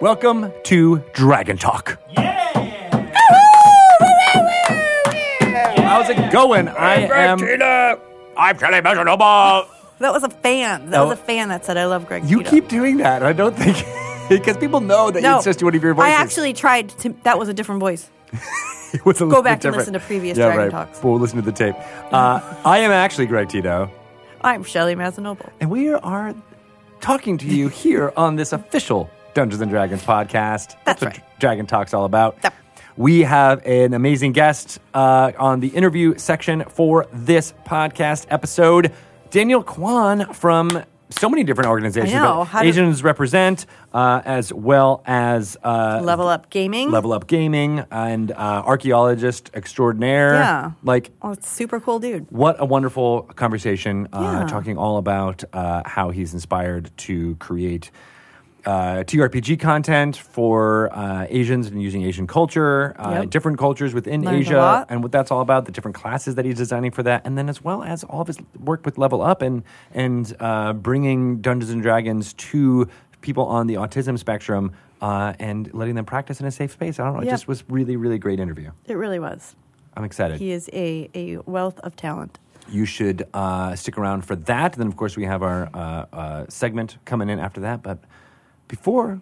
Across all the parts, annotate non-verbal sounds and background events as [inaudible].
Welcome to Dragon Talk. Yeah! How's it going? I am. Greg Tito! I'm Charlie Mazzanoble. That was a fan. That Oh. was a fan that said, "I love Greg." You Tito." keep doing that. I don't think [laughs] because people know that No, it's just one of your voices. I actually tried to. That was a different voice. [laughs] It was a Go little back bit and different. listen to previous yeah, Dragon right. Talks. We'll listen to the tape. Uh, I am actually Greg Tito, I'm Shelly Mazzanoble. and we are talking to you here on this official Dungeons and Dragons podcast. That's what right. Dragon Talk's all about. Yep. We have an amazing guest uh, on the interview section for this podcast episode. Daniel Kwan from so many different organizations. I know. How Asians represent, uh, as well as uh, Level Up Gaming. Level Up Gaming and uh, archaeologist extraordinaire. Yeah. Like, Oh, it's super cool, dude. what a wonderful conversation uh, Yeah. talking all about uh, how he's inspired to create uh, TRPG content for uh, Asians and using Asian culture, uh, Yep. different cultures within Learned Asia, and what that's all about, the different classes that he's designing for that, and then as well as all of his work with Level Up and, and uh, bringing Dungeons and Dragons to people on the autism spectrum uh, and letting them practice in a safe space. I don't know. It just was really, really great interview. It really was. I'm excited. He is a, a wealth of talent. you should uh, stick around for that. And then, of course, we have our uh, uh, segment coming in after that. But before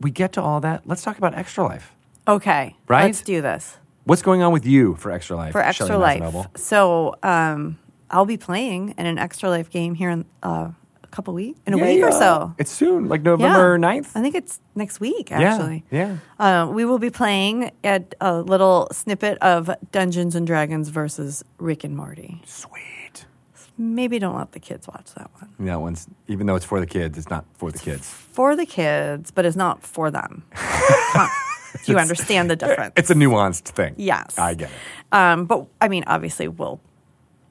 we get to all that, let's talk about Extra Life. Okay, Right? Let's do this What's going on with you for Extra Life? for Extra Shelly Life. So, um, I'll be playing in an Extra Life game here in uh, a couple weeks, in a Yeah, week or so. It's soon, like November Yeah. 9th. I think it's next week, Yeah, actually. yeah. Uh, we will be playing at a little snippet of Dungeons and Dragons versus Rick and Morty. Sweet. Maybe don't let the kids watch that one. That one's, even though it's for the kids, it's not for the kids. For the kids, but it's not for them. [laughs] Do you understand the difference? It's a nuanced thing. Yes. I get it. Um, but I mean, obviously, we'll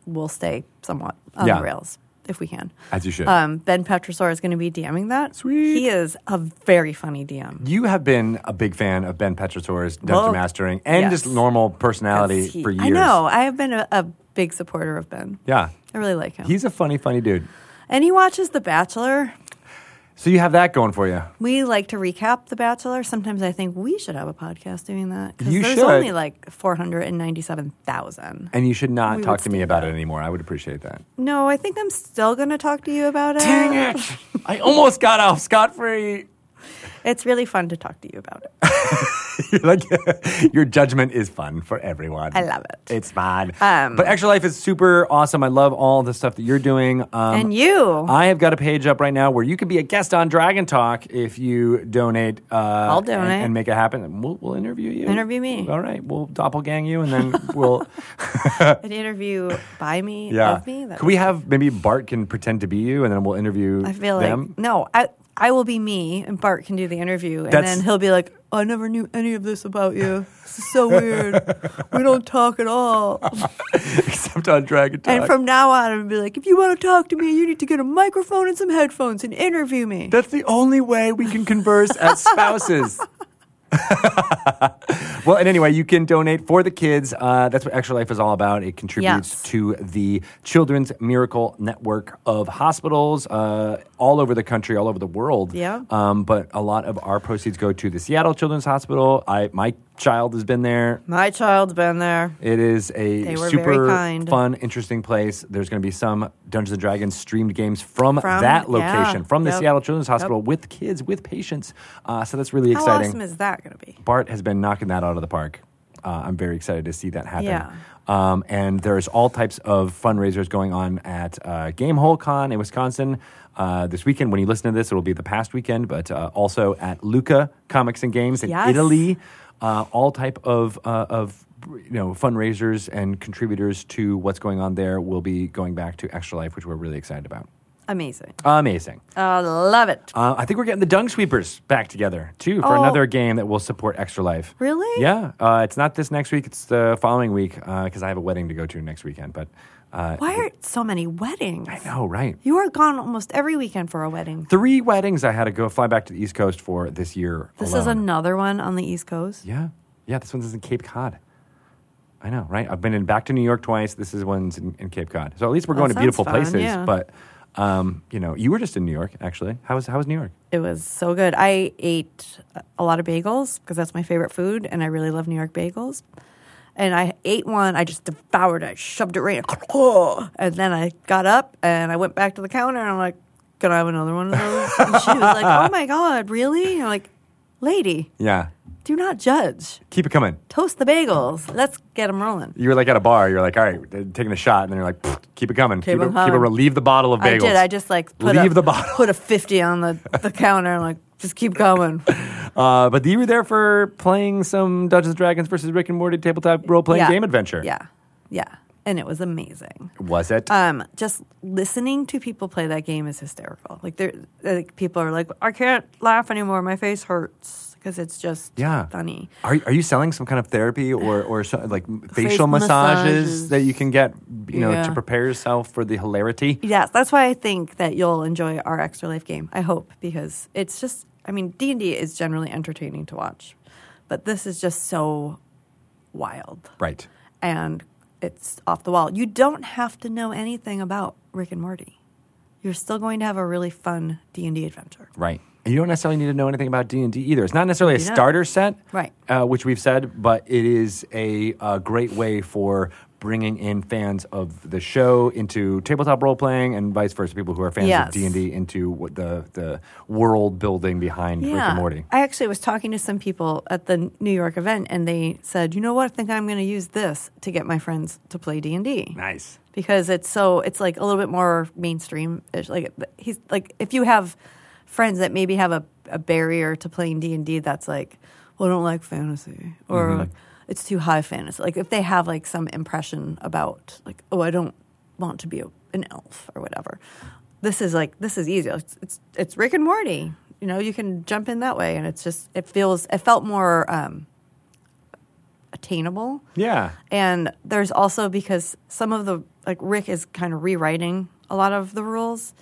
we'll stay somewhat on Yeah. the rails if we can. As you should. Um, ben Petrisor is going to be DMing that. Sweet. He is a very funny DM. you have been a big fan of Ben Petrisor's dungeon Well, mastering and yes. just normal personality He- for years. I know. I have been a, a big supporter of Ben. Yeah. I really like him. He's a funny, funny dude. and he watches The Bachelor. So you have that going for you. We like to recap The Bachelor. Sometimes I think we should have a podcast doing that because You there's should. only like four hundred and ninety-seven thousand. And you should not We talk would to me about it anymore. I would appreciate that. No, I think I'm still going to talk to you about it. Dang it! [laughs] I almost got off scot free. It's really fun to talk to you about it. [laughs] like [laughs] your judgment is fun for everyone. I love it. It's fun. Um, but Extra Life is super awesome. I love all the stuff that you're doing. Um, and you, I have got a page up right now where you can be a guest on Dragon Talk if you donate. Uh, I'll donate. and, and make it happen. And We'll, we'll interview you. Interview me. All right, we'll doppelgang you, and then [laughs] we'll. an interview by me yeah. of me. Could we have maybe Bart can pretend to be you, and then we'll interview I feel them? like no, I I will be me, and Bart can do the interview, and That's- then he'll be like, "I never knew any of this about you. This is so weird. we don't talk at all." [laughs] Except on Dragon Talk. And from now on, I'll be like, "If you want to talk to me, you need to get a microphone and some headphones and interview me." That's the only way we can converse as spouses. [laughs] [laughs] well, and anyway, you can donate for the kids. Uh, that's what Extra Life is all about. It contributes Yes. to the Children's Miracle Network of hospitals uh, all over the country, all over the world. Yeah. Um, but a lot of our proceeds go to the Seattle Children's Hospital. I, my child has been there. My child's been there. It is a super fun, interesting place. There's going to be some Dungeons and Dragons streamed games from, From- that yeah. location, from the Yep. Seattle Children's Hospital with kids, with patients. Uh, so that's really How exciting. How awesome is that going to be? Bart has been knocking that out of the park. Uh, I'm very excited to see that happen. Yeah. Um, and there's all types of fundraisers going on at uh, Gamehole Con in Wisconsin uh, this weekend. When you listen to this, it will be the past weekend, but uh, also at Lucca Comics and Games in Yes. Italy. Uh, all type of uh, of you know fundraisers and contributors to what's going on there will be going back to Extra Life, which we're really excited about. Amazing. Amazing. I love it. Uh, I think we're getting the Dung Sweepers back together too for Oh. another game that will support Extra Life. Really? Yeah. Uh, it's not this next week. It's the following week because I have a wedding to go to next weekend. But uh, Why are so many weddings? I know, right? You are gone almost every weekend for a wedding. Three weddings I had to go fly back to the East Coast for this year. This is another one on the East Coast. Yeah, yeah. This one's in Cape Cod. I know, right? I've been in back to New York twice. This is one's in, in Cape Cod. So at least we're That going to beautiful fun, places. yeah. But Um, you know, you were just in New York, actually. How was how was New York? It was so good. I ate a lot of bagels because that's my favorite food, and I really love New York bagels. And I ate one. I just devoured it. I shoved it right. in- And then I got up and I went back to the counter and I'm like, "Can I have another one of those?" And she was like, "Oh my god, really?" And I'm like, "Lady, Yeah, do not judge. keep it coming. Toast the bagels. Let's get them rolling." You were like at a bar. You're like, all right, taking a shot, and then you're like, keep it coming. Keep Keep, it, keep it. Leave the bottle of bagels. I did. I just like put leave a, the bottle. put a fifty on the, the counter. and like, just keep going. [laughs] Uh, but you were there for playing some Dungeons and Dragons versus Rick and Morty tabletop role playing Yeah. game adventure. Yeah, yeah, and it was amazing. Was it? Um, just listening to people play that game is hysterical. Like, they're like people are like, I can't laugh anymore. My face hurts because it's just Yeah. funny. Are, are you selling some kind of therapy or, or so, like facial massages, massages. that you can get, you know, Yeah. to prepare yourself for the hilarity? Yes, that's why I think that you'll enjoy our extra life game. I hope because it's just. I mean, D and D is generally entertaining to watch, but this is just so wild. Right. and it's off the wall. You don't have to know anything about Rick and Morty. You're still going to have a really fun D and D adventure. Right. And you don't necessarily need to know anything about D and D either. It's not necessarily a starter set, Right. Uh, which we've said, but it is a, a great way for bringing in fans of the show into tabletop role playing, and vice versa. People who are fans Yes. of D and D into what the the world building behind Rick and Morty. I actually was talking to some people at the New York event, and they said, "You know what? I think I'm going to use this to get my friends to play D and D." Nice. because it's so it's like a little bit more mainstream. Like he's like if you have friends that maybe have a, a barrier to playing D and D, that's like, well, I don't like fantasy, or like, it's too high fantasy. Like if they have like some impression about like, oh, I don't want to be a, an elf or whatever. This is like this is easy. It's, it's it's Rick and Morty. You know, you can jump in that way, and it's just it feels it felt more um, attainable. Yeah. And there's also because some of the like Rick is kind of rewriting a lot of the rules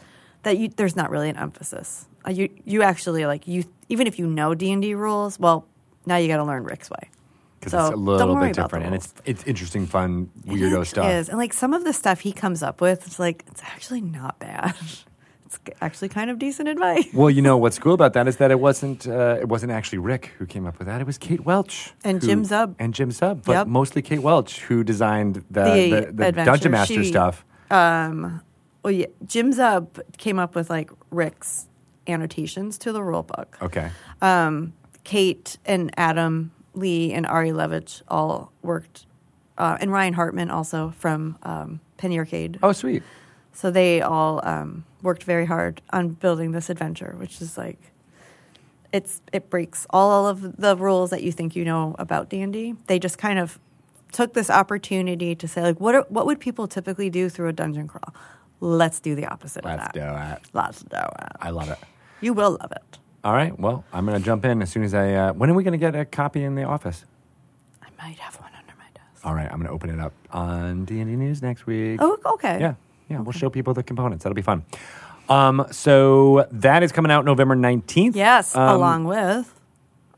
that you there's not really an emphasis. Uh, you you actually like you even if you know D and D rules, well now you got to learn Rick's way. Because So, it's a little bit different, and it's it's interesting, fun, weirdo It stuff. is. and like some of the stuff he comes up with, it's like it's actually not bad. [laughs] It's actually kind of decent advice. Well, you know what's [laughs] cool about that is that it wasn't uh, it wasn't actually Rick who came up with that. It was Kate Welch And who- Jim Zub. and Jim Zub, but Yep. mostly Kate Welch who designed the The the, the. Dungeon Master She- stuff. Um, well, yeah, Jim Zub came up with like Rick's annotations to the rule book. Okay, um, Kate and Adam Lee and Ari Levitch all worked, uh, and Ryan Hartman also from um, Penny Arcade. oh sweet. So they all um, worked very hard on building this adventure, which is like it's it breaks all of the rules that you think you know about D and D. They just kind of took this opportunity to say like what are, what would people typically do through a dungeon crawl? Let's do the opposite Let's of that. Let's do it. Let's do it. I love it. You will love it. All right, well, I'm gonna jump in as soon as I. Uh, when are we gonna get a copy in the office? I might have one under my desk. All right, I'm gonna open it up on D and D News next week. Oh, okay. Yeah, yeah, we'll show people the components. That'll be fun. Um, so that is coming out November 19th. Yes, Um, along with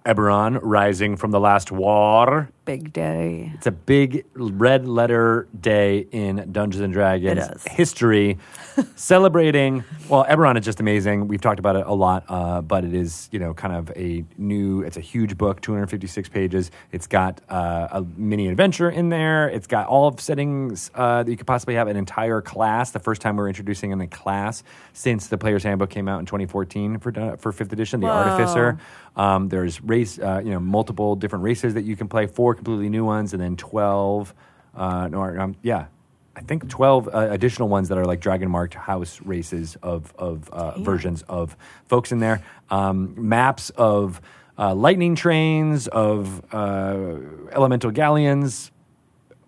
Eberron Rising from the Last War. Big Day. It's a big red letter day in Dungeons and Dragons history, [laughs] celebrating. Well, Eberron is just amazing. We've talked about it a lot, uh, but it is you know kind of a new. It's a huge book, 256 pages. It's got uh, a mini adventure in there. It's got all of settings uh, that you could possibly have. An entire class. The first time we're introducing in a class since the Player's Handbook came out in 2014 for uh, for fifth edition. The Whoa. Artificer. Um, there's race, uh, you know, multiple different races that you can play. Four completely new ones, and then twelve. Uh, no, um, yeah, I think twelve uh, additional ones that are like dragon marked house races of of uh, versions of folks in there. Um, maps of uh, lightning trains, of uh, elemental galleons,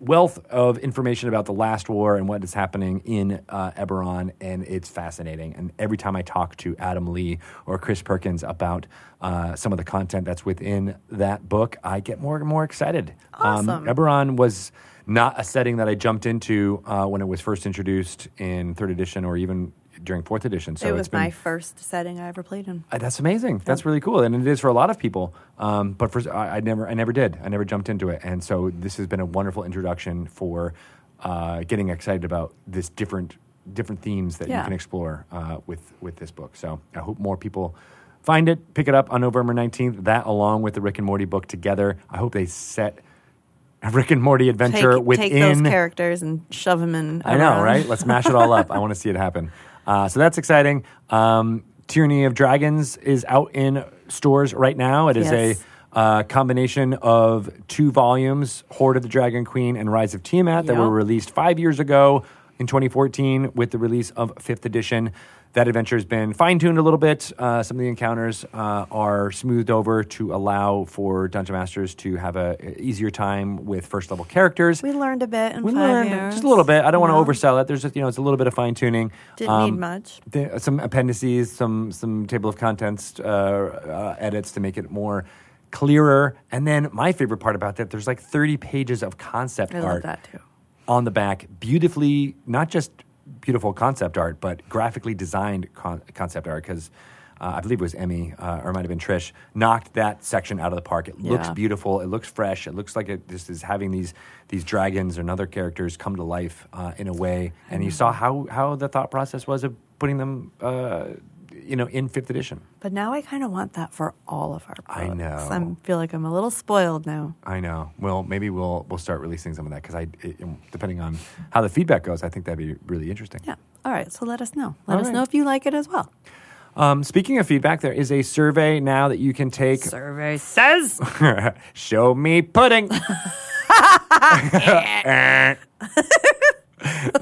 wealth of information about the last war and what is happening in uh, Eberron, and it's fascinating. And every time I talk to Adam Lee or Chris Perkins about uh, some of the content that's within that book, I get more and more excited. Awesome. Um, Eberron was not a setting that I jumped into uh, when it was first introduced in third edition or even during fourth edition. So it was been, my first setting I ever played in. uh, that's amazing. That's really cool, and it is for a lot of people. Um, but for I, I never, I never did. I never jumped into it, and so this has been a wonderful introduction for uh, getting excited about this different different themes that you can explore uh, with with this book. So I hope more people find it, pick it up on November nineteenth. That along with the Rick and Morty book together. I hope they set a Rick and Morty adventure take, within. take those characters and shove them in. I know, right? Let's mash it all up. I [laughs] want to see it happen. Uh, so that's exciting. Um, Tyranny of Dragons is out in stores right now. It is Yes. a uh, combination of two volumes, Horde of the Dragon Queen and Rise of Tiamat, that were released five years ago in 2014 with the release of fifth edition. That adventure has been fine tuned a little bit. Uh, some of the encounters uh, are smoothed over to allow for dungeon masters to have a a easier time with first level characters. We learned a bit in We learned years. just a little bit. I don't want to oversell it. There's just you know it's a little bit of fine tuning. Didn't need much. Some appendices, some some table of contents uh, uh, edits to make it more clearer. And then my favorite part about that, there's like 30 pages of concept I love art that too. on the back, beautifully not just beautiful concept art, but graphically designed con- concept art because. Uh, I believe it was Emmy, uh, or it might have been Trish, knocked that section out of the park. It looks Yeah. beautiful. It looks fresh. It looks like it just is having these these dragons and other characters come to life uh, in a way. And you saw how how the thought process was of putting them, uh, you know, in fifth edition. But now I kind of want that for all of our books. I know. I feel like I'm a little spoiled now. I know. Well, maybe we'll we'll start releasing some of that because I, it, depending on how the feedback goes, I think that'd be really interesting. Yeah. All right. So let us know. Let All us right. know if you like it as well. Um, speaking of feedback, there is a survey now that you can take. Survey says. [laughs] Show me pudding. [laughs] [laughs]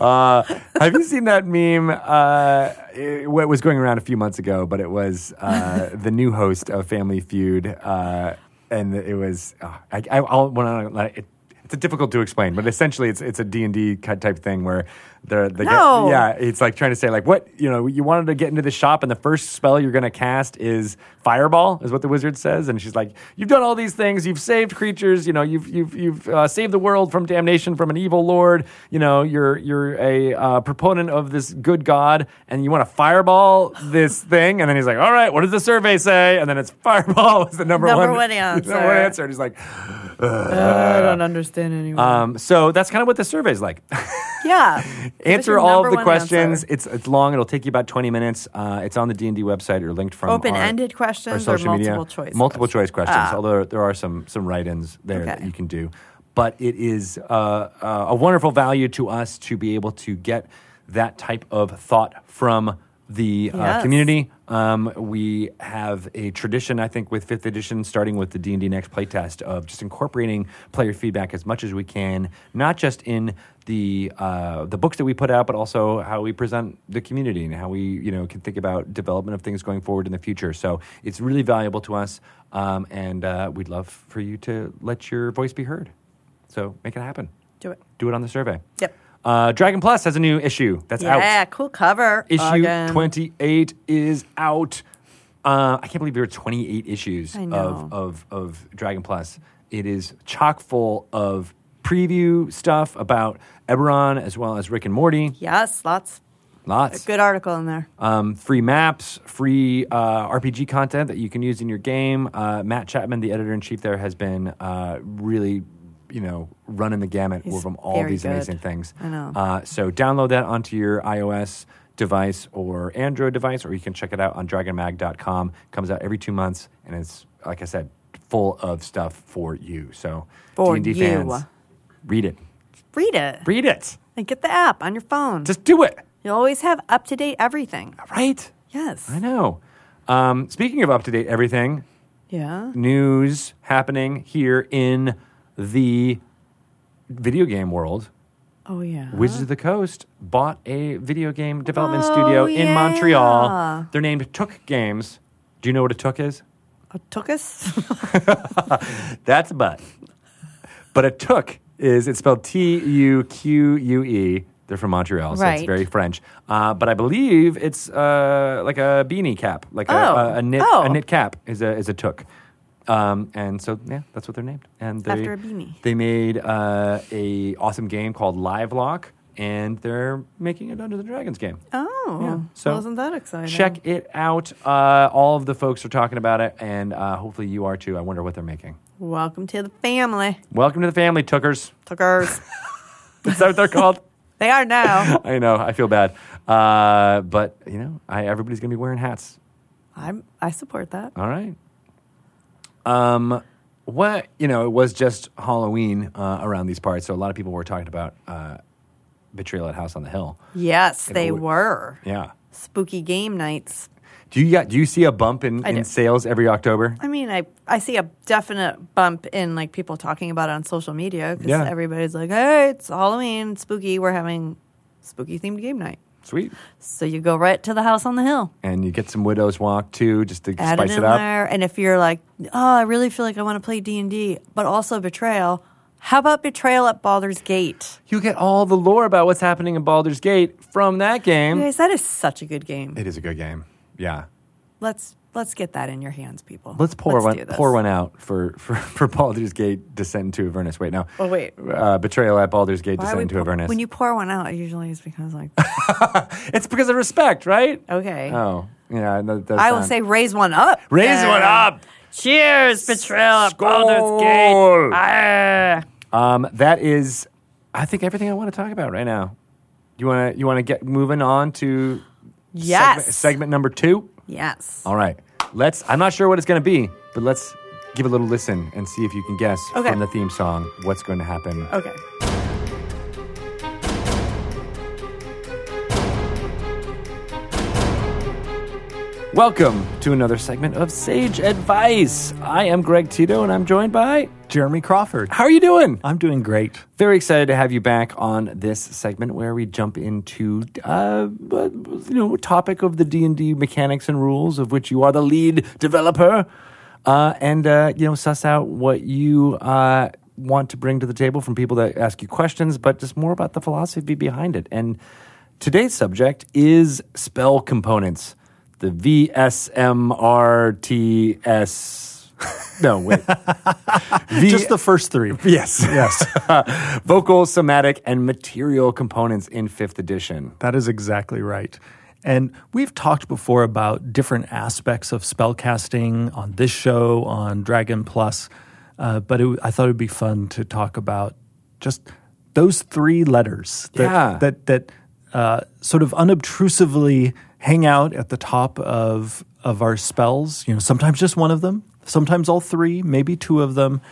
uh, have you seen that meme? Uh, it, what was going around a few months ago, but it was uh, [laughs] the new host of Family Feud, uh, and it was. Uh, I, I, I'll. It, it's difficult to explain, but essentially, it's it's a D and D type thing where the the No. yeah, it's like trying to say like what you know you wanted to get into the shop, and the first spell you're going to cast is Fireball, is what the wizard says, and she's like, you've done all these things, you've saved creatures, you know, you've you've you've uh, saved the world from damnation from an evil lord, you know, you're you're a uh, proponent of this good god, and you want to Fireball this thing, and then he's like, all right, what does the survey say? And then it's Fireball was the number, Number one one [laughs] number answer. one answer, and he's like, I don't understand anymore. um, so that's kind of what the survey's like. [laughs] yeah. Answer all of the questions. answer. It's it's long. It'll take you about twenty minutes. Uh, it's on the D and D website or linked from Open-ended our questions or social media. multiple choice Multiple choice questions. Ah. Although there are some some write-ins there that you can do, but it is uh, uh, a wonderful value to us to be able to get that type of thought from the uh, Yes. community. Um, we have a tradition, I think, with fifth edition, starting with the D and D Next playtest, of just incorporating player feedback as much as we can, not just in the uh, the books that we put out, but also how we present the community and how we you know can think about development of things going forward in the future. So it's really valuable to us, um, and uh, we'd love for you to let your voice be heard. So make it happen. Do it. Do it on the survey. Yep. Uh, Dragon Plus has a new issue that's out. Yeah, cool cover. Issue Again. 28 is out. Uh, I can't believe there are 28 issues of, of, of Dragon Plus. It is chock full of preview stuff about Eberron as well as Rick and Morty. Yes, lots. Lots. Good article in there. Um, free maps, free uh, RPG content that you can use in your game. Uh, Matt Chapman, the editor in chief there, has been uh, really, you know, running the gamut He's from all these good. amazing things. I know. Uh, so download that onto your iOS device or Android device, or you can check it out on dragonmag.com. Comes out every two months, and it's like I said, full of stuff for you. So For D&D you. fans, read it. Read it. Read it. And get the app on your phone. Just do it. You'll always have up to date everything. Right. Yes. I know. Um, speaking of up to date everything, Yeah. news happening here in the video game world. Oh yeah. Wizards of the Coast bought a video game development Oh, studio in. Montreal. They're named Tuque Games. Do you know what a Tuque is? A tuchus? [laughs] That's a butt. But a Tuque is, it's spelled T U Q U E. They're from Montreal, so it's very French. Uh, but I believe it's uh, like a beanie cap, like a, Oh. a, a knit Oh. a knit cap is a is a Tuque. Um, and so yeah, that's what they're named. And they, After a beanie. They made uh, a awesome game called Livelock, and they're making a Dungeons and Dragons game. Oh. Yeah, so wasn't that exciting? Check it out. Uh, all of the folks are talking about it, and uh, hopefully you are too. I wonder what they're making. Welcome to the family. Welcome to the family, Tookers. Tookers. [laughs] Is that what they're called? [laughs] they are now. [laughs] I know. I feel bad. Uh, but you know, I, everybody's gonna be wearing hats. I'm I support that. All right. Um, what you know, it was just Halloween uh, around these parts, so a lot of people were talking about uh, Betrayal at House on the Hill. Yes, they would- were Yeah. spooky game nights. Do you got? Do you see a bump in, in sales every October? I mean, I I see a definite bump in like people talking about it on social media because Yeah. everybody's like, "Hey, it's Halloween, spooky. We're having spooky themed game night." Sweet. So you go right to the house on the hill, And you get some Widow's Walk too, just to add spice it it, in up. there, and if you're like, "Oh, I really feel like I want to play D and D, but also Betrayal," how about Betrayal at Baldur's Gate? You get all the lore about what's happening in Baldur's Gate from that game. Guys, that is such a good game. It is a good game. Yeah. Let's let's get that in your hands, people. Let's pour do one pour one out for, for, for Baldur's Gate Descent into Avernus. Wait, no. Oh wait. Uh, Betrayal at Baldur's Gate Why Descent we into pour- Avernus. When you pour one out, usually it's because like, [laughs] it's because of respect, right? okay. Oh, yeah. that- that's I will not- say raise one up. Raise Yeah. one up. Cheers, Betrayal at Skål. Baldur's Gate. Ah. Um, that is, I think, everything I want to talk about right now. You want to you want to get moving on to Yes. segment, segment number two. Yes. All right, let's. I'm not sure what it's going to be, but let's give a little listen and see if you can guess Okay. from the theme song what's going to happen. Okay. Welcome to another segment of Sage Advice. I am Greg Tito, and I'm joined by. Jeremy Crawford. How are you doing? I'm doing great. Very excited to have you back on this segment where we jump into, uh, uh, you know, topic of the D and D mechanics and rules of which you are the lead developer, uh, and uh, you know, suss out what you uh, want to bring to the table from people that ask you questions, but just more about the philosophy behind it. And today's subject is spell components, the VSMRTS. No, wait. [laughs] V- Just the first three. Yes. [laughs] Yes. [laughs] Vocal, somatic, and material components in fifth edition. that is exactly right. And we've talked before about different aspects of spellcasting on this show, on Dragon Plus, uh, but it, I thought it would be fun to talk about just those three letters that, Yeah. that, that uh, sort of unobtrusively hang out at the top of, of our spells. You know, sometimes just one of them, sometimes all three, maybe two of them.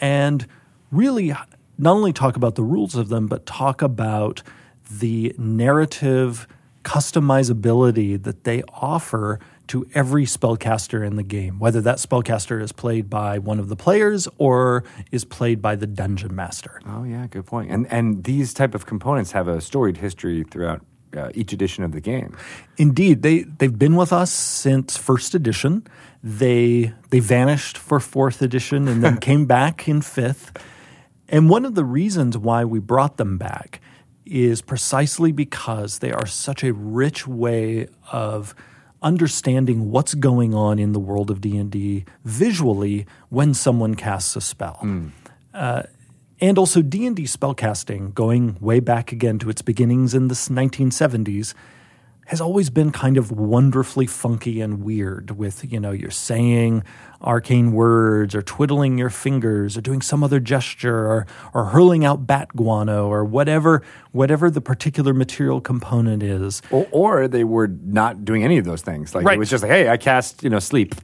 and really not only talk about the rules of them, but talk about the narrative customizability that they offer to every spellcaster in the game, whether that spellcaster is played by one of the players or is played by the dungeon master. Oh yeah, good point. And and these type of components have a storied history throughout uh, each edition of the game. Indeed, they they've been with us since first edition. They they vanished for fourth edition and then [laughs] came back in fifth. And one of the reasons why we brought them back is precisely because they are such a rich way of understanding what's going on in the world of D&D visually when someone casts a spell. Uh, and also D&D spellcasting going way back again to its beginnings in the 1970s has always been kind of wonderfully funky and weird with, you know, you're saying arcane words or twiddling your fingers or doing some other gesture or, or hurling out bat guano or whatever whatever the particular material component is. Or, or they were not doing any of those things. Like it was just like, hey, I cast, you know, sleep.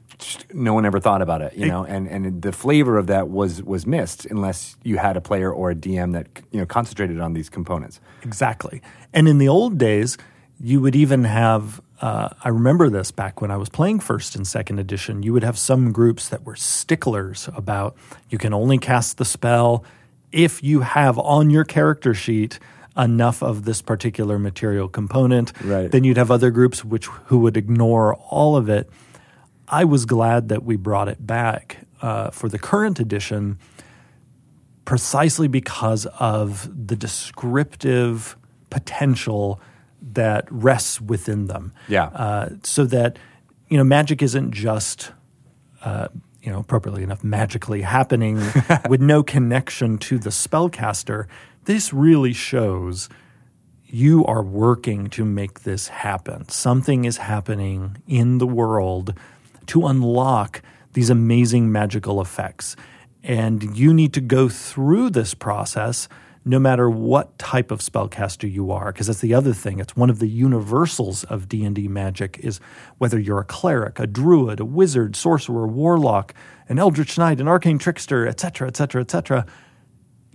No one ever thought about it, you know, and, and the flavor of that was was missed unless you had a player or a DM that you know concentrated on these components. Exactly. And in the old days, you would even have, uh, I remember this back when I was playing first and second edition, you would have some groups that were sticklers about you can only cast the spell if you have on your character sheet enough of this particular material component. Right. Then you'd have other groups which who would ignore all of it. I was glad that we brought it back uh, for the current edition precisely because of the descriptive potential that rests within them. Yeah. Uh, so that, you know, magic isn't just, uh, you know, appropriately enough, magically happening [laughs] with no connection to the spellcaster. This really shows you are working to make this happen. Something is happening in the world to unlock these amazing magical effects. And you need to go through this process no matter what type of spellcaster you are because that's the other thing. It's one of the universals of d&d magic is whether you're a cleric a druid a wizard sorcerer warlock an eldritch knight an arcane trickster etc etc etc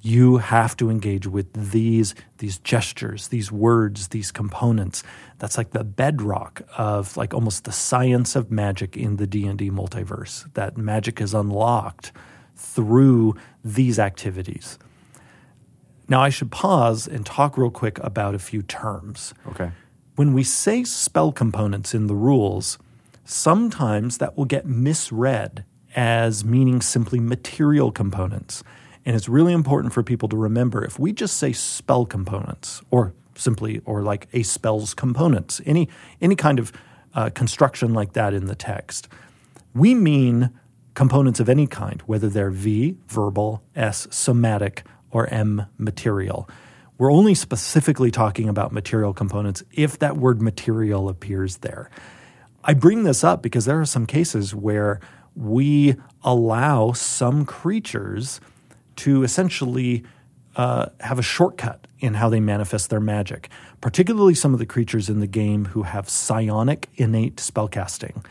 you have to engage with these these gestures these words these components. That's like the bedrock of like almost the science of magic in the d&d multiverse that magic is unlocked through these activities now i should pause and talk real quick about a few terms Okay. when we say spell components in the rules, sometimes that will get misread as meaning simply material components. And it's really important for people to remember if we just say spell components or simply or like a spell's components, any any kind of uh, construction like that in the text, we mean components of any kind, whether they're V, verbal, S, somatic, or M, material. We're only specifically talking about material components if that word material appears there. I bring this up because there are some cases where we allow some creatures to essentially uh, have a shortcut in how they manifest their magic, particularly some of the creatures in the game who have psionic innate spellcasting.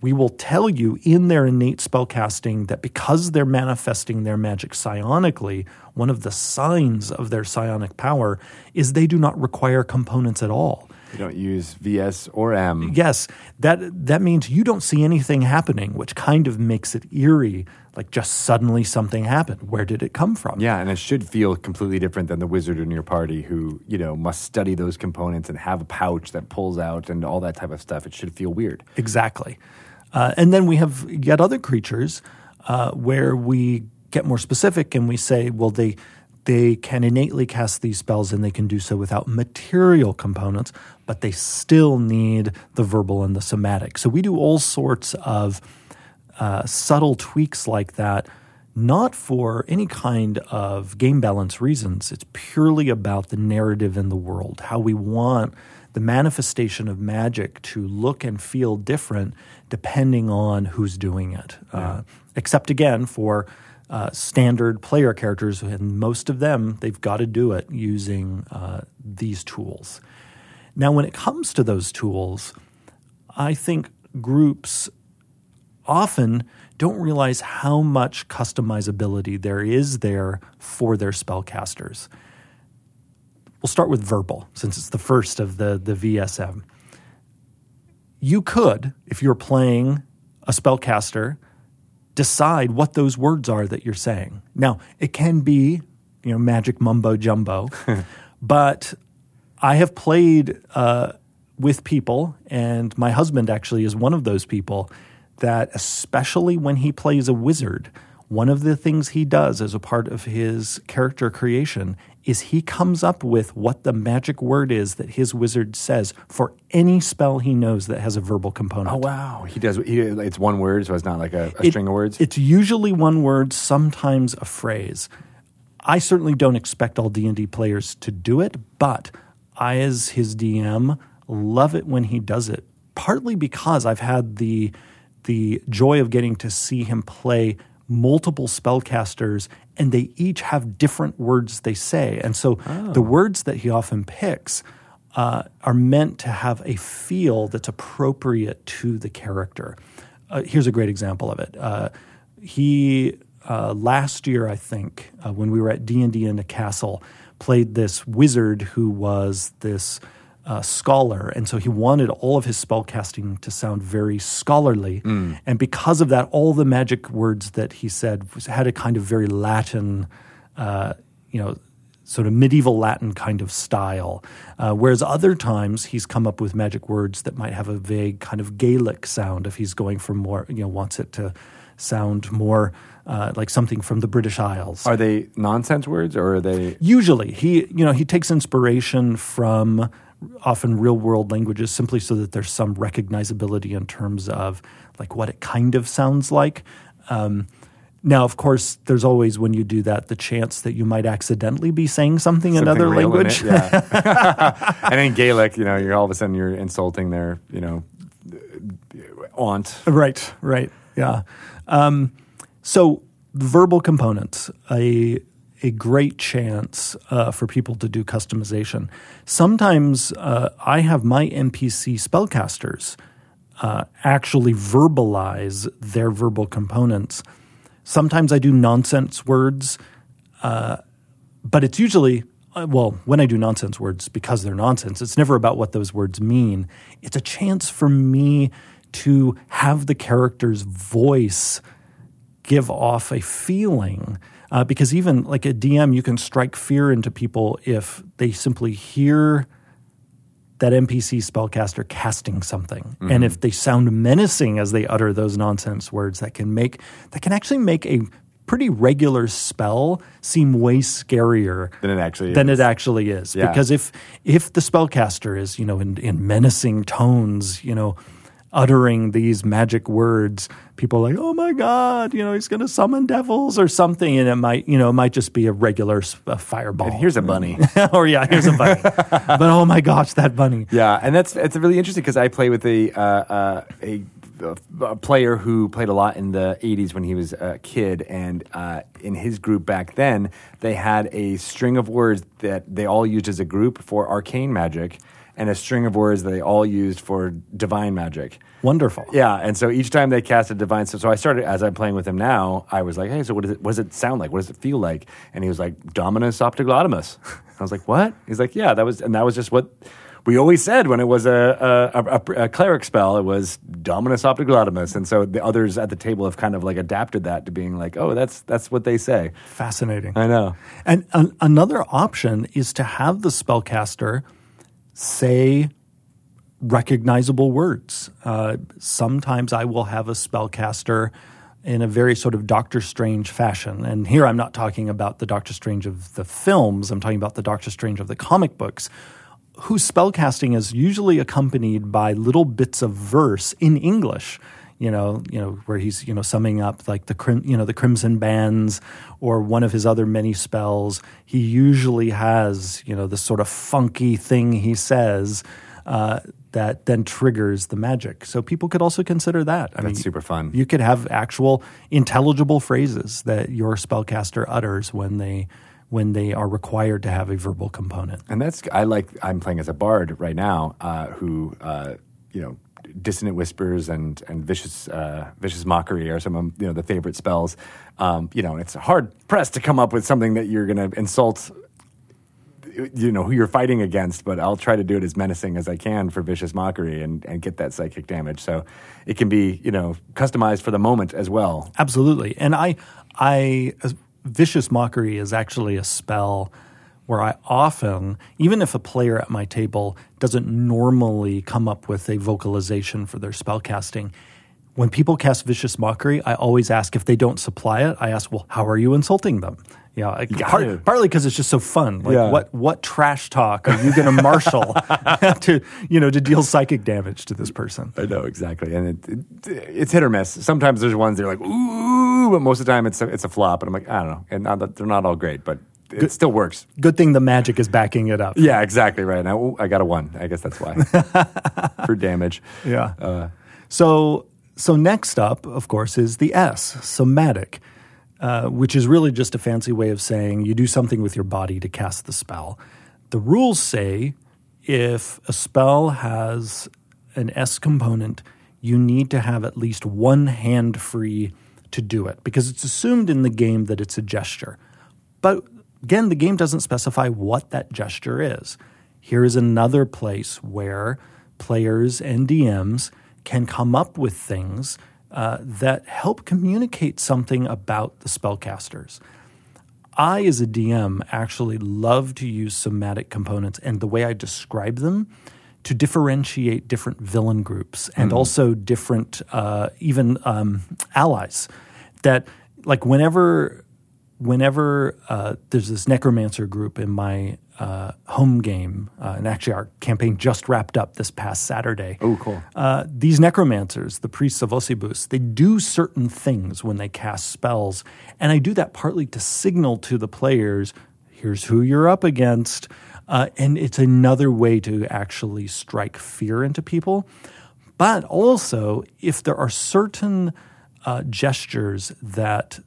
We will tell you in their innate spellcasting that because they're manifesting their magic psionically, one of the signs of their psionic power is they do not require components at all. You don't use VS or M. Yes, that that means you don't see anything happening, which kind of makes it eerie. Like just suddenly something happened. Where did it come from? Yeah, and it should feel completely different than the wizard in your party who, you know, must study those components and have a pouch that pulls out and all that type of stuff. It should feel weird. Exactly. Uh, and then we have yet other creatures uh, where we get more specific and we say, well, they they can innately cast these spells and they can do so without material components, but they still need the verbal and the somatic. So we do all sorts of uh, subtle tweaks like that, not for any kind of game balance reasons. It's purely about the narrative in the world, how we want the manifestation of magic to look and feel different depending on who's doing it. Uh, except again for uh, standard player characters, and most of them, they've got to do it using uh, these tools. Now, when it comes to those tools, I think groups often don't realize how much customizability there is there for their spellcasters. We'll start with verbal, since it's the first of the, the VSM. You could, if you're playing a spellcaster, decide what those words are that you're saying. Now, it can be, you know, magic mumbo jumbo, [laughs] but I have played uh, with people, and my husband actually is one of those people that, especially when he plays a wizard, one of the things he does as a part of his character creation is he comes up with what the magic word is that his wizard says for any spell he knows that has a verbal component. Oh wow, he does. He, it's one word, so it's not like a, a It- string of words. It's usually one word, sometimes a phrase. I certainly don't expect all D&D players to do it, but I as his DM love it when he does it. Partly because I've had the the joy of getting to see him play multiple spellcasters and they each have different words they say. And so the words that he often picks uh, are meant to have a feel that's appropriate to the character. Uh, here's a great example of it. Uh, he uh, last year, I think, uh, when we were at D and D in a castle, played this wizard who was this uh, scholar, and so he wanted all of his spellcasting to sound very scholarly. And because of that, all the magic words that he said was, had a kind of very Latin, uh, you know, sort of medieval Latin kind of style. Uh, whereas other times he's come up with magic words that might have a vague kind of Gaelic sound if he's going for more, you know, wants it to sound more uh, like something from the British Isles. are they nonsense words or are they? Usually, he you know he takes inspiration from often real world languages simply so that there's some recognizability in terms of like what it kind of sounds like. Um, now, of course, there's always when you do that the chance that you might accidentally be saying something, in something another real in language. Yeah. [laughs] [laughs] and in Gaelic, you know, you're all of a sudden you're insulting their, you know, aunt. Right, right, yeah. Um, so verbal components, a a great chance uh, for people to do customization. Sometimes uh, I have my NPC spellcasters uh, actually verbalize their verbal components. Sometimes I do nonsense words, uh, but it's usually, uh, well, when I do nonsense words, because they're nonsense, it's never about what those words mean. It's a chance for me to have the character's voice give off a feeling. Uh, because even like a DM, you can strike fear into people if they simply hear that NPC spellcaster casting something, mm-hmm. and if they sound menacing as they utter those nonsense words, that can make that can actually make a pretty regular spell seem way scarier than it actually than is. it actually is. Yeah. Because if if the spellcaster is you know in, in menacing tones, you know uttering these magic words, people are like, oh my God, you know, he's going to summon devils or something. And it might, you know, it might just be a regular uh, fireball. And here's a bunny. [laughs] or yeah, here's a bunny. [laughs] but oh my gosh, that bunny. Yeah. And that's, it's really interesting because I play with a, uh, uh, a, a player who played a lot in the 80s when he was a kid. And uh, in his group back then, they had a string of words that they all used as a group for arcane magic and a string of words that they all used for divine magic. Wonderful. Yeah, and so each time they cast a divine, so, so I started as I'm playing with him now. I was like, "Hey, so what does it? What does it sound like? What does it feel like?" And he was like, "Dominus optiglottimus." [laughs] I was like, "What?" He's like, "Yeah, that was," and that was just what we always said when it was a a, a, a cleric spell. It was Dominus optiglottimus, and so the others at the table have kind of like adapted that to being like, "Oh, that's that's what they say." Fascinating. I know. And an, another option is to have the spellcaster say recognizable words. Uh, sometimes I will have a spellcaster in a very sort of Doctor Strange fashion. And here I'm not talking about the Doctor Strange of the films, I'm talking about the Doctor Strange of the comic books, whose spellcasting is usually accompanied by little bits of verse in English. You know, you know where he's you know summing up like the crim, you know the crimson bands or one of his other many spells. He usually has you know this sort of funky thing he says uh, that then triggers the magic. So people could also consider that. I That's mean, super fun. You could have actual intelligible phrases that your spellcaster utters when they when they are required to have a verbal component. And that's I like. I'm playing as a bard right now, uh, who uh, you know dissonant whispers and and vicious uh, vicious mockery are some of you know the favorite spells. Um, you know, it's hard pressed to come up with something that you're going to insult. You know who you're fighting against, but I'll try to do it as menacing as I can for vicious mockery and, and get that psychic damage. So it can be you know customized for the moment as well. Absolutely, and I I vicious mockery is actually a spell where I often, even if a player at my table doesn't normally come up with a vocalization for their spell casting, when people cast vicious mockery, I always ask if they don't supply it. I ask, "Well, how are you insulting them?" Yeah, part, partly because it's just so fun. Like, yeah. what what trash talk are you going to marshal [laughs] [laughs] to you know to deal psychic damage to this person? I know exactly, and it, it, it's hit or miss. Sometimes there's ones they're like, "Ooh," but most of the time it's a, it's a flop, and I'm like, I don't know, and not, they're not all great, but it good, still works. Good thing the magic is backing it up. Yeah, exactly right. Now I got a one. I guess that's why [laughs] for damage. Yeah. Uh, so so next up, of course, is the S, somatic, uh, which is really just a fancy way of saying you do something with your body to cast the spell. The rules say if a spell has an S component, you need to have at least one hand free to do it because it's assumed in the game that it's a gesture. But Again, the game doesn't specify what that gesture is. Here is another place where players and DMs can come up with things uh, that help communicate something about the spellcasters. I, as a DM, actually love to use somatic components and the way I describe them to differentiate different villain groups and mm. also different, uh, even um, allies. That, like, whenever whenever uh, there's this necromancer group in my uh, home game, uh, and actually our campaign just wrapped up this past Saturday. Oh, cool. Uh, these necromancers, the priests of Osibus, they do certain things when they cast spells, and I do that partly to signal to the players, here's who you're up against, uh, and it's another way to actually strike fear into people. But also, if there are certain uh, gestures that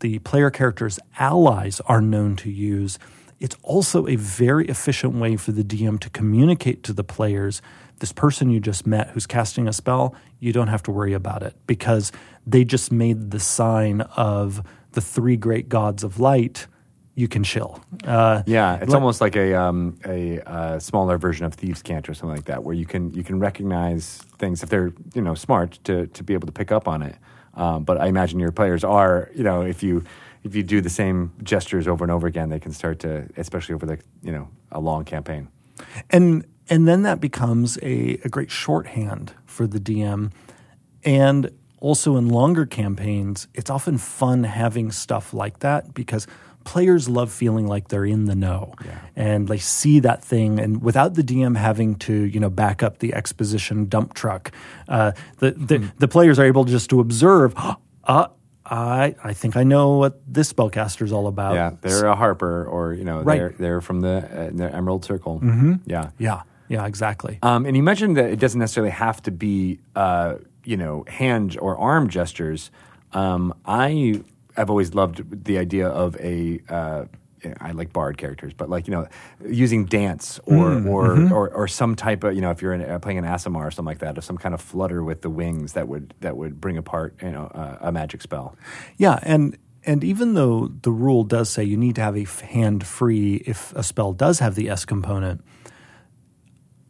the player character's allies are known to use, it's also a very efficient way for the DM to communicate to the players this person you just met who's casting a spell, you don't have to worry about it because they just made the sign of the three great gods of light. You can chill. Uh, Yeah, it's like- almost like a um, a uh, smaller version of thieves' cant or something like that, where you can you can recognize things if they're you know smart to to be able to pick up on it. Um, but I imagine your players are you know if you if you do the same gestures over and over again, they can start to especially over the you know a long campaign. and and then that becomes a, a great shorthand for the DM. And also in longer campaigns, it's often fun having stuff like that because players love feeling like they're in the know and they see that thing and without the dm having to you know back up the exposition dump truck uh, the, the, the players are able just to observe [gasps] uh, I, I think I know what this spellcaster is all about. Yeah, they're a Harper, or you know, Right. they're they're from the, uh, the Emerald Circle. Mm-hmm. Yeah, yeah, yeah, exactly. Um, and you mentioned that it doesn't necessarily have to be, uh, you know, hand or arm gestures. Um, I have always loved the idea of a. Uh, I like bard characters, but like you know, using dance or or, or or some type of you know, if you're in, uh, playing an Aasimar or something like that, of some kind of flutter with the wings that would that would bring apart you know uh, a magic spell. Yeah, and and even though the rule does say you need to have a hand free if a spell does have the S component,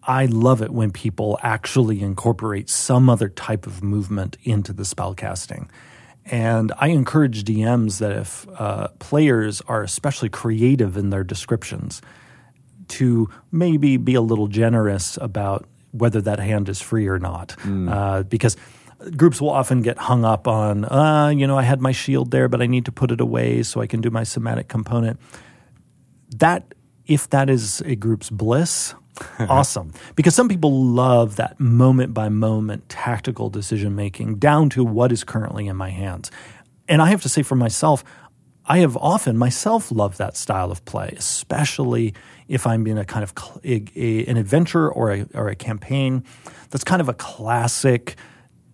I love it when people actually incorporate some other type of movement into the spell casting. And I encourage DMs that if uh, players are especially creative in their descriptions, to maybe be a little generous about whether that hand is free or not. Uh, because groups will often get hung up on, uh, you know, I had my shield there, but I need to put it away so I can do my somatic component. That, if that is a group's bliss, [laughs] awesome. Because some people love that moment by moment tactical decision making down to what is currently in my hands. And I have to say for myself, I have often myself loved that style of play, especially if I'm in a kind of a, a- an adventure or a, or a campaign that's kind of a classic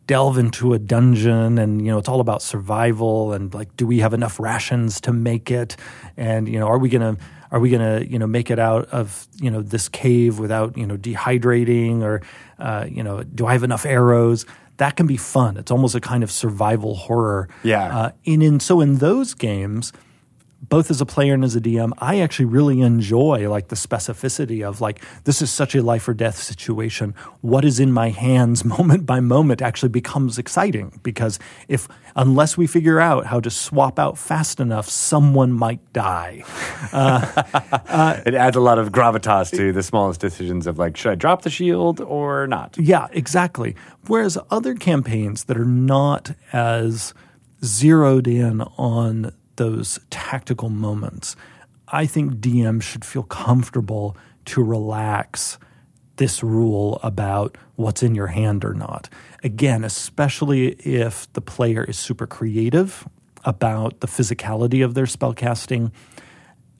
delve into a dungeon and you know it's all about survival and like do we have enough rations to make it and you know are we going to are we going to you know make it out of you know this cave without you know dehydrating or uh, you know do I have enough arrows? That can be fun. It's almost a kind of survival horror. Yeah. uh, and in so in those games both as a player and as a DM, I actually really enjoy like the specificity of like this is such a life or death situation. What is in my hands [laughs] moment by moment actually becomes exciting because if unless we figure out how to swap out fast enough, someone might die. [laughs] Uh, uh, it adds a lot of gravitas to the smallest decisions of like, should I drop the shield or not? Yeah, exactly. Whereas other campaigns that are not as zeroed in on those tactical moments, I think DM should feel comfortable to relax this rule about what's in your hand or not. Again, especially if the player is super creative about the physicality of their spellcasting.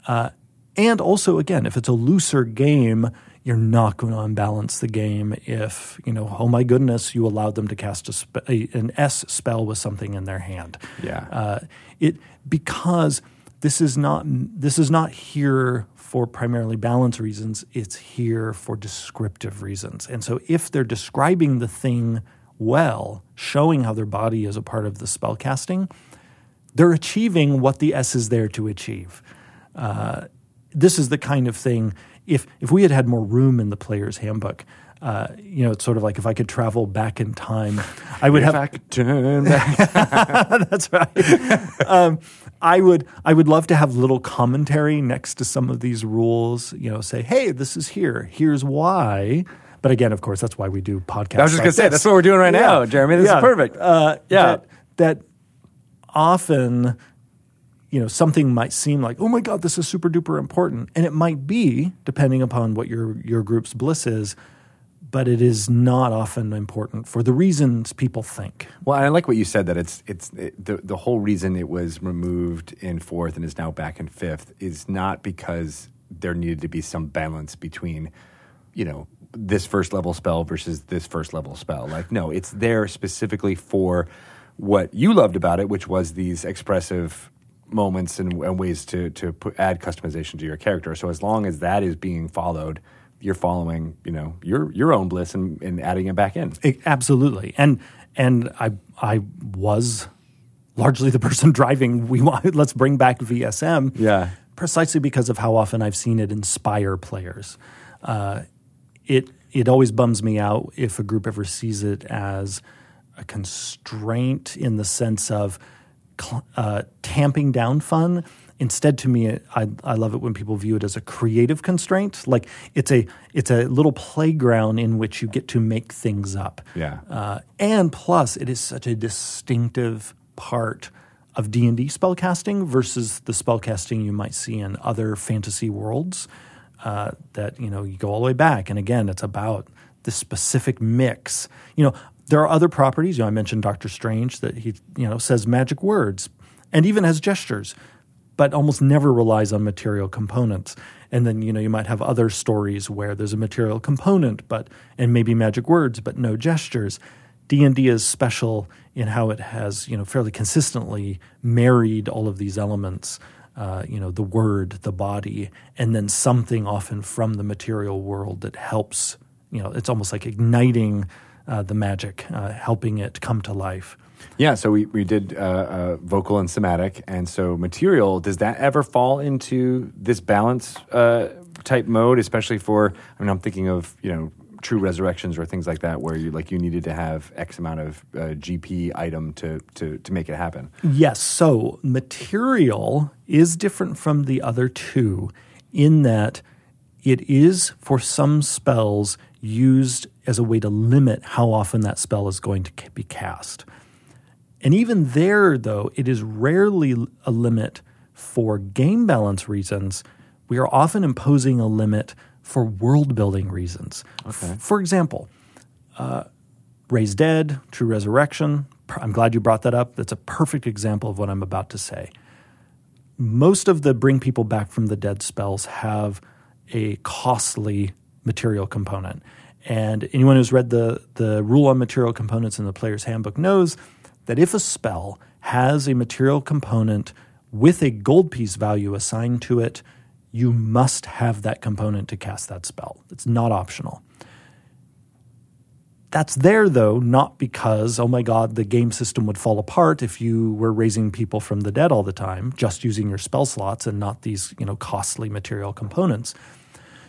Uh, and also, again, if it's a looser game, you're not going to unbalance the game if, you know, oh my goodness, you allowed them to cast a spe- a, an S spell with something in their hand. Yeah. Uh, it because this is not this is not here for primarily balance reasons. It's here for descriptive reasons. And so, if they're describing the thing well, showing how their body is a part of the spell casting, they're achieving what the S is there to achieve. Uh, this is the kind of thing. If if we had had more room in the player's handbook, uh, you know, it's sort of like if I could travel back in time, I would If have. I could turn back. [laughs] That's right. um, I would I would love to have little commentary next to some of these rules. You know, say, hey, this is here. Here's why. But again, of course, that's why we do podcasts. I was just like gonna say this. that's what we're doing right now, Jeremy. This Yeah. is perfect. Uh, Yeah. That, that often, you know, something might seem like, oh my God, this is super duper important. And it might be, depending upon what your, your group's bliss is, but it is not often important for the reasons people think. Well, I like what you said that it's it's it, the the whole reason it was removed in fourth and is now back in fifth is not because there needed to be some balance between, you know, this first level spell versus this first level spell. Like, no, it's there specifically for what you loved about it, which was these expressive moments and, and ways to to put, add customization to your character. So as long as that is being followed, you're following, you know, your your own bliss and, and adding it back in. It- absolutely. And and I I was largely the person [laughs] driving. We want let's bring back VSM. Yeah. Precisely because of how often I've seen it inspire players. Uh, it it always bums me out if a group ever sees it as a constraint in the sense of uh, tamping down fun. Instead, to me, I, I love it when people view it as a creative constraint. Like it's a it's a little playground in which you get to make things up. Yeah. Uh, and plus, it is such a distinctive part of D and D spellcasting versus the spellcasting you might see in other fantasy worlds. Uh, that you know you go all the way back, and again, it's about the specific mix. You know, there are other properties. You know, I mentioned Doctor Strange that he you know says magic words and even has gestures, but almost never relies on material components. And then you know you might have other stories where there's a material component, but and maybe magic words, but no gestures. D and D is special in how it has you know fairly consistently married all of these elements. Uh, you know the word, the body, and then something often from the material world that helps. You know, it's almost like igniting uh, the magic, uh, helping it come to life. Yeah, so we, we did uh, uh, vocal and somatic, and so material. Does that ever fall into this balance uh, type mode, especially for? I mean, I'm thinking of you know true resurrections or things like that, where you like you needed to have X amount of uh, GP item to, to to make it happen. Yes. So material is different from the other two in that it is for some spells used as a way to limit how often that spell is going to be cast. And even there, though, it is rarely a limit for game balance reasons. We are often imposing a limit for world building reasons. F- For example, uh, Raise Dead, True Resurrection. I'm glad you brought that up. That's a perfect example of what I'm about to say. Most of the bring people back from the dead spells have a costly material component. And anyone who's read the, the rule on material components in the player's handbook knows that if a spell has a material component with a gold piece value assigned to it, you must have that component to cast that spell. It's not optional. That's there though, not because, oh my God, the game system would fall apart if you were raising people from the dead all the time, just using your spell slots and not these, you know, costly material components.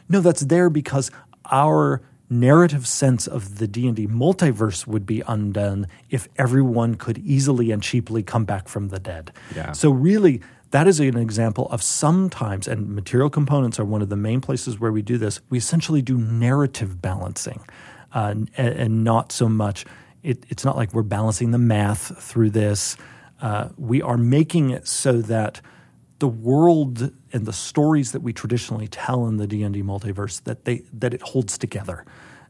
No, that's there because our narrative sense of the D&D multiverse would be undone if everyone could easily and cheaply come back from the dead. Yeah. So really that is an example of sometimes and material components are one of the main places where we do this. We essentially do narrative balancing. Uh, and, and not so much it, it's not like we're balancing the math through this. Uh, we are making it so that the world and the stories that we traditionally tell in the D&D multiverse that they that it holds together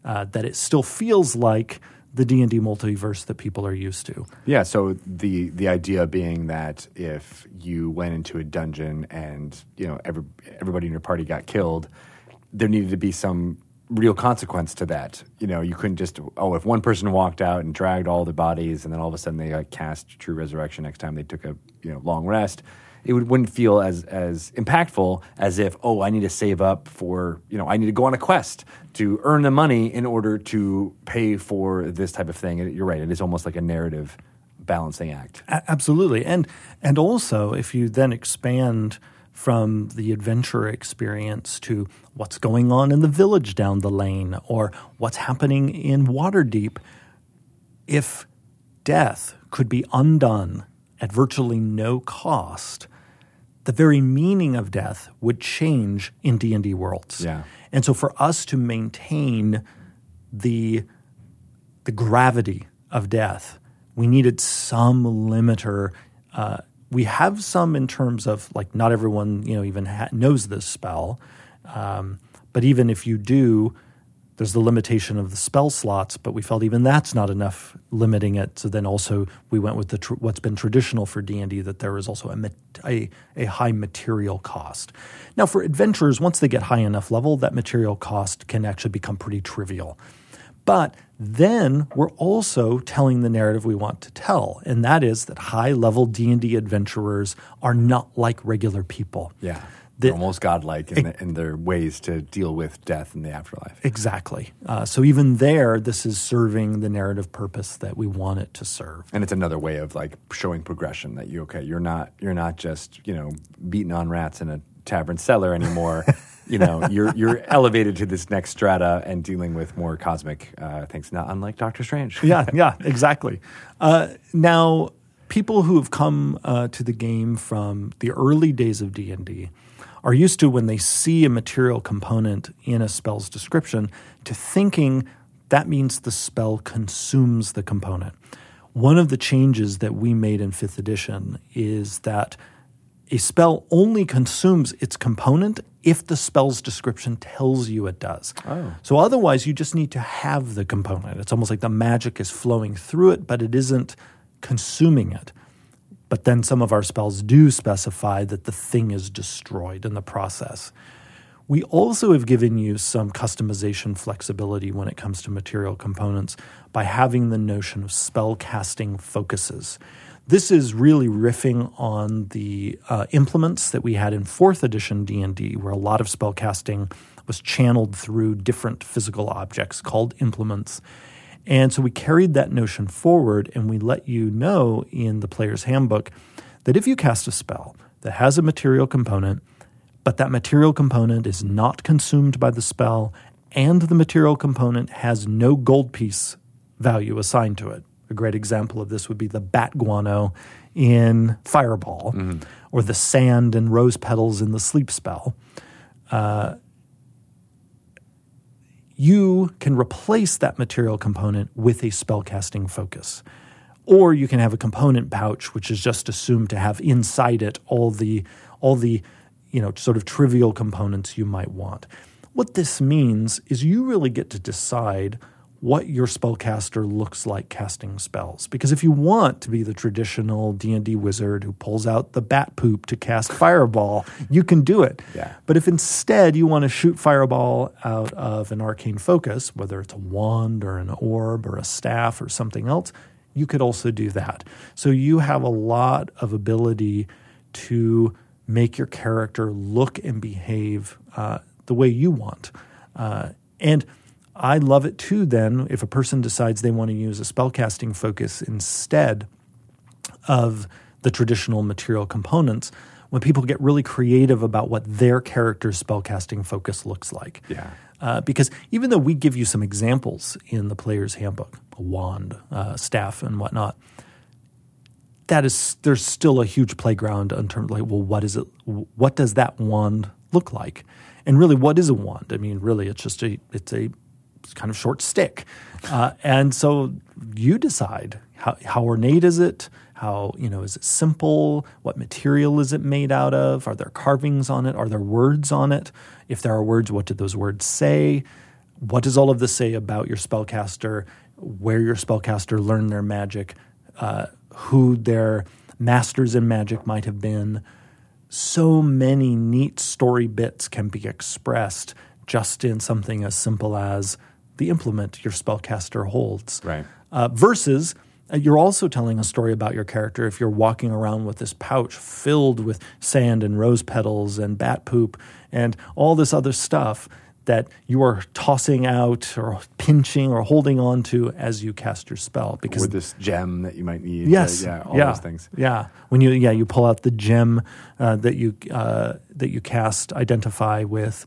uh, that it still feels like the D&D multiverse that people are used to Yeah, so the the idea being that if you went into a dungeon and you know every, everybody in your party got killed, there needed to be some real consequence to that. You know, you couldn't just oh if one person walked out and dragged all the bodies and then all of a sudden they cast true resurrection next time they took a you know long rest. It would, wouldn't feel as as impactful as if oh I need to save up for you know I need to go on a quest to earn the money in order to pay for this type of thing. You're right; it is almost like a narrative balancing act. A- absolutely and and also if you then expand from the adventure experience to what's going on in the village down the lane or what's happening in Waterdeep if death could be undone at virtually no cost the very meaning of death would change in D&D worlds. Yeah. And so for us to maintain the the gravity of death, we needed some limiter. Uh, we have some in terms of like not everyone you know even ha- knows this spell, um, but even if you do, there's the limitation of the spell slots. But we felt even that's not enough, limiting it. So then also we went with the tr- what's been traditional for D and D that there is also a, mat- a a high material cost. Now for adventurers, once they get high enough level, that material cost can actually become pretty trivial. But then we're also telling the narrative we want to tell, and that is that high-level D&D adventurers are not like regular people. Yeah. The- They're almost godlike in, the, in their ways to deal with death in the afterlife. Exactly. Uh, so even there, this is serving the narrative purpose that we want it to serve. And it's another way of like showing progression that you okay, you're not you're not just, you know, beating on rats in a tavern cellar anymore. [laughs] you know, you're you're elevated to this next strata and dealing with more cosmic uh, things, not unlike Doctor Strange. yeah, [laughs] yeah, exactly. Uh, now, people who have come uh, to the game from the early days of D and D are used to when they see a material component in a spell's description to thinking that means the spell consumes the component. One of the changes that we made in fifth edition is that a spell only consumes its component if the spell's description tells you it does. Oh. So otherwise, you just need to have the component. It's almost like the magic is flowing through it, but it isn't consuming it. But then some of our spells do specify that the thing is destroyed in the process. We also have given you some customization flexibility when it comes to material components by having the notion of spell casting focuses. This is really riffing on the uh, implements that we had in fourth edition D&D, where a lot of spell casting was channeled through different physical objects called implements. And so we carried that notion forward and we let you know in the player's handbook that if you cast a spell that has a material component, but that material component is not consumed by the spell and the material component has no gold piece value assigned to it. A great example of this would be the bat guano in Fireball mm-hmm. or the sand and rose petals in the sleep spell uh, you can replace that material component with a spellcasting focus. Or you can have a component pouch, which is just assumed to have inside it all the all the you know sort of trivial components you might want. What this means is you really get to decide what your spellcaster looks like casting spells. Because if you want to be the traditional D&D wizard who pulls out the bat poop to cast [laughs] fireball, you can do it. Yeah. But if instead you want to shoot fireball out of an arcane focus, whether it's a wand or an orb or a staff or something else, you could also do that. So you have a lot of ability to make your character look and behave uh, the way you want. Uh, and I love it too, then, if a person decides they want to use a spellcasting focus instead of the traditional material components, when people get really creative about what their character's spellcasting focus looks like. Yeah. Uh, because even though we give you some examples in the player's handbook, a wand, uh, staff, and whatnot, that is there's still a huge playground in terms of like, well, what is it? What does that wand look like? And really, what is a wand? I mean, really, it's just a it's a kind of short stick, uh, and so you decide how how ornate is it? How you know is it simple? What material is it made out of? Are there carvings on it? Are there words on it? If there are words, what do those words say? What does all of this say about your spellcaster? Where your spellcaster learned their magic? Uh, who their masters in magic might have been? so many neat story bits can be expressed just in something as simple as the implement your spellcaster holds. Right. Uh, versus, uh, you're also telling a story about your character if you're walking around with this pouch filled with sand and rose petals and bat poop and all this other stuff that you are tossing out or pinching or holding on to as you cast your spell. Because Or this gem that you might need. Yes. uh, yeah, all yeah. those things. Yeah. When you yeah you pull out the gem uh, that you uh, that you cast identify with,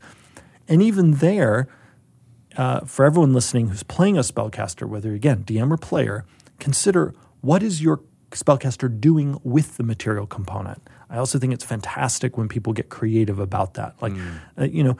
and even there, uh, for everyone listening who's playing a spellcaster, whether again DM or player, consider what is your spellcaster doing with the material component. I also think it's fantastic when people get creative about that. Like, uh, you know,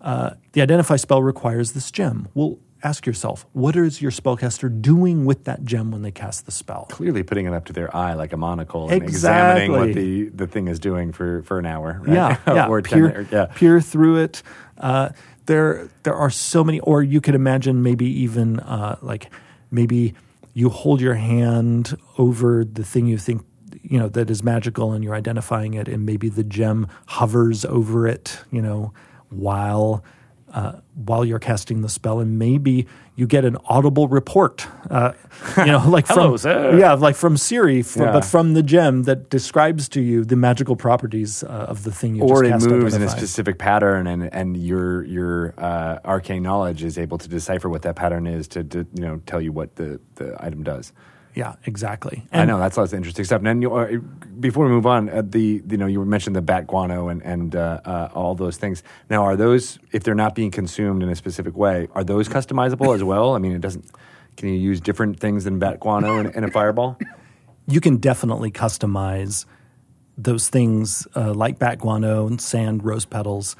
uh, the identify spell requires this gem. Well, ask yourself, what is your spellcaster doing with that gem when they cast the spell? Clearly putting it up to their eye like a monocle and examining what the, the thing is doing for, for an hour. Right? Yeah, [laughs] yeah. or 10 peer, or- yeah. peer through it. Uh, there, there are so many. Or you could imagine maybe even uh, like maybe you hold your hand over the thing you think you know that is magical, and you're identifying it, and maybe the gem hovers over it. You know, while uh, while you're casting the spell, and maybe you get an audible report, uh, you know, [laughs] like Hello, from sir. yeah, like from Siri, Yeah. but from the gem that describes to you the magical properties uh, of the thing you or just it moves in a specific pattern, and and your your uh, arcane knowledge is able to decipher what that pattern is to, to you know tell you what the, the item does. Yeah, exactly. I know that's lots of interesting stuff. And then you, uh, before we move on, uh, the you know you mentioned the bat guano and and uh, uh, all those things. Now, are those if they're not being consumed in a specific way, are those customizable as well? I mean, it doesn't. Can you use different things than bat guano in, in a fireball? [laughs] you can definitely customize those things uh, like bat guano and sand, rose petals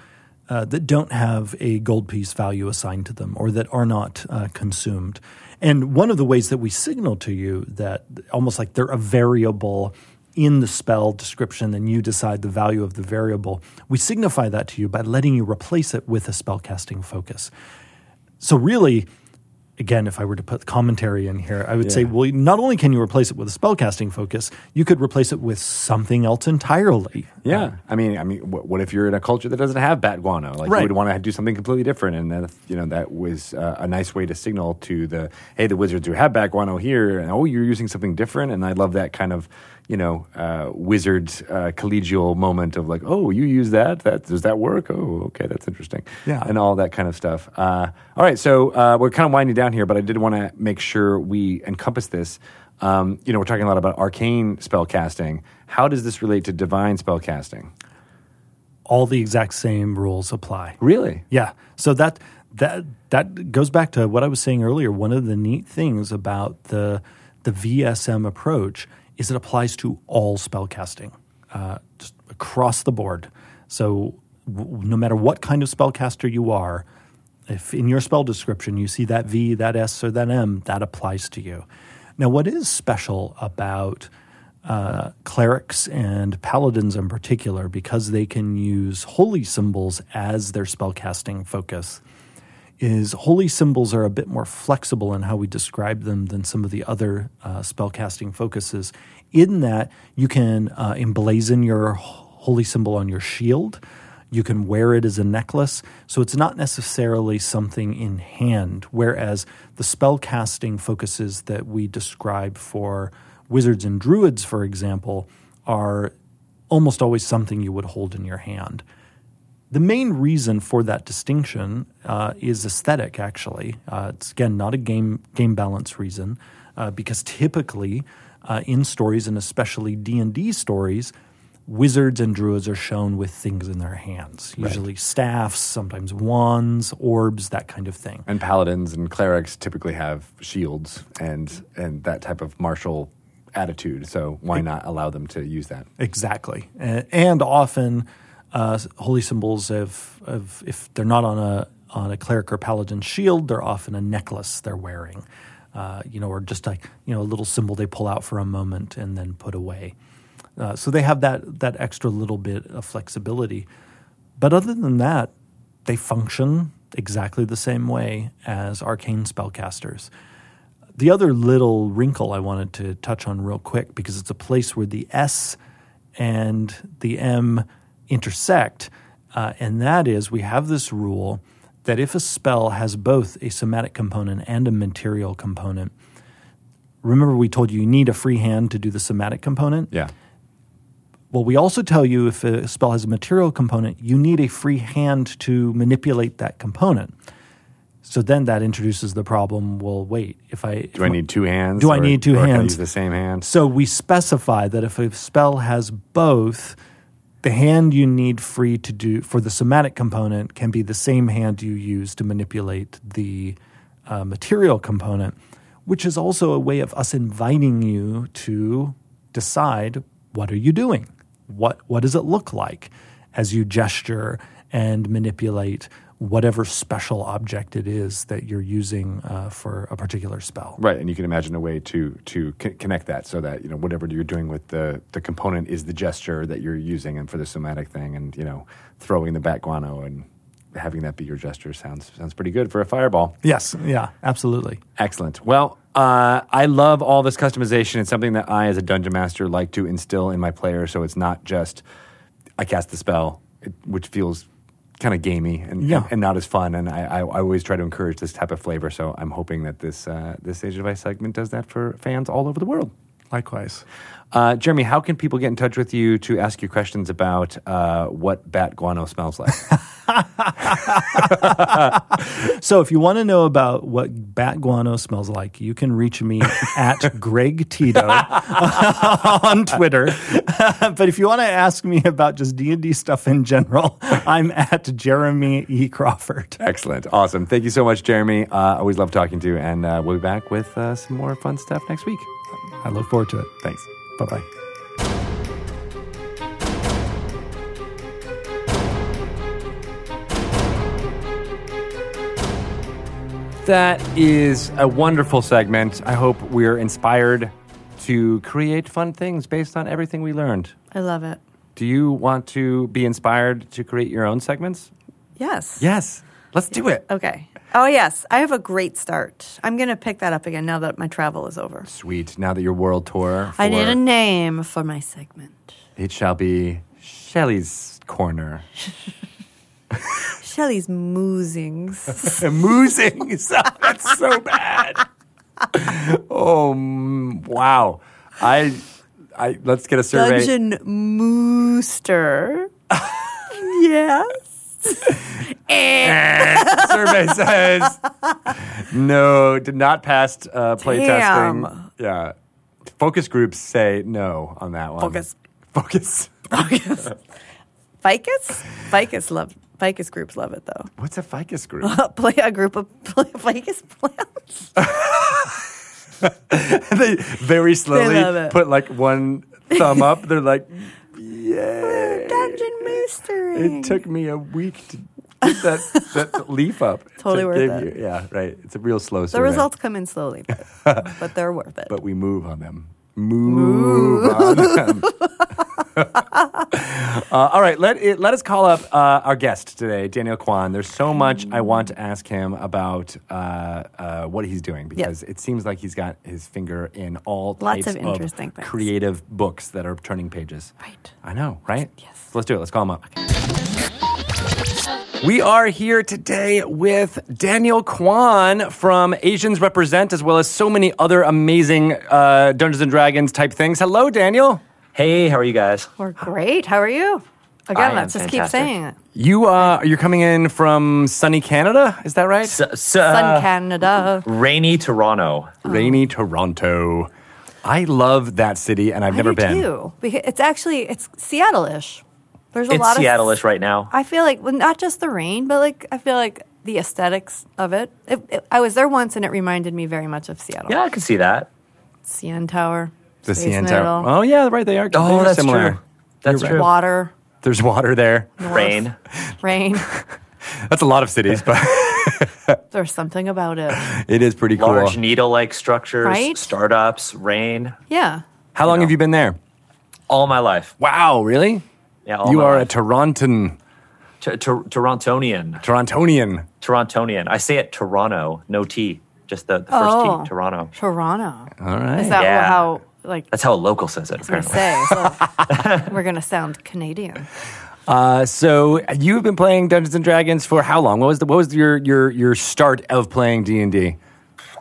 uh, that don't have a gold piece value assigned to them or that are not uh, consumed. And one of the ways that we signal to you that almost like they're a variable in the spell description and you decide the value of the variable, we signify that to you by letting you replace it with a spellcasting focus. So really, again, if I were to put commentary in here, I would say, well, not only can you replace it with a spellcasting focus, you could replace it with something else entirely. Yeah, I mean, I mean, what, what if you're in a culture that doesn't have bat guano? Like Right. you would want to do something completely different, and then you know that was uh, a nice way to signal to the hey, the wizards who have bat guano here, and oh, you're using something different, and I love that kind of you know uh, wizard uh, collegial moment of like, oh, you use that? That does that work? Oh, okay, that's interesting. Yeah. and all that kind of stuff. Uh, all right, so uh, we're kind of winding down here, but I did want to make sure we encompass this. Um, you know, we're talking a lot about arcane spell casting. How does this relate to divine spell casting? All the exact same rules apply. Really? Yeah. So that that that goes back to what I was saying earlier. One of the neat things about the the VSM approach is it applies to all spellcasting, uh, just across the board. So w- no matter what kind of spellcaster you are, if in your spell description you see that V, that S, or that M, that applies to you. Now, what is special about uh, clerics and paladins in particular, because they can use holy symbols as their spellcasting focus, is holy symbols are a bit more flexible in how we describe them than some of the other uh, spellcasting focuses, in that you can uh, emblazon your holy symbol on your shield. You can wear it as a necklace. So it's not necessarily something in hand. Whereas the spellcasting focuses that we describe for wizards and druids, for example, are almost always something you would hold in your hand. The main reason for that distinction uh, is aesthetic. Actually, uh, it's again not a game game balance reason, uh, because typically uh, in stories and especially D and D stories, wizards and druids are shown with things in their hands, usually staffs, sometimes wands, orbs, that kind of thing. And paladins and clerics typically have shields and and that type of martial attitude. So why not allow them to use that? Exactly, and, and often uh, holy symbols of, of if they're not on a on a cleric or paladin shield, they're often a necklace they're wearing, uh, you know, or just like you know a little symbol they pull out for a moment and then put away. Uh, so they have that that extra little bit of flexibility, but other than that, they function exactly the same way as arcane spellcasters. The other little wrinkle I wanted to touch on real quick because it's a place where the S and the M intersect, uh, and that is we have this rule that if a spell has both a somatic component and a material component, remember we told you you need a free hand to do the somatic component? Yeah. Well, we also tell you if a spell has a material component, you need a free hand to manipulate that component. So then that introduces the problem. Well, wait, if I Do I need two hands? Do I need two or hands? use the same hand? So we specify that if a spell has both, the hand you need free to do for the somatic component can be the same hand you use to manipulate the uh, material component, which is also a way of us inviting you to decide what are you doing? What what does it look like as you gesture and manipulate whatever special object it is that you're using uh, for a particular spell? Right, and you can imagine a way to to c- connect that so that you know whatever you're doing with the the component is the gesture that you're using, and for the somatic thing, and you know throwing the bat guano and having that be your gesture sounds sounds pretty good for a fireball. Yes, yeah, absolutely. Excellent. Well, uh, I love all this customization. It's something that I, as a dungeon master, like to instill in my players. So it's not just I cast the spell, it, which feels kind of gamey and, Yeah. and, and not as fun. And I, I, I always try to encourage this type of flavor. So I'm hoping that this uh, this Sage Advice segment does that for fans all over the world. Likewise. Uh, Jeremy, how can people get in touch with you to ask you questions about uh, what bat guano smells like? [laughs] [laughs] So if you want to know about what bat guano smells like, you can reach me at [laughs] Greg Tito on Twitter. but if you want to ask me about just D&D stuff in general, I'm at Jeremy E. Crawford. Excellent. Awesome. Thank you so much, Jeremy. Uh, always love talking to you. And uh, we'll be back with uh, some more fun stuff next week. I look forward to it. Thanks. Bye-bye. That is a wonderful segment. I hope we're inspired to create fun things based on everything we learned. I love it. Do you want to be inspired to create your own segments? Yes. Yes. Let's do it. Okay. Oh, yes. I have a great start. I'm going to pick that up again now that my travel is over. Sweet. Now that your world tour, I need a name for my segment. It shall be Shelly's Corner. Shelly's Moosings. [laughs] Moosings. [laughs] That's so bad. Oh wow! I, I let's get a survey. Dungeon Mooster. [laughs] yes. Survey says no. Did not pass uh, playtesting. Damn. Yeah. Focus groups say no on that one. Focus. Focus. Ficus? Ficus love Ficus groups love it though. What's a ficus group? [laughs] Play a group of [laughs] play Ficus plants. [laughs] they very slowly love it. put like one thumb up. They're like, yeah. Dungeon Moostering. It took me a week to get that, [laughs] that leaf up. Totally to worth it. You, yeah, right. It's a real slow the survey. results come in slowly, but, but they're worth it. [laughs] But we move on them. Move on them. [laughs] [laughs] uh, all right, let it, let us call up uh, our guest today, Daniel Kwan. There's so much I want to ask him about uh, uh, what he's doing because it seems like he's got his finger in all Lots types of interesting things. creative books that are turning pages. Right. I know, right? Yes. So let's do it. Let's call him up. We are here today with Daniel Kwan from Asians Represent, as well as so many other amazing uh, Dungeons and Dragons type things. Hello, Daniel. Hey, how are you guys? We're great. How are you? Again, I let's am just keep saying it. You uh, you're coming in from sunny Canada, is that right? So, so, Sun uh, Canada. rainy Toronto. Rainy Toronto. I love that city, and I've I never do been. Too. Because it's actually it's Seattle-ish. There's a It's lot of Seattle-ish right now. I feel like well, not just the rain, but like I feel like the aesthetics of it. It- it- I was there once, and it reminded me very much of Seattle. Yeah, I can see that. CN Tower, The Space CN Needle, Tower. Oh yeah, right. They are. they Oh, are that's similar. true. That's You're true. water, There's water there. Rain. [laughs] rain. [laughs] That's a lot of cities, but [laughs] There's something about it. it is pretty cool. Large needle-like structures, Right? startups, rain. Yeah. How long know. have you been there? All my life. Wow, really? Yeah, all you my are life. a Toronton, T- Tor- Torontonian. Torontonian. Torontonian. I say it Toronto, no T, just the, the first Oh. T, Toronto. Toronto. All right. Is that Yeah. how like That's how a local says it, I was apparently. gonna say? So [laughs] we're gonna sound Canadian. Uh, so you've been playing Dungeons and Dragons for how long? What was the what was your your your start of playing D and D?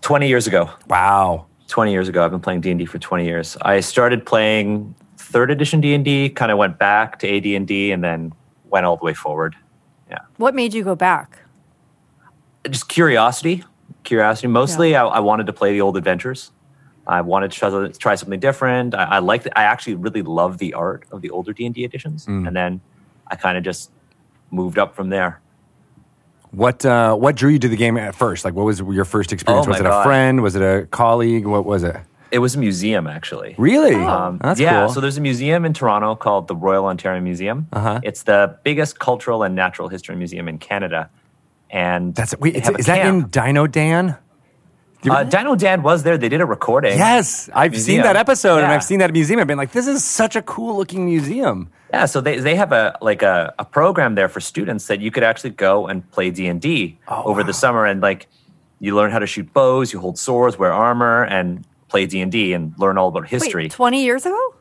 20 years ago. Wow. 20 years ago. I've been playing D&D for 20 years. I started playing 3rd edition D&D, kind of went back to AD&D and then went all the way forward. Yeah. What made you go back? Just curiosity. Curiosity. Mostly I, I wanted to play the old adventures. I wanted to try, try something different. I, I liked I actually really love the art of the older D&D editions. And then I kind of just moved up from there. What uh, what drew you to the game at first? Like, what was your first experience? Oh was it a friend? Was it a colleague? What was it? It was a museum actually. Really? Um, That's yeah, cool. so there's a museum in Toronto called the Royal Ontario Museum. Uh-huh. It's the biggest cultural and natural history museum in Canada. And That's wait. Is that in. Dino Dan? Uh, Dino Dan was there. They did a recording. Yes, I've seen that episode and I've seen that museum. I've been like, this is such a cool looking museum. Yeah, so they, they have a like a, a program there for students that you could actually go and play D and D Oh, over the summer, and like you learn how to shoot bows, you hold swords, wear armor, and play D and D and learn all about history. Wait, twenty years ago?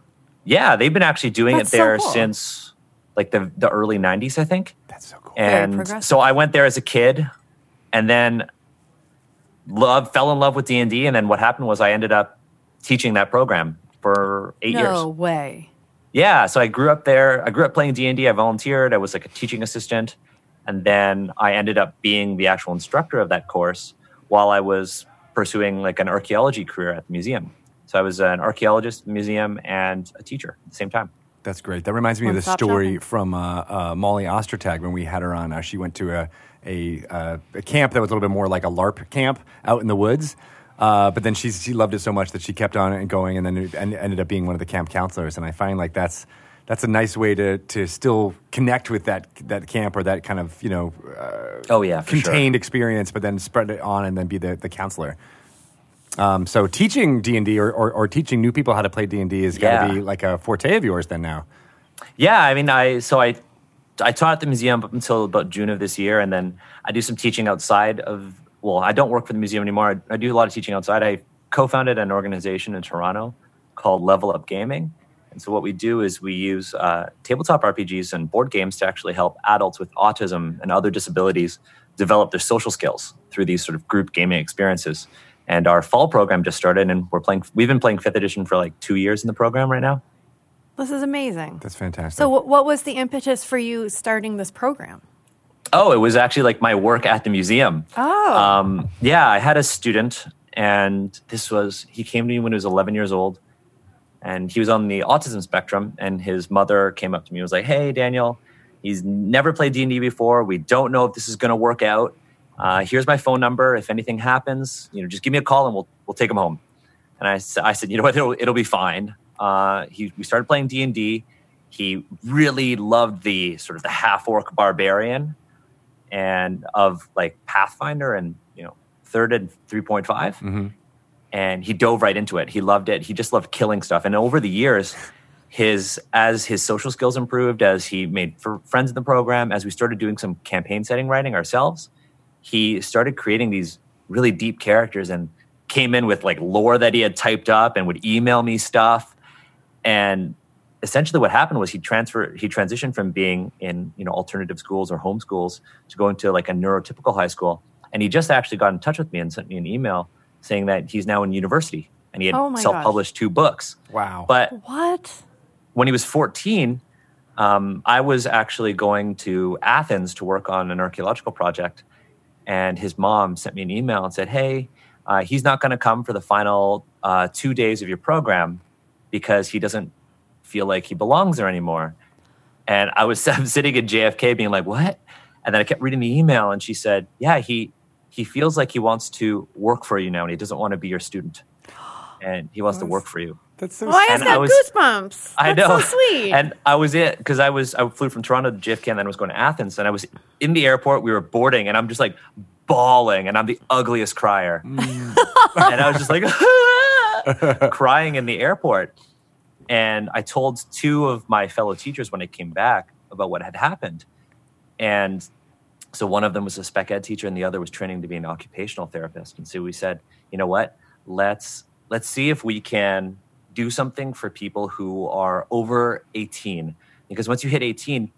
yeah, they've been actually doing That's it so there cool. since like the the early '90s, I think. That's so cool. Very And progressive. so I went there as a kid, and then love fell in love with D and D. And then what happened was I ended up teaching that program for eight no years. No way. Yeah, so I grew up there. I grew up playing D and I volunteered. I was like a teaching assistant, and then I ended up being the actual instructor of that course while I was pursuing like an archaeology career at the museum. So I was an archaeologist, museum, and a teacher at the same time. That's great. That reminds me of the story shopping. from uh, uh, Molly Ostertag when we had her on. Uh, she went to a, a, uh, a camp that was a little bit more like a LARP camp out in the woods. Uh, but then she, she loved it so much that she kept on and going and then it en- ended up being one of the camp counselors. And I find like that's, that's a nice way to, to still connect with that, that camp or that kind of, you know, uh, Oh yeah, for sure. contained experience, but then spread it on and then be the, the counselor. Um, so teaching D and D or, or, or teaching new people how to play D and D is got to Yeah. be like a forte of yours then now. Yeah, I mean, I so I I taught at the museum up until about June of this year, and then I do some teaching outside of. Well, I don't work for the museum anymore. I, I do a lot of teaching outside. I co-founded an organization in Toronto called Level Up Gaming, and so what we do is we use uh, tabletop RPGs and board games to actually help adults with autism and other disabilities develop their social skills through these sort of group gaming experiences. And our fall program just started, and we're playing. We've been playing fifth edition for like two years in the program right now. This is amazing. That's fantastic. So, wh- what was the impetus for you starting this program? Oh, it was actually like my work at the museum. Oh, Um, yeah, I had a student, and this was he came to me when he was 11 years old, and he was on the autism spectrum. And his mother came up to me and was like, "Hey, Daniel, he's never played D and D before. We don't know if this is going to work out. Uh, here's my phone number. If anything happens, you know, just give me a call and we'll we'll take him home." And I, said, "I said, "You know what? It'll it'll be fine." Uh, he we started playing D and D. He really loved the sort of the half orc barbarian and of like Pathfinder and you know third and three point five, Mhm. and he dove right into it. He loved it. He just loved killing stuff. And over the years, his as his social skills improved, as he made fr- friends in the program, as we started doing some campaign setting writing ourselves, he started creating these really deep characters and came in with like lore that he had typed up and would email me stuff and essentially what happened was he transferred he transitioned from being in you know alternative schools or home schools to going to like a neurotypical high school. And he just actually got in touch with me and sent me an email saying that he's now in university and he had Oh self-published two books. Wow. but what? when he was 14 um, i was actually going to athens to work on an archaeological project. And his mom sent me an email and said hey uh, he's not going to come for the final uh, two days of your program because he doesn't feel like he belongs there anymore and i was [laughs] I'm sitting at jfk being like what and then i kept reading the email and she said yeah he he feels like he wants to work for you now and he doesn't want to be your student and he wants to work for you That's so Well, I just And I got was- goosebumps. I That's know. so sweet. And I was it because I was I flew from Toronto to JFK and then I was going to Athens and I was in the airport. We were boarding and I'm just like bawling and I'm the ugliest crier. Mm. [laughs] and I was just like [laughs] [laughs] crying in the airport. And I told two of my fellow teachers when I came back about what had happened. And so one of them was a spec ed teacher and the other was training to be an occupational therapist. And so we said, you know what? Let's let's see if we can do something for people who are over 18 because once you hit 18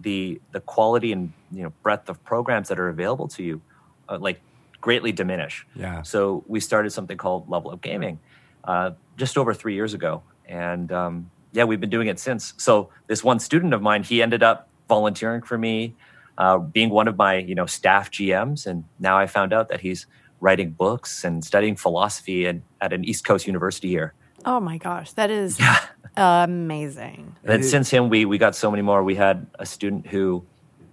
the the quality and you know breadth of programs that are available to you uh, like greatly diminish Yeah. so we started something called level up gaming uh, just over three years ago and um, yeah we've been doing it since so this one student of mine he ended up volunteering for me uh, being one of my you know staff gms and now i found out that he's writing books and studying philosophy and at an east coast university here oh my gosh, that is amazing. [laughs] and then since him, we we got so many more. We had a student who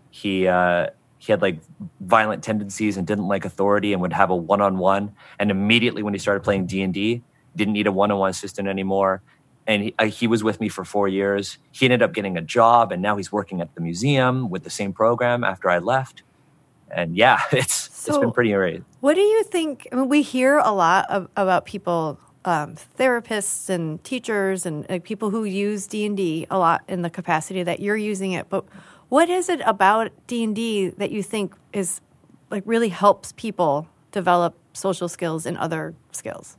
he uh, he had like violent tendencies and didn't like authority and would have a one on one. And immediately when he started playing D and D, didn't need a one on one assistant anymore. And he, uh, he was with me for four years. He ended up getting a job, and now he's working at the museum with the same program after I left. And yeah, [laughs] it's it's So- been pretty great. What do you think? I mean, we hear a lot of, about people, um, therapists and teachers, and like, people who use D and D a lot in the capacity that you're using it. But what is it about D and D that you think is like really helps people develop social skills and other skills?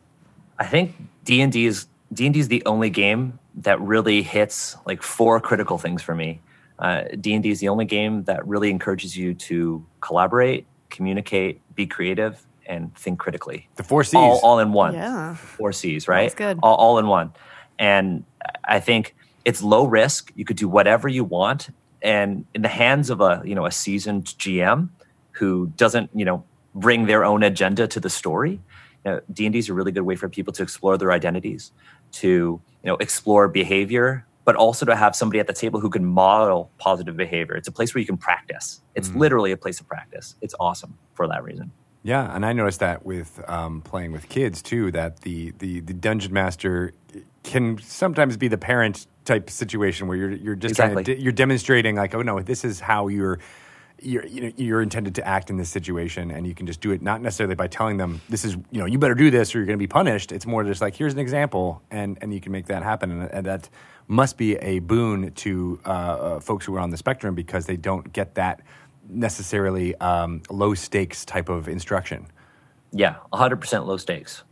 I think D and D is D and D is the only game that really hits like four critical things for me. Uh, D&D is the only game that really encourages you to collaborate, communicate, be creative, and think critically. The four C's. All, all in one. Yeah. Four C's, right? That's good. All, all in one. And I think it's low risk. You could do whatever you want. And in the hands of a, you know, a seasoned GM who doesn't, you know, bring their own agenda to the story, you know, D&D is a really good way for people to explore their identities, to, you know, explore behavior, but also to have somebody at the table who can model positive behavior. It's a place where you can practice. It's literally a place of practice. It's awesome for that reason. Yeah, and I noticed that with um, playing with kids too. That the, the the dungeon master can sometimes be the parent type situation where you're you're just kind of de- you're demonstrating like, oh no, this is how you're. You're, you know, you're intended to act in this situation, and you can just do it not necessarily by telling them this is you know you better do this or you're going to be punished. It's more just like here's an example, and and you can make that happen, and, and that must be a boon to uh, uh, folks who are on the spectrum because they don't get that necessarily um, low stakes type of instruction. Yeah, 100% low stakes.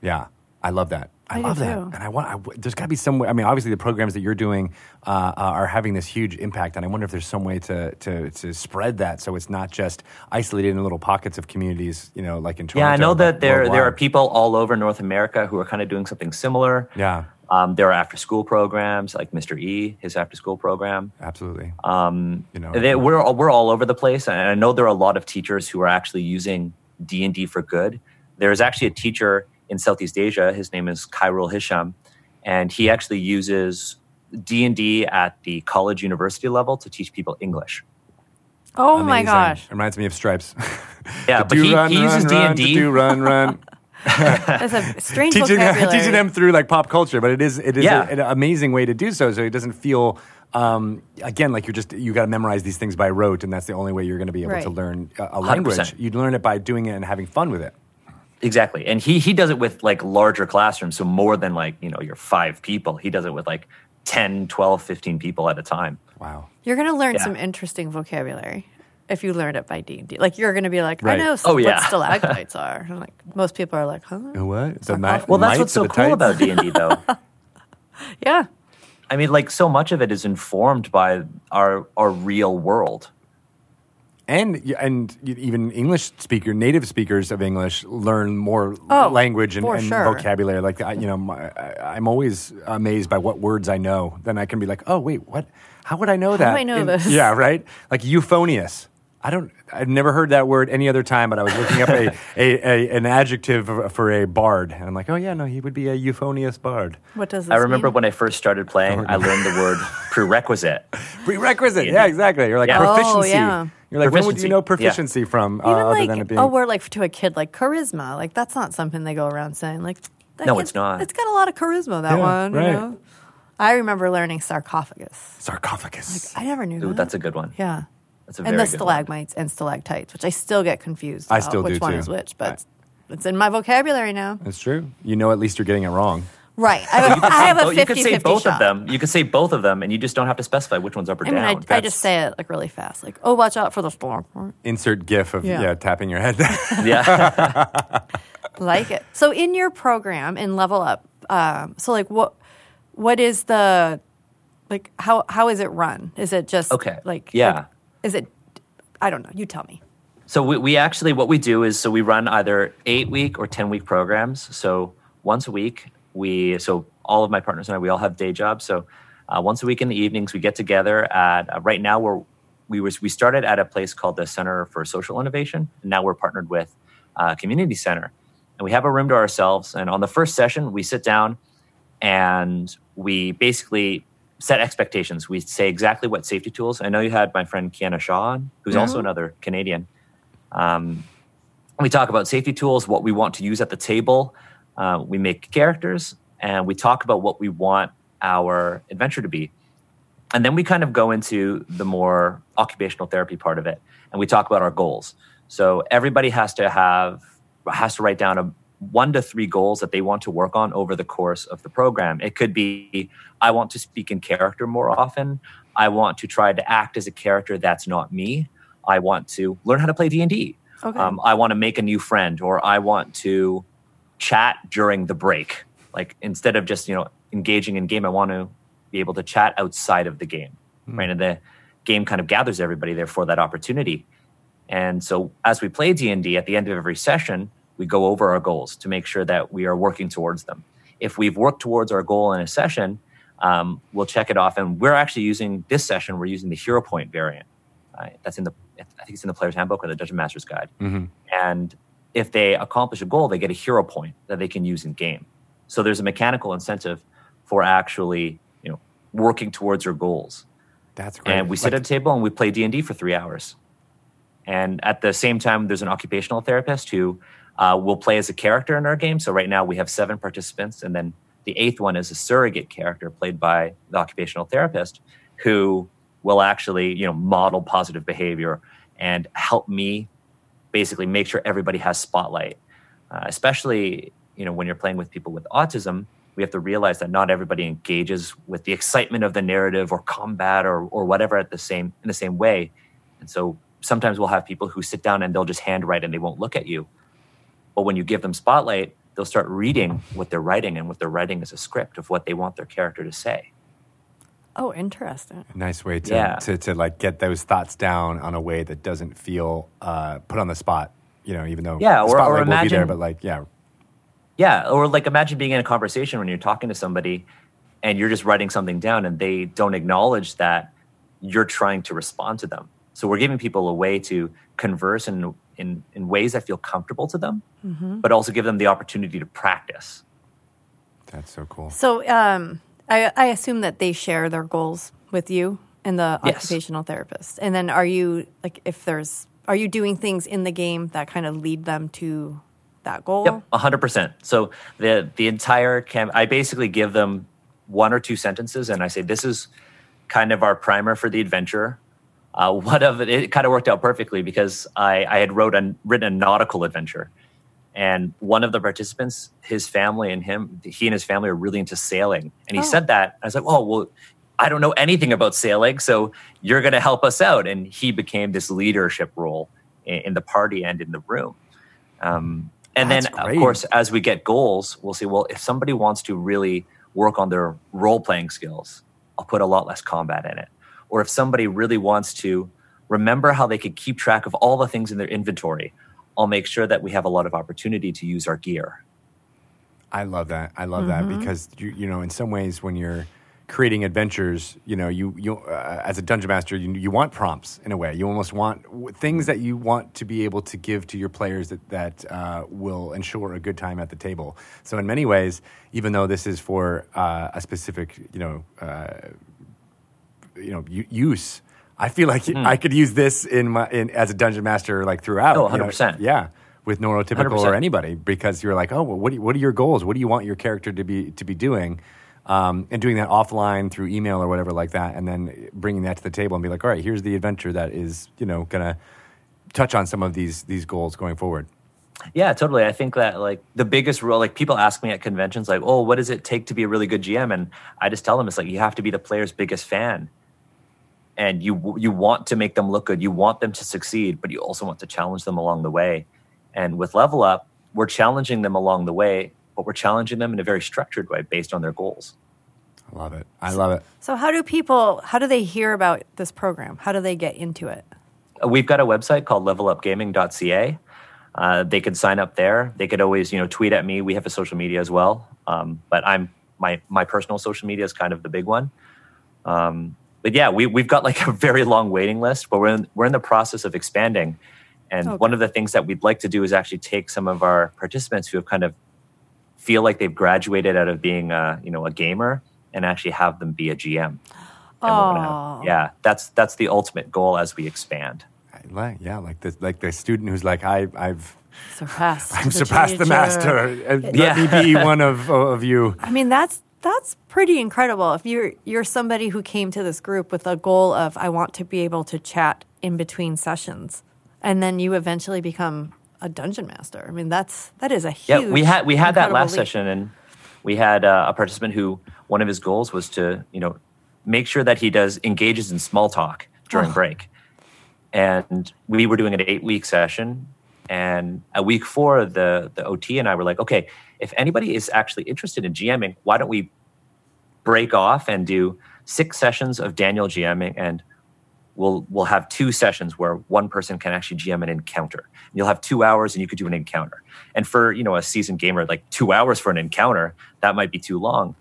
Yeah, I love that. I, I love that, too. and I want. I w there's got to be some way. I mean, obviously, the programs that you're doing uh, uh, are having this huge impact, and I wonder if there's some way to, to to spread that so it's not just isolated in little pockets of communities. You know, like in Toronto. Yeah, I know that there there are people all over North America who are kind of doing something similar. Yeah, Um, there are after school programs like Mr. E, his after school program. absolutely. Um, You know, they, we're we're all over the place, and I know there are a lot of teachers who are actually using D and D for good. There's actually a teacher in Southeast Asia. His name is Khairul Hisham, and he actually uses D and D at the college university level to teach people English. Oh my gosh. It reminds me of Stripes. [laughs] Yeah, but he, run, he uses D and D. do run run. [laughs] That's a strange [laughs] teaching vocabulary. teaching them through like pop culture, but it is it is Yeah. a- an amazing way to do so. So it doesn't feel um, again like you're just you got to memorize these things by rote, and that's the only way you're going to be able to learn a, a language. 100%. You'd learn it by doing it and having fun with it. Exactly. And he he does it with like larger classrooms, so more than like, you know, your five people. He does it with like 10, 12, 15 people at a time. Wow. You're going to learn Yeah. some interesting vocabulary if you learn it by D&D. Like you're going to be like, Right. I know Oh, what yeah. stalactites [laughs] are. And like most people are like, huh? What? The Sarcophagus. Well, that's what's so cool tights? about D&D though. [laughs] Yeah. I mean, like so much of it is informed by our our real world. And and even English speaker, native speakers of English learn more Oh, language and, and sure. vocabulary. Like I, you know, my, I, I'm always amazed by what words I know. Then I can be like, oh wait, what? How would I know that? do I know In- this? Yeah, right. Like euphonious. I don't. I've never heard that word any other time, but I was looking up a, [laughs] a, a an adjective for a bard, and I'm like, oh yeah, no, he would be a euphonious bard. What does this mean? I remember mean? when I first started playing, oh, I learned the word [laughs] prerequisite. Prerequisite. Yeah. Yeah, exactly. You're like Yeah. Oh, proficiency. yeah. You're like, when would you Proficiency. know Yeah. proficiency from? Uh, Even other like than it being a word like to a kid like charisma, like that's not something they go around saying. Like, No, kid's- it's not. It's got a lot of charisma. That Yeah, one, right. you know. I remember learning sarcophagus. sarcophagus. Like, I never knew Ooh, that. that's a good one. yeah. That's a and the good one. stalagmites and stalactites, which I still get confused. I about still which do, one too. is which, but I- it's in my vocabulary now. It's true. You know, at least you're getting it wrong. Right. I, have a- I have a Oh, 50 you could say 50 both shot. of them. You could say both of them, and you just don't have to specify which one's up or I mean, down. I, I just say it like really fast, like, "Oh, watch out for the stalagmite." Insert GIF of yeah, Yeah. tapping your head. [laughs] yeah. [laughs] like it. So in your program in Level Up, um, so like what what is the like how how is it run? Is it just Okay. Like Yeah. like, is it? I don't know. You tell me. So we, we actually what we do is so we run either eight week or ten week programs. So once a week we so all of my partners and I we all have day jobs. So uh, once a week in the evenings we get together at uh, right now we're we was we started at a place called the Center for Social Innovation and now we're partnered with uh, Community Center and we have a room to ourselves. And on the first session we sit down and we basically set expectations. We say exactly what safety tools. I know you had my friend Kienna Shaw on, who's also another Canadian. Um, we talk about safety tools, what we want to use at the table. Uh, we make characters, and we talk about what we want our adventure to be. And then we kind of go into the more occupational therapy part of it, and we talk about our goals. So everybody has to have has to write down a one to three goals that they want to work on over the course of the program. It could be I want to speak in character more often. I want to try to act as a character that's not me. I want to learn how to play D and D. Okay. Um, I want to make a new friend, or I want to chat during the break. Like instead of just you know engaging in game, I want to be able to chat outside of the game. Right, and the game kind of gathers everybody there for that opportunity. And so as we play D&D at the end of every session, we go over our goals to make sure that we are working towards them. If we've worked towards our goal in a session, um, we'll check it off. And we're actually using this session, we're using the hero point variant. Uh, that's in the, I think it's in the player's handbook or the Dungeon Master's Guide. And if they accomplish a goal, they get a hero point that they can use in game. So there's a mechanical incentive for actually, you know, working towards your goals. That's great. And we sit Like- at a table and we play D and D for three hours. And at the same time, there's an occupational therapist who uh, will play as a character in our game. So right now we have seven participants, and then the eighth one is a surrogate character played by the occupational therapist, who will actually, you know, model positive behavior and help me basically make sure everybody has spotlight. Uh, especially, you know, when you're playing with people with autism, we have to realize that not everybody engages with the excitement of the narrative or combat or, or whatever at the same in the same way. And so sometimes we'll have people who sit down and they'll just handwrite and they won't look at you. But when you give them spotlight, they'll start reading what they're writing, and what they're writing is a script of what they want their character to say. Oh, interesting. nice way to, Yeah. to, to like get those thoughts down on a way that doesn't feel uh, put on the spot. You know, even though Yeah, the or- or spotlight will be there, imagine- but like, yeah, Yeah, or like imagine being in a conversation when you're talking to somebody and you're just writing something down and they don't acknowledge that you're trying to respond to them. So we're giving people a way to converse in in, in ways that feel comfortable to them, but also give them the opportunity to practice. that's so cool. So, um, I, I assume that they share their goals with you and the Yes. occupational therapist. And then, are you like if there's are you doing things in the game that kind of lead them to that goal? Yep, hundred percent. So the the entire camp, I basically give them one or two sentences, and I say, "This is kind of our primer for the adventure." Uh, [laughs] one of it, it kind of worked out perfectly because I, I had wrote a, written a nautical adventure, and one of the participants, his family and him, he and his family are really into sailing, and he Oh. said that. I was like, "Oh, well." I don't know anything about sailing, so you're going to help us out. And he became this leadership role in, in the party and in the room. Um, and That's then, great. of course, as we get goals, we'll say, well, if somebody wants to really work on their role playing skills, I'll put a lot less combat in it. Or if somebody really wants to remember how they could keep track of all the things in their inventory, I'll make sure that we have a lot of opportunity to use our gear. I love that. I love Mm-hmm. that because you you know in some ways when you're creating adventures, you know you you uh, as a dungeon master you you want prompts in a way. You almost want w- things that you want to be able to give to your players that that uh, will ensure a good time at the table. So in many ways, even though this is for uh, a specific you know uh, you know u- use. I feel like I could use this in my in as a dungeon master like throughout. Oh, you know? 100%. Yeah, with neurotypical or 100%. anybody because you're like, oh, well, what do you, what are your goals? What do you want your character to be to be doing? Um, and doing that offline through email or whatever like that, and then bringing that to the table and be like, all right, here's the adventure that is you know gonna touch on some of these these goals going forward. Yeah, totally. I think that like the biggest rule, like people ask me at conventions, like, "Oh, what does it take to be a really good GM?" And I just tell them it's like you have to be the player's biggest fan, and you you want to make them look good, you want them to succeed, but you also want to challenge them along the way. And with Level Up, we're challenging them along the way, but we're challenging them in a very structured way based on their goals. I love it. I love it. So, how do people? How do they hear about this program? How do they get into it? Uh, We've got a website called levelupgaming.ca. Uh, they could sign up there. They could always, you know, tweet at me. We have a social media as well, um, but I'm my my personal social media is kind of the big one. Um, but yeah, we we've got like [laughs] a very long waiting list, but we're in, we're in the process of expanding. And Okay. one of the things that we'd like to do is actually take some of our participants who have kind of feel like they've graduated out of being a, you know a gamer and actually have them be a GM. And we're gonna have- Oh. yeah, that's that's the ultimate goal as we expand. Like yeah, like the like the student who's like I I've Surpassed. [laughs] I've surpassed the master. Uh, Let Yeah. me be [laughs] one of of you. I mean, that's that's pretty incredible. If you're you're somebody who came to this group with a goal of I want to be able to chat in between sessions, and then you eventually become a dungeon master. I mean, that's that is a huge. Yeah, we had we had that last leap. session, and we had uh, a participant who one of his goals was to you know make sure that he does engages in small talk during Oh. break, and we were doing an eight week session, and at week four, the the OT and I were like, okay, if anybody is actually interested in GMing, why don't we break off and do six sessions of Daniel GMing and we'll we'll have two sessions where one person can actually GM an encounter. And you'll have two hours, and you could do an encounter. And for you know a seasoned gamer, like two hours for an encounter, that might be too long.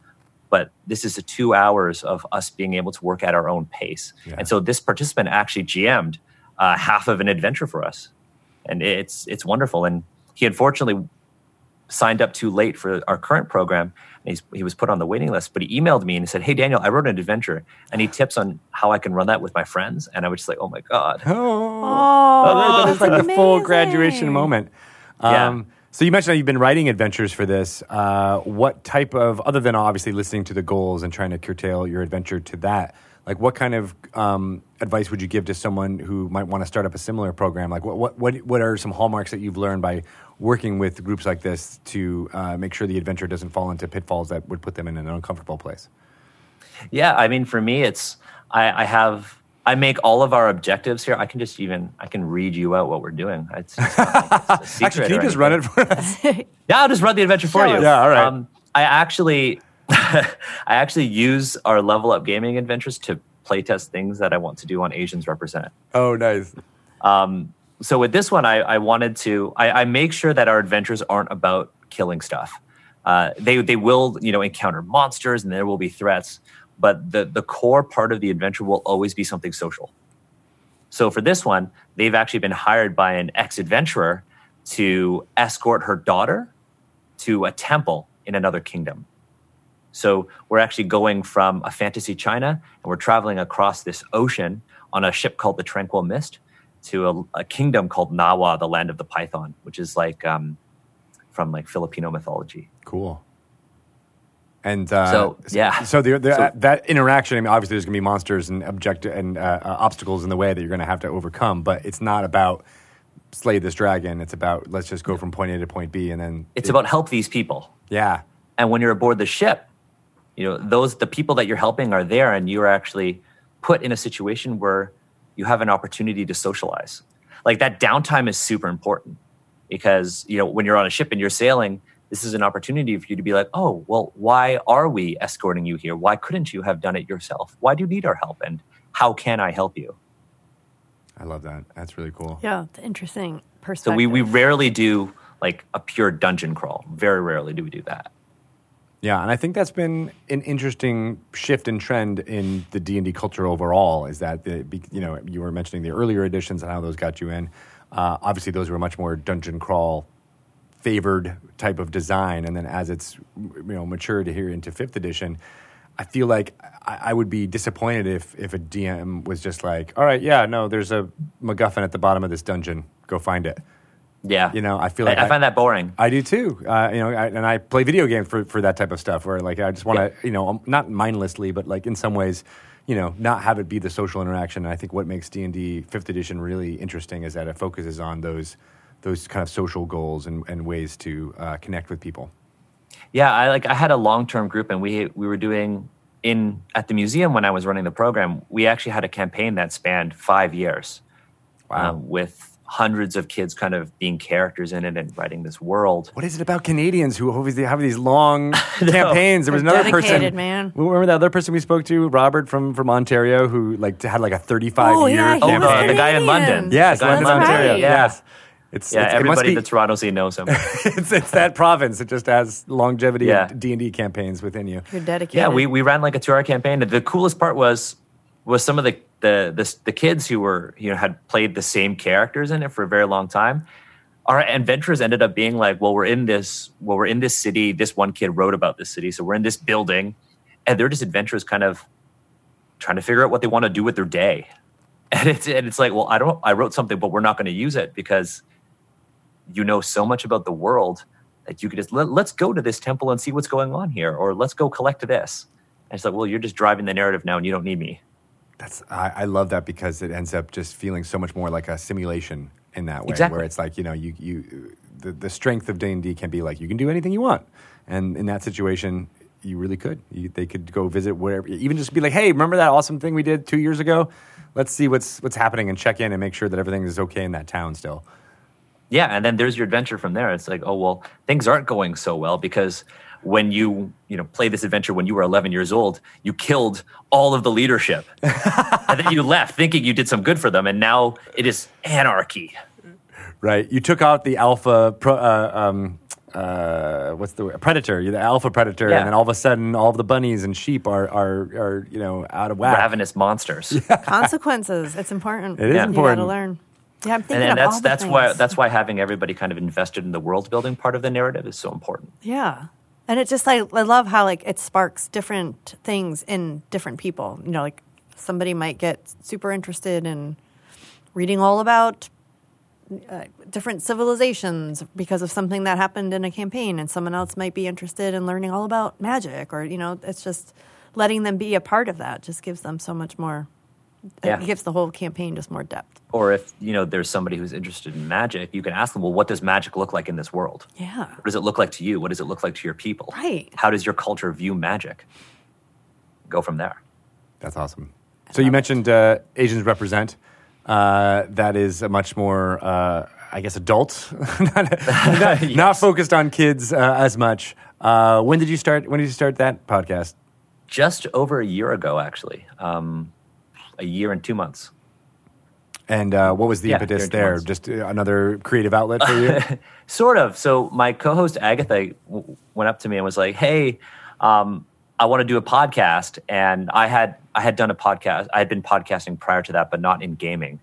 But this is a two hours of us being able to work at our own pace. Yeah. And so this participant actually GM'd uh, half of an adventure for us, and it's it's wonderful. And he unfortunately signed up too late for our current program. And he's, he was put on the waiting list, but he emailed me and he said, Hey, Daniel, I wrote an adventure. And he tips on how I can run that with my friends. And I was just like, Oh my God. Oh, Oh, that's like the full graduation moment. Yeah. Um, so you mentioned that you've been writing adventures for this. Uh, what type of, other than obviously listening to the goals and trying to curtail your adventure to that, like what kind of um, advice would you give to someone who might want to start up a similar program? Like what, what, what, what are some hallmarks that you've learned by working with groups like this to uh, make sure the adventure doesn't fall into pitfalls that would put them in an uncomfortable place? Yeah. I mean, for me, it's, I, I have, I make all of our objectives here. I can just even, I can read you out what we're doing. It's, it's like it's a [laughs] secret Actually, can you just anything. run it for us? [laughs] Yeah, I'll just run the adventure for Show you. Yeah, all right. Um, I actually, [laughs] I actually use our level up gaming adventures to playtest things that I want to do on Asians Represent. oh, nice. So with this one, I, I wanted to, I, I make sure that our adventures aren't about killing stuff. Uh, they they will you know encounter monsters and there will be threats, but the the core part of the adventure will always be something social. So for this one, they've actually been hired by an ex adventurer to escort her daughter to a temple in another kingdom. So we're actually going from a fantasy China and we're traveling across this ocean on a ship called the Tranquil Mist to a, a kingdom called Nawa, the land of the python, which is like um, from like Filipino mythology. Cool. And uh, So, yeah. so, the, the, So- that interaction. I mean, obviously, there's going to be monsters and object and uh, uh, obstacles in the way that you're going to have to overcome. But it's not about slay this dragon. It's about let's just go from point A to point B, and then It's about help these people. yeah, And when you're aboard the ship, you know those the people that you're helping are there, and you're actually put in a situation where you have an opportunity to socialize. Like that downtime is super important because you know when you're on a ship and you're sailing, this is an opportunity for you to be like, oh, well, why are we escorting you here? Why couldn't you have done it yourself? Why do you need our help? And how can I help you? I love that. That's really cool. Yeah, it's interesting So we, we rarely do like a pure dungeon crawl. Very rarely do we do that. Yeah, and I think that's been an interesting shift and trend in the D and D culture overall. Is that the you know you were mentioning the earlier editions and how those got you in. Uh, obviously, those were much more dungeon crawl favored type of design, and then as it's you know matured here into fifth edition, I feel like I, I would be disappointed if if a DM was just like, all right, yeah, no, there's a MacGuffin at the bottom of this dungeon, go find it. Yeah. You know, I feel like I, I find that boring. I do too. Uh, you know, I, and I play video games for, for that type of stuff where like I just want to, you know, um, not mindlessly, but like in some ways, you know, not have it be the social interaction. And I think what makes D and D Fifth Edition really interesting is that it focuses on those those kind of social goals and, and ways to uh, connect with people. Yeah, I like I had a long term group, and we we were doing in at the museum when I was running the program. We actually had a campaign that spanned five years, Wow. um, with hundreds of kids kind of being characters in it and writing this world. What is it about Canadians who always have these long [laughs] campaigns? There was another person, dedicated, man. Remember that other person we spoke to, Robert from from Ontario, who like had like a thirty five Oh, year yeah, he Oh, campaign. was the, the guy in London. Yes, the guy in London, That's Ontario. Yeah. Yes, it's Yeah, it's, it must everybody be, that's Toronto scene knows him. [laughs] it's, it's that province. It just has longevity Yeah. D and D campaigns within you. You're dedicated. yeah, we, we ran like a two hour campaign. The coolest part was was some of the the, the the kids who were you know had played the same characters in it for a very long time. Our adventures ended up being like, well, we're in this well, we're in this city. This one kid wrote about this city, so we're in this building, and they're just adventurers, kind of trying to figure out what they want to do with their day. [laughs] And it's and it's like, well, I don't. I wrote something, but we're not going to use it because you know so much about the world that you could just Let, let's go to this temple and see what's going on here, or let's go collect this. And it's like, well, you're just driving the narrative now, and you don't need me. That's I, I love that because it ends up just feeling so much more like a simulation in that way, Exactly. where it's like you know you you the, the strength of D and D can be like you can do anything you want, and in that situation. You really could. You, they could go visit wherever. Even just be like, "Hey, remember that awesome thing we did two years ago? Let's see what's what's happening and check in and make sure that everything is okay in that town still." Yeah, and then there's your adventure from there. It's like, oh well, things aren't going so well because when you you know play this adventure when you were 11 years old, you killed all of the leadership, [laughs] and then you left thinking you did some good for them, and now it is anarchy. Right. You took out the alpha. Pro, uh, um, uh, what's the word? predator? You're the alpha predator, Yeah. and then all of a sudden, all of the bunnies and sheep are are, are you know out of whack. Ravenous monsters. [laughs] Consequences. It's important. It is You important. got to learn. Yeah, I'm thinking and, and of that's all the that's why that's why having everybody kind of invested in the world building part of the narrative is so important. Yeah. And it just like I love how like it sparks different things in different people. You know, like somebody might get super interested in reading all about uh, different civilizations because of something that happened in a campaign and someone else might be interested in learning all about magic or you know, it's just letting them be a part of that just gives them so much more Yeah. it gives the whole campaign just more depth. Or if you know there's somebody who's interested in magic, you can ask them, well, what does magic look like in this world? Yeah. What does it look like to you? What does it look like to your people? Right. How does your culture view magic? Go from there. That's awesome. So you mentioned uh, Asians represent. Uh, that is a much more, uh, I guess, adult, [laughs] not, not, [laughs] not focused on kids uh, as much. Uh, when did you start? When did you start that podcast? Just over a year ago, actually, um, a year and two months. And uh, what was the Yeah, impetus year and two there? Just uh, another creative outlet for you? [laughs] Sort of. So my co-host Agatha w- went up to me and was like, "Hey, um, I want to do a podcast." And I had I had done a podcast. I had been podcasting prior to that, but not in gaming.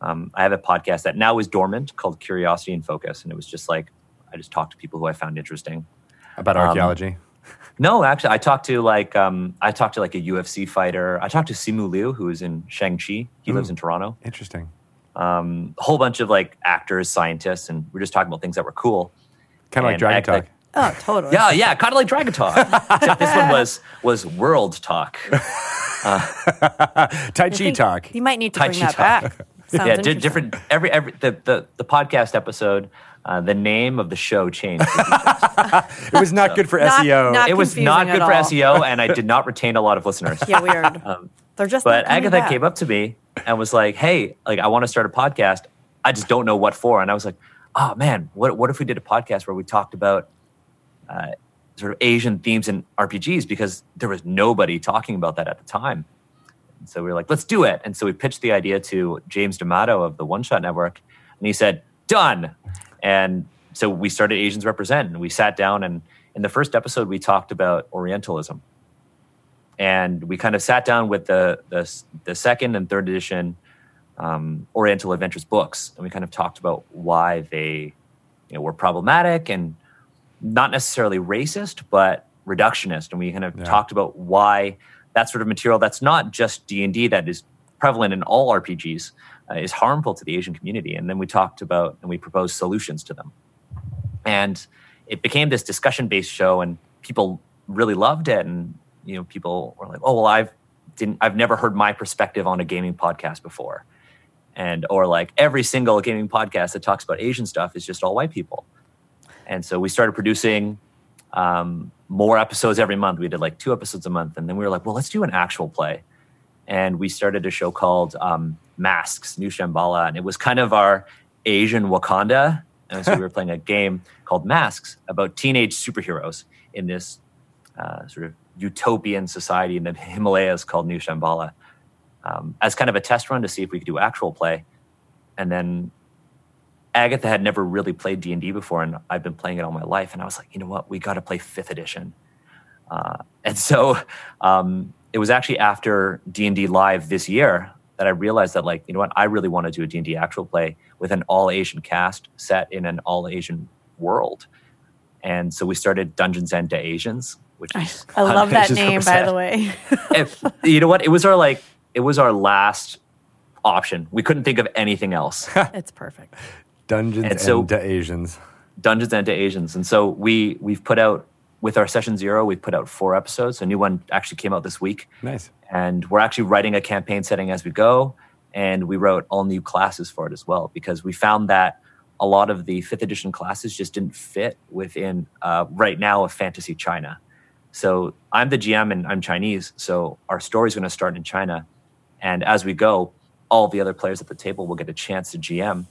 Um, I have a podcast that now is dormant called Curiosity and Focus, and it was just like I just talked to people who I found interesting. About Um, archaeology. No, actually, I talked to like um, I talked to like a UFC fighter. I talked to Simu Liu, who is in Shang Chi. He lives in Toronto. Interesting. Um, a whole bunch of like actors, scientists, and we're just talking about things that were cool. Kind of like And Dragon act Talk. like- Oh, totally. Yeah, yeah, kind of like Dragon Talk. [laughs] Except this one was was World Talk. [laughs] Tai Chi Talk. You might need to Tai bring Chi that Talk. back. Sounds yeah, di- different. Every every the the, the podcast episode, uh, the name of the show changed. [laughs] It was not good for Not- SEO. not- it was not good for. SEO, and I did not retain a lot of listeners. [laughs] Yeah, weird. They're just. Um, But Agatha back. came up to me and was like, "Hey, like I want to start a podcast. I just don't know what for." And I was like, "Oh man, what what if we did a podcast where we talked about uh, sort of Asian themes in RPGs because there was nobody talking about that at the time." And so we were like, "Let's do it." And so we pitched the idea to James D'Amato of the One Shot Network, and he said, "Done." And so we started Asians Represent, and we sat down and in the first episode we talked about Orientalism and we kind of sat down with the the, the second and third edition um, Oriental Adventures books, and we kind of talked about why they you know, were problematic and not necessarily racist, but reductionist. And we kind of Yeah. talked about why that sort of material that's not just D and D that is prevalent in all RPGs uh, is harmful to the Asian community. And then we talked about and we proposed solutions to them. And it became this discussion based show, and people really loved it. And you know, people were like, "Oh, well, I've didn't I've never heard my perspective on a gaming podcast before," and or like every single gaming podcast that talks about Asian stuff is just all white people. And so we started producing um, more episodes every month. We did like two episodes a month, and then we were like, "Well, let's do an actual play." And we started a show called um, Masks, New Shambhala, and it was kind of our Asian Wakanda. And so we were [laughs] playing a game called Masks about teenage superheroes in this uh, sort of utopian society in the Himalayas called New Shambhala um, as kind of a test run to see if we could do actual play. And then Agatha had never really played D and D before, and I've been playing it all my life. And I was like, you know what, we got to play fifth edition. Uh, and so um, it was actually after D and D live this year that I realized that, like, you know what, I really want to do a D and D actual play with an all Asian cast set in an all Asian world. And so we started Dungeons and to Asians, which is [laughs] I love [laughs] that name, by the way. [laughs] if, you know what? It was our like it was our last option. We couldn't think of anything else. it's perfect. Dungeons And so- and to Asians. Dungeons and to Asians, and so we we've put out with our session zero. We've put out four episodes. A new one actually came out this week, Nice. and we're actually writing a campaign setting as we go. And we wrote all new classes for it as well because we found that a lot of the fifth edition classes just didn't fit within uh, right now of fantasy China. So I'm the GM and I'm Chinese. So our story's going to start in China. And as we go, all the other players at the table will get a chance to GM,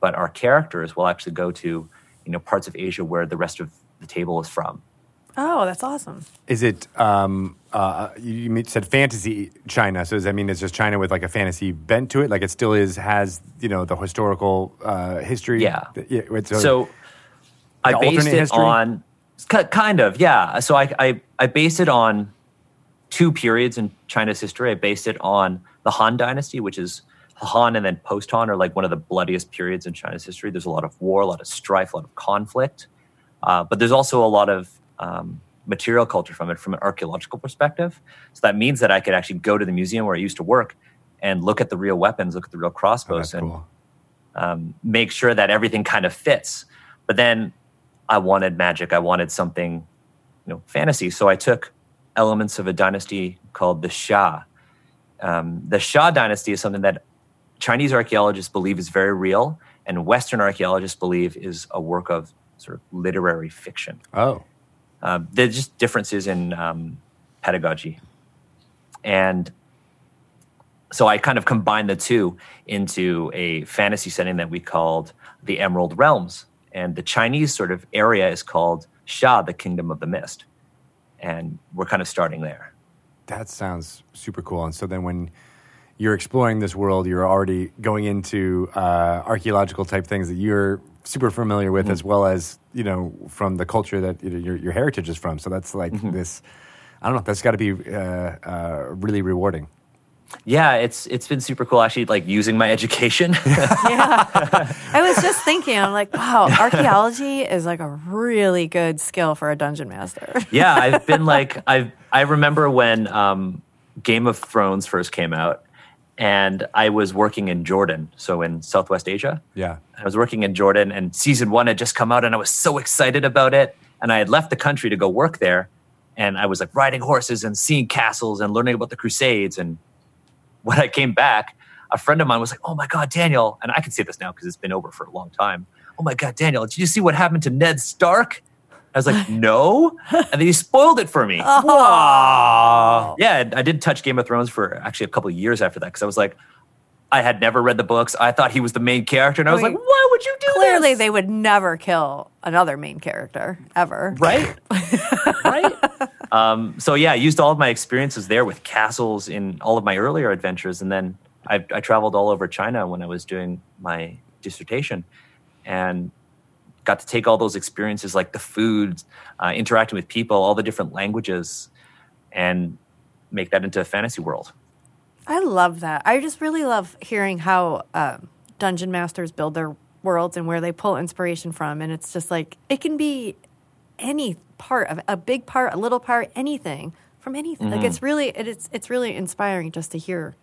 but our characters will actually go to you know parts of Asia where the rest of the table is from. Oh, that's awesome. Is it? Um, uh, you you said fantasy China, so does that mean it's just China with like a fantasy bent to it? Like it still is has you know the historical uh, history. Yeah. yeah it's a- So I based it history? on kind of yeah. So I, I I based it on two periods in China's history. I based it on the Han Dynasty, which is Han and then post Han are like one of the bloodiest periods in China's history. There's a lot of war, a lot of strife, a lot of conflict, uh, but there's also a lot of um, material culture from it from an archaeological perspective. So that means that I could actually go to the museum where I used to work and look at the real weapons, look at the real oh, crossbows, that's and cool. um, make sure that everything kind of fits. But then I wanted magic. I wanted something, you know, fantasy. So I took elements of a dynasty called the Xia. Um, the Xia dynasty is something that Chinese archaeologists believe is very real, and Western archaeologists believe is a work of sort of literary fiction. Oh, Uh, there's just differences in um, pedagogy. And so I kind of combined the two into a fantasy setting that we called the Emerald Realms. And the Chinese sort of area is called Sha, the Kingdom of the Mist. And we're kind of starting there. that sounds super cool. And so then when you're exploring this world, you're already going into uh, archaeological type things that you're super familiar with, as well as you know from the culture that you know, your your heritage is from. So that's like this. I don't know. That's got to be uh, uh, really rewarding. Yeah, it's it's been super cool actually like using my education. [laughs] Yeah. [laughs] I was just thinking, I'm like, wow, archaeology is like a really good skill for a dungeon master. [laughs] yeah, I've been like I I remember when um, Game of Thrones first came out, and I was working in Jordan, so in Southwest Asia. Yeah. I was working in Jordan, and season one had just come out, and I was so excited about it. And I had left the country to go work there, and I was like riding horses and seeing castles and learning about the Crusades. And when I came back, a friend of mine was like, "Oh my God, Daniel!" And I can say this now because it's been over for a long time. Oh my God, Daniel, did you see what happened to Ned Stark? I was like, [laughs] "No," and then he spoiled it for me. [laughs] Wow. Yeah, I did touch Game of Thrones for actually a couple of years after that because I was like, I had never read the books. I thought he was the main character, and I was Wait. like, why would you do Clearly, this? they would never kill another main character ever. right, [laughs] right. Um, so yeah, I used all of my experiences there with castles in all of my earlier adventures, and then I, I traveled all over China when I was doing my dissertation, and got to take all those experiences, like the food, uh, interacting with people, all the different languages, and make that into a fantasy world. I love that. I just really love hearing how um, dungeon masters build their worlds and where they pull inspiration from. And it's just like it can be any part of a big part, a little part, anything from anything. Like it's really it, it's it's really inspiring just to hear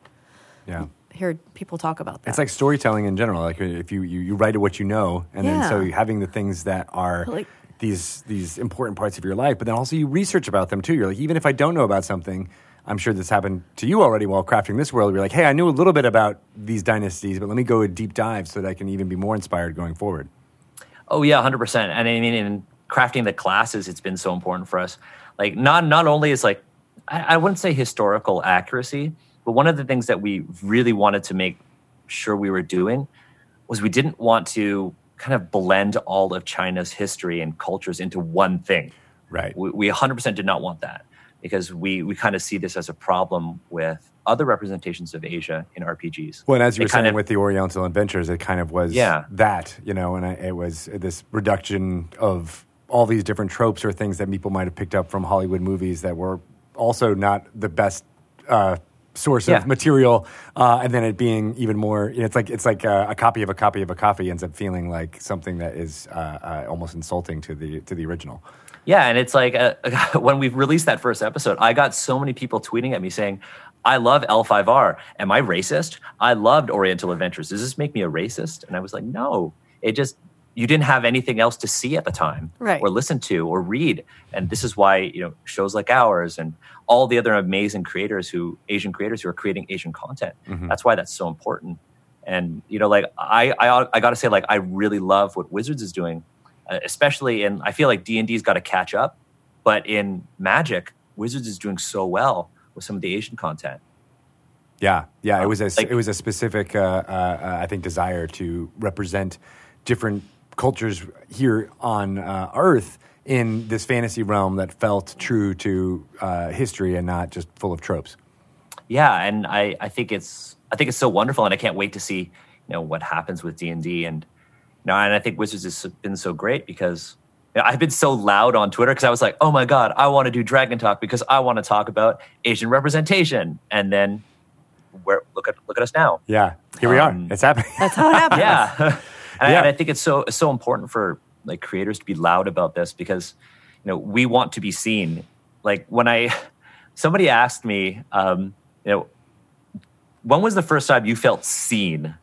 Yeah. Hear people talk about that. It's like storytelling in general. Like if you, you, you write what you know, and then so Yeah. having the things that are Like- these these important parts of your life, but then also you research about them too. You're like, even if I don't know about something, I'm sure this happened to you already while crafting this world. You're like, hey, I knew a little bit about these dynasties, but let me go a deep dive so that I can even be more inspired going forward. Oh yeah, hundred percent. And I mean, in crafting the classes, it's been so important for us. Like not not only is like I, I wouldn't say historical accuracy, but one of the things that we really wanted to make sure we were doing was we didn't want to kind of blend all of China's history and cultures into one thing. Right. We, we 100% did not want that because we we kind of see this as a problem with other representations of Asia in RPGs. Well, and as you They were saying of- with the Oriental Adventures, it kind of was Yeah. that, you know, and I, it was this reduction of all these different tropes or things that people might have picked up from Hollywood movies that were also not the best uh, source Yeah. of material, uh, and then it being even more. You know, it's like it's like a, a copy of a copy of a copy ends up feeling like something that is uh, uh, almost insulting to the to the original. Yeah, and it's like uh, [laughs] when we released that first episode, I got so many people tweeting at me saying, "I love L5R. Am I racist? I loved Oriental Adventures. Does this make me a racist?" And I was like, "No. It just you didn't have anything else to see at the time, Right. or listen to, or read. And this is why you know shows like ours and all the other amazing creators who Asian creators who are creating Asian content. That's why that's so important. And you know, like I I, I got to say, like I really love what Wizards is doing, uh, especially in I feel like D and D's got to catch up, but in Magic, Wizards is doing so well with some of the Asian content. Yeah, yeah. It was a like- it was a specific, uh, uh, uh, I think, desire to represent different cultures here on uh, Earth in this fantasy realm that felt true to uh, history and not just full of tropes. yeah and I, I think it's i think it's so wonderful and i can't wait to see you know what happens with d&d and you know and i think wizards has been so great because you know, i've been so loud on twitter because i was like oh my god i want to do dragon talk because i want to talk about asian representation and then where look at look at us now Yeah, here we Um, are. It's happening. That's how it happens. [laughs] yeah [laughs] and, Yeah. I, and I think it's so it's so important for like creators to be loud about this because you know we want to be seen. Like when i [laughs] somebody asked me um you know when was the first time you felt seen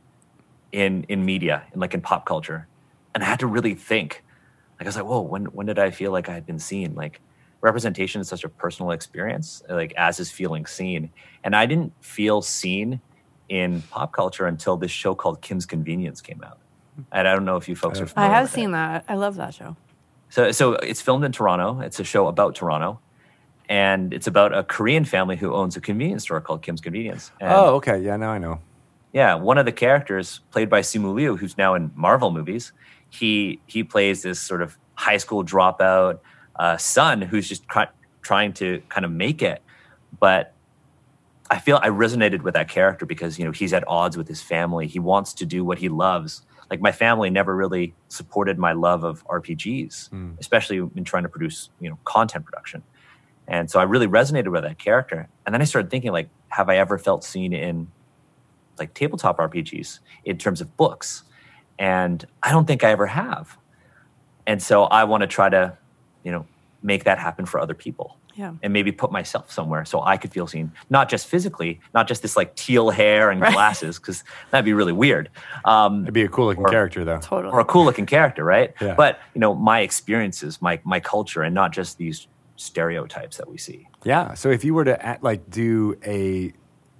in in media and like in pop culture? And i had to really think. Like i was like whoa when when did i feel like i had been seen? Like representation is such a personal experience like as is feeling seen. And i didn't feel seen in pop culture until this show called kim's convenience came out and i don't know if you folks are I have seen that. I love that show. So, so it's filmed in Toronto. It's a show about Toronto, and it's about a Korean family who owns a convenience store called Kim's Convenience. And oh, okay. Yeah, now I know. yeah, one of the characters played by Simu Liu, who's now in Marvel movies, he he plays this sort of high school dropout uh, son who's just try, trying to kind of make it, but. I feel I resonated with that character because you know he's at odds with his family. He wants to do what he loves. Like my family never really supported my love of RPGs, hmm. especially in trying to produce you know content production. And so I really resonated with that character. And then I started thinking like, have I ever felt seen in like tabletop RPGs in terms of books? And I don't think I ever have. And so I want to try to, you know, make that happen for other people Yeah. and maybe put myself somewhere so I could feel seen, not just physically, not just this like teal hair and Right. glasses, because that'd be really weird. Um, It'd be a cool looking Or- character, though. Totally. or a cool looking character, right? Yeah. But you know, my experiences, my my culture, and not just these stereotypes that we see. Yeah. So if you were to act, like do a,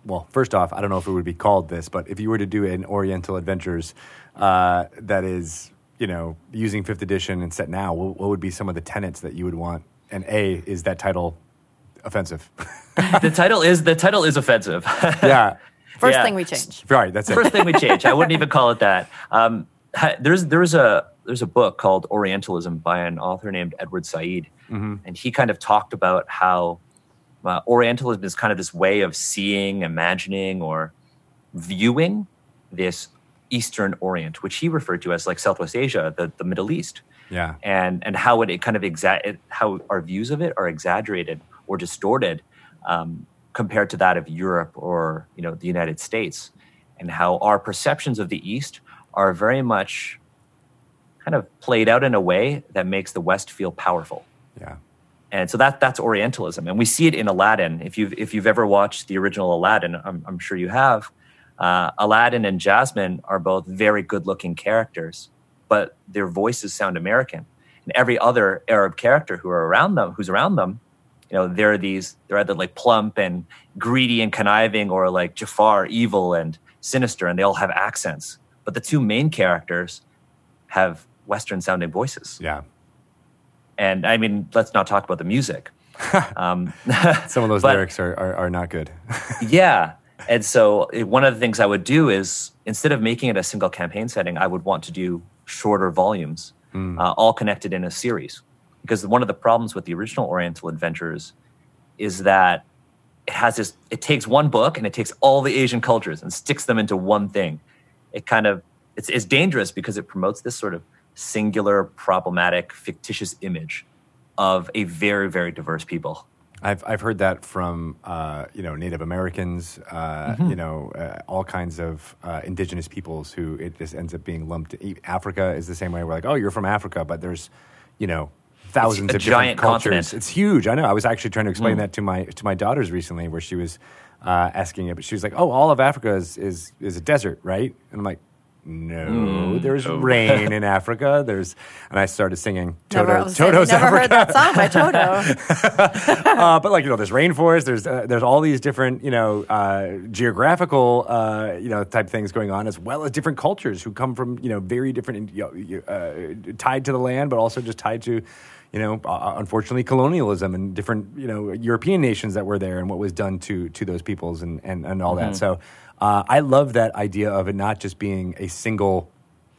well, first off, I don't know if it would be called this, but if you were to do an Oriental Adventures uh, that is, you know, using Fifth Edition and set now, what, what would be some of the tenets that you would want? And A, is that title offensive? [laughs] the title is the title is offensive. [laughs] yeah. First Yeah. thing we change. Right. That's it. First thing we change. I wouldn't even call it that. Um, there's there's a there's a book called Orientalism by an author named Edward Said, and he kind of talked about how uh, Orientalism is kind of this way of seeing, imagining, or viewing this Eastern Orient, which he referred to as like Southwest Asia, the, the Middle East Yeah. and and how it, it kind of exact how our views of it are exaggerated or distorted um, compared to that of Europe or you know the United States, and how our perceptions of the East are very much kind of played out in a way that makes the West feel powerful. Yeah. And so that that's Orientalism, and we see it in Aladdin. If you've if you've ever watched the original Aladdin, I'm, I'm sure you have. Uh, Aladdin and Jasmine are both very good-looking characters, but their voices sound American. And every other Arab character who are around them, who's around them, you know, they're these they're either like plump and greedy and conniving, or like Jafar, evil and sinister, and they all have accents. But the two main characters have Western-sounding voices. Yeah. And I mean, let's not talk about the music. [laughs] um, [laughs] Some of those [laughs] But- lyrics are, are, are not good. yeah. And so one of the things I would do is instead of making it a single campaign setting, I would want to do shorter volumes, uh, all connected in a series. Because one of the problems with the original Oriental Adventures is that it has this, it takes one book and it takes all the Asian cultures and sticks them into one thing. It kind of, it's, it's dangerous because it promotes this sort of singular, problematic, fictitious image of a very, very diverse people. I've I've heard that from uh, you know Native Americans, uh, you know uh, all kinds of uh, indigenous peoples who it just ends up being lumped. Africa is the same way. We're like, oh, you're from Africa, but there's you know thousands a of giant different cultures. continent. It's huge. I know. I was actually trying to explain that to my to my daughters recently, where she was uh, asking it, but she was like, oh, all of Africa is is is a desert, right? And I'm like. No, there's rain in [laughs] Africa. There's, and I started singing Toto, Never, I was Toto's never Africa heard that song by Toto. [laughs] uh, but like you know, there's rainforest. There's uh, there's all these different you know uh, geographical uh, you know type things going on, as well as different cultures who come from you know very different you know, uh, tied to the land, but also just tied to you know uh, unfortunately colonialism and different you know European nations that were there and what was done to to those peoples and and, and all that. So uh, I love that idea of it not just being a single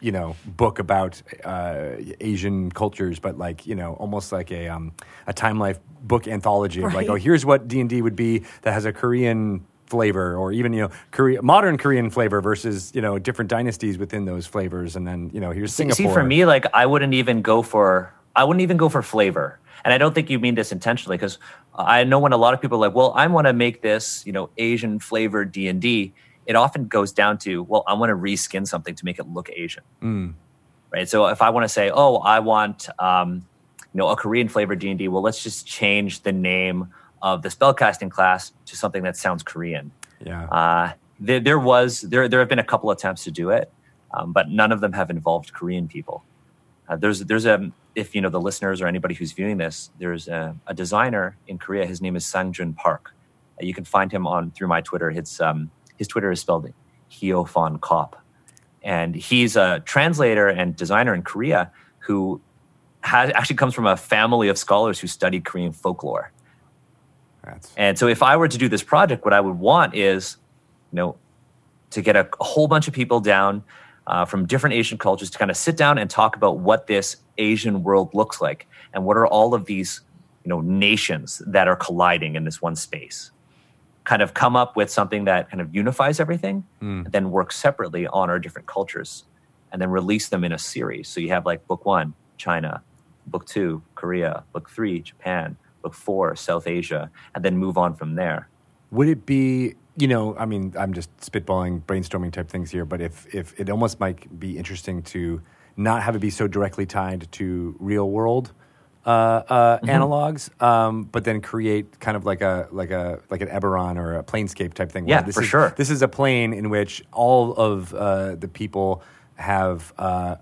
you know book about uh, Asian cultures, but like you know almost like a um, a Time Life book anthology of like Right. oh here's what D and D would be that has a Korean flavor or even you know Korea modern Korean flavor versus you know different dynasties within those flavors, and then you know here's Singapore. See, for me, like I wouldn't even go for I wouldn't even go for flavor, and I don't think you mean this intentionally because I know when a lot of people are like, well, I want to make this, you know, Asian flavored D and D. It often goes down to, well, I want to reskin something to make it look Asian, right? So if I want to say, oh, I want, um, you know, a Korean flavored D and D, well, let's just change the name of the spellcasting class to something that sounds Korean. yeah. Uh, there, there was there there have been a couple attempts to do it, um, but none of them have involved Korean people. Uh, there's there's a if you know the listeners or anybody who's viewing this, there's a, a designer in Korea. His name is Sangjun Park. Uh, you can find him on through my Twitter. His um, his Twitter is spelled Hyofon Kop, and he's a translator and designer in Korea who has actually comes from a family of scholars who studied Korean folklore. That's And so if I were to do this project, what I would want is, you know, to get a, a whole bunch of people down uh, from different Asian cultures to kind of sit down and talk about what this Asian world looks like and what are all of these, you know, nations that are colliding in this one space. Kind of come up with something that kind of unifies everything, hmm. and then work separately on our different cultures, and then release them in a series. So you have like book one, China, book two, Korea, book three, Japan, book four, South Asia, and then move on from there. Would it be, you know, I mean, I'm just spitballing, brainstorming type things here, but if, if it almost might be interesting to not have it be so directly tied to real world uh, uh, analogs, um, but then create kind of like a like a like an Eberron or a Planescape type thing. Yeah, this for is, sure. This is a plane in which all of uh, the people have. Uh,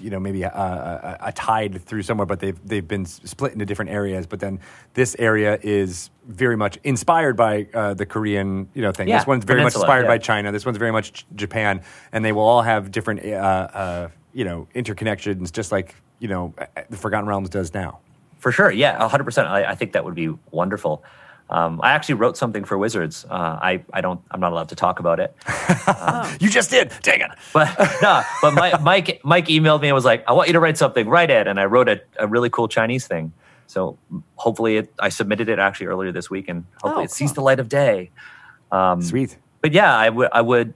you know, maybe a, a, a tide through somewhere, but they've they've been split into different areas. But then this area is very much inspired by uh, the Korean, you know, thing. Yeah, this one's very much inspired yeah. by China. This one's very much Japan, and they will all have different, uh, uh, you know, interconnections, just like you know, uh, the Forgotten Realms does now. For sure, yeah, hundred percent. I, I think that would be wonderful. Um, I actually wrote something for Wizards. Uh, I I don't I'm not allowed to talk about it, [laughs] You just did, dang it! but no. But Mike, Mike Mike emailed me and was like, "I want you to write something. Write it." And I wrote a, a really cool Chinese thing. So hopefully, it, I submitted it actually earlier this week, and hopefully, Oh, it sees cool. the light of day. Um, Sweet. but yeah, I would I would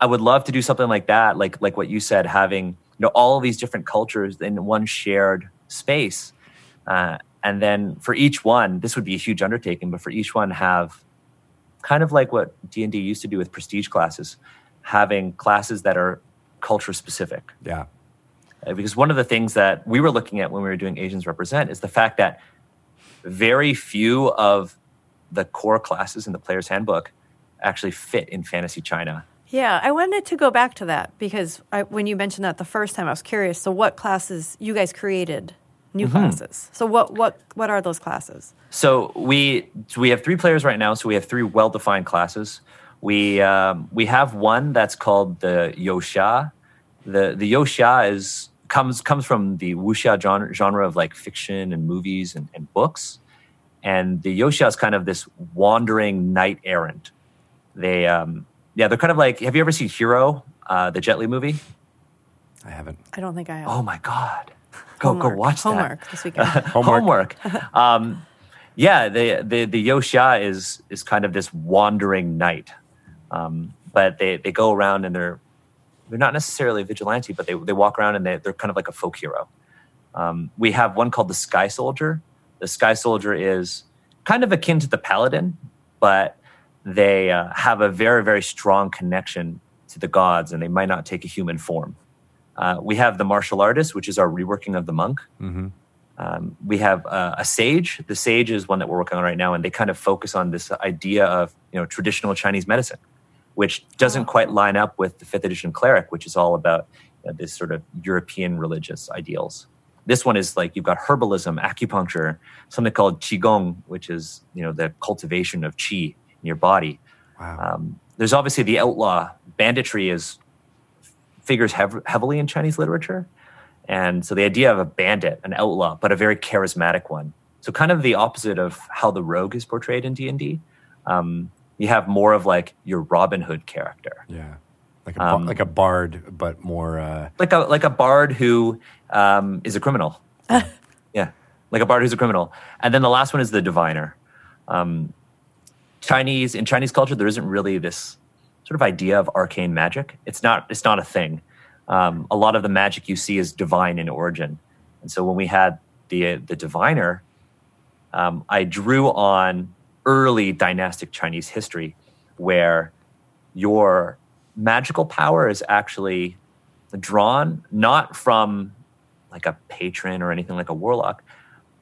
I would love to do something like that, like like what you said, having you know all of these different cultures in one shared space, uh, and then for each one, this would be a huge undertaking, but for each one have kind of like what D and D used to do with prestige classes, having classes that are culture specific. Yeah, Uh, Because one of the things that we were looking at when we were doing Asians Represent is the fact that very few of the core classes in the player's handbook actually fit in fantasy China. Yeah, I wanted to go back to that because I, when you mentioned that the first time, I was curious. So, what classes you guys created? New Mm-hmm. classes. So, what what what are those classes? So we we have three players right now. So we have three well defined classes. We um, we have one that's called the Youxia. The the Youxia is comes comes from the wuxia genre, genre of like fiction and movies and, and books. And the Youxia is kind of this wandering knight errant. They um, yeah, they're kind of like. Have you ever seen Hero, uh, the Jet Li movie? I haven't. I don't think I have. Oh my god, [laughs] go go watch that. Homework this weekend. [laughs] Homework. homework. [laughs] um, yeah, the the the Youxia is is kind of this wandering knight, um, but they they go around and they're they're not necessarily vigilante, but they they walk around and they they're kind of like a folk hero. Um, we have one called the Sky Soldier. The Sky Soldier is kind of akin to the Paladin, but they uh, have a very very strong connection to the gods, and they might not take a human form. Uh, we have the martial artist, which is our reworking of the monk. Um, we have uh, a sage. The sage is one that we're working on right now, and they kind of focus on this idea of you know traditional Chinese medicine, which doesn't quite line up with the fifth edition cleric, which is all about you know, this sort of European religious ideals. This one is like you've got herbalism, acupuncture, something called qigong, which is you know the cultivation of qi your body. Wow. Um, there's obviously the outlaw. Banditry is figures hev- heavily in Chinese literature, and so the idea of a bandit, an outlaw, but a very charismatic one. So kind of the opposite of how the rogue is portrayed in D and D. Um, You have more of like your Robin Hood character. yeah. like a ba- like a bard, but more. Uh, like a like a bard who um, is a criminal. [laughs] yeah, like a bard who's a criminal. And then the last one is the diviner. Um, Chinese in Chinese culture, there isn't really this sort of idea of arcane magic. It's not it's not a thing. Um, a lot of the magic you see is divine in origin, and so when we had the the diviner, um, I drew on early dynastic Chinese history, where your magical power is actually drawn not from like a patron or anything like a warlock,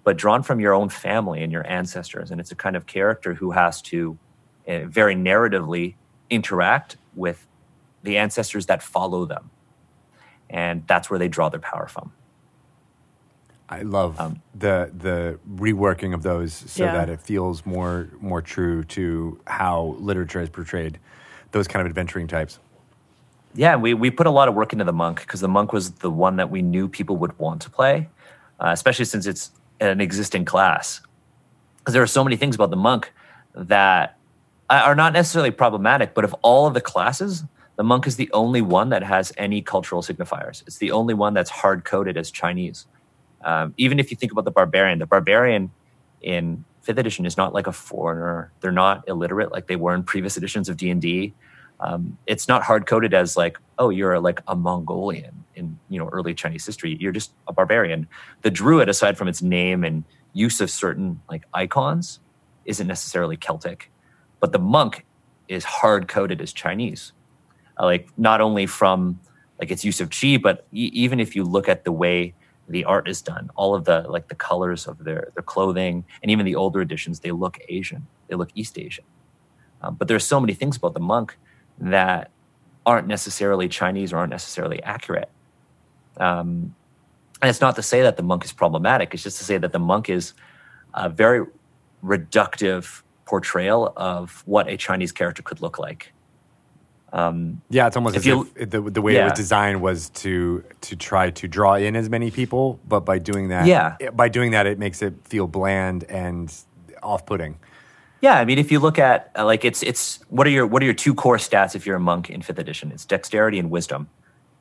but drawn from your own family and your ancestors. And it's a kind of character who has to uh, very narratively interact with the ancestors that follow them. And that's where they draw their power from. I love um, the the reworking of those so yeah. that it feels more more true to how literature has portrayed those kind of adventuring types. Yeah, we, we put a lot of work into the monk because the monk was the one that we knew people would want to play, uh, especially since it's an existing class. Because there are so many things about the monk that are not necessarily problematic, but of all of the classes, the monk is the only one that has any cultural signifiers. It's the only one that's hard coded as Chinese. Um, even if you think about the barbarian, the barbarian in fifth edition is not like a foreigner. They're not illiterate like they were in previous editions of D and D. Um, it's not hard coded as like, oh, you're like a Mongolian in you know early Chinese history. You're just a barbarian. The druid, aside from its name and use of certain like icons, isn't necessarily Celtic, but the monk is hard coded as Chinese. Uh, like not only from like its use of chi, but e- even if you look at the way the art is done, all of the like the colors of their their clothing, and even the older editions, they look Asian. They look East Asian. Um, but there's so many things about the monk that aren't necessarily Chinese or aren't necessarily accurate. Um, and it's not to say that the monk is problematic. It's just to say that the monk is a very reductive portrayal of what a Chinese character could look like. Um, yeah, it's almost as you, if the, the way yeah. it was designed was to to try to draw in as many people, but by doing that, yeah. by doing that, it makes it feel bland and off-putting. Yeah, I mean, if you look at uh, like it's it's what are your what are your two core stats if you're a monk in fifth edition? It's dexterity and wisdom,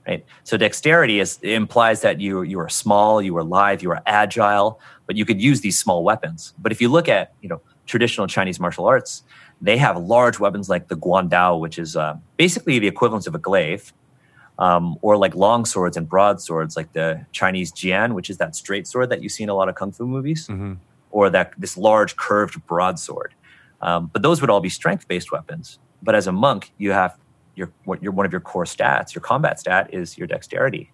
right? So dexterity is implies that you you are small, you are lithe, you are agile, but you could use these small weapons. But if you look at you know traditional Chinese martial arts, they have large weapons like the guandao, which is uh, basically the equivalent of a glaive, um, or like long swords and broadswords, like the Chinese jian, which is that straight sword that you see in a lot of kung fu movies, mm-hmm. or that this large curved broadsword. Um, but those would all be strength based weapons. But as a monk, you have your, what your one of your core stats, your combat stat is your dexterity.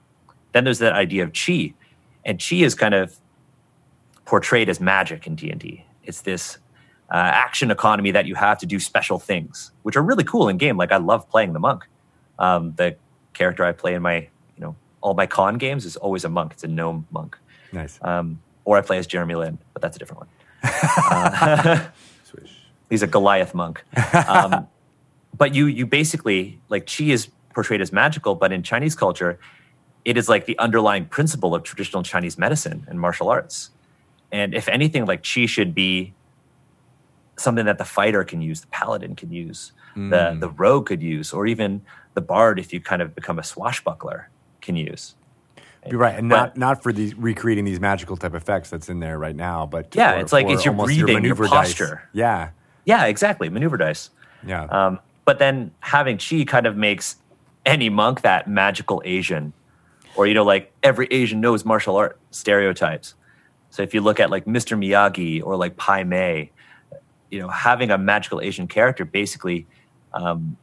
Then there's that idea of chi, and chi is kind of portrayed as magic in D and D. It's this uh, action economy that you have to do special things, which are really cool in game. Like I love playing the monk. Um, the character I play in my you know all my con games is always a monk. It's a gnome monk. Nice. Um, or I play as Jeremy Lin, but that's a different one. [laughs] uh, [laughs] he's a Goliath monk. Um, but you you basically like chi is portrayed as magical, but in Chinese culture, it is like the underlying principle of traditional Chinese medicine and martial arts. And if anything, like chi should be something that the fighter can use, the paladin can use, mm. the the rogue could use, or even the bard, if you kind of become a swashbuckler, can use. You're right, and but, not not for these recreating these magical type effects that's in there right now, but yeah, for, it's like it's your breathing, your, your posture. Dice. Yeah, yeah, exactly. Maneuver dice. Yeah. Um, but then having chi kind of makes any monk that magical Asian, or you know, like every Asian knows martial art stereotypes. So if you look at like Mr. Miyagi or like Pai Mei, you know, having a magical Asian character basically um,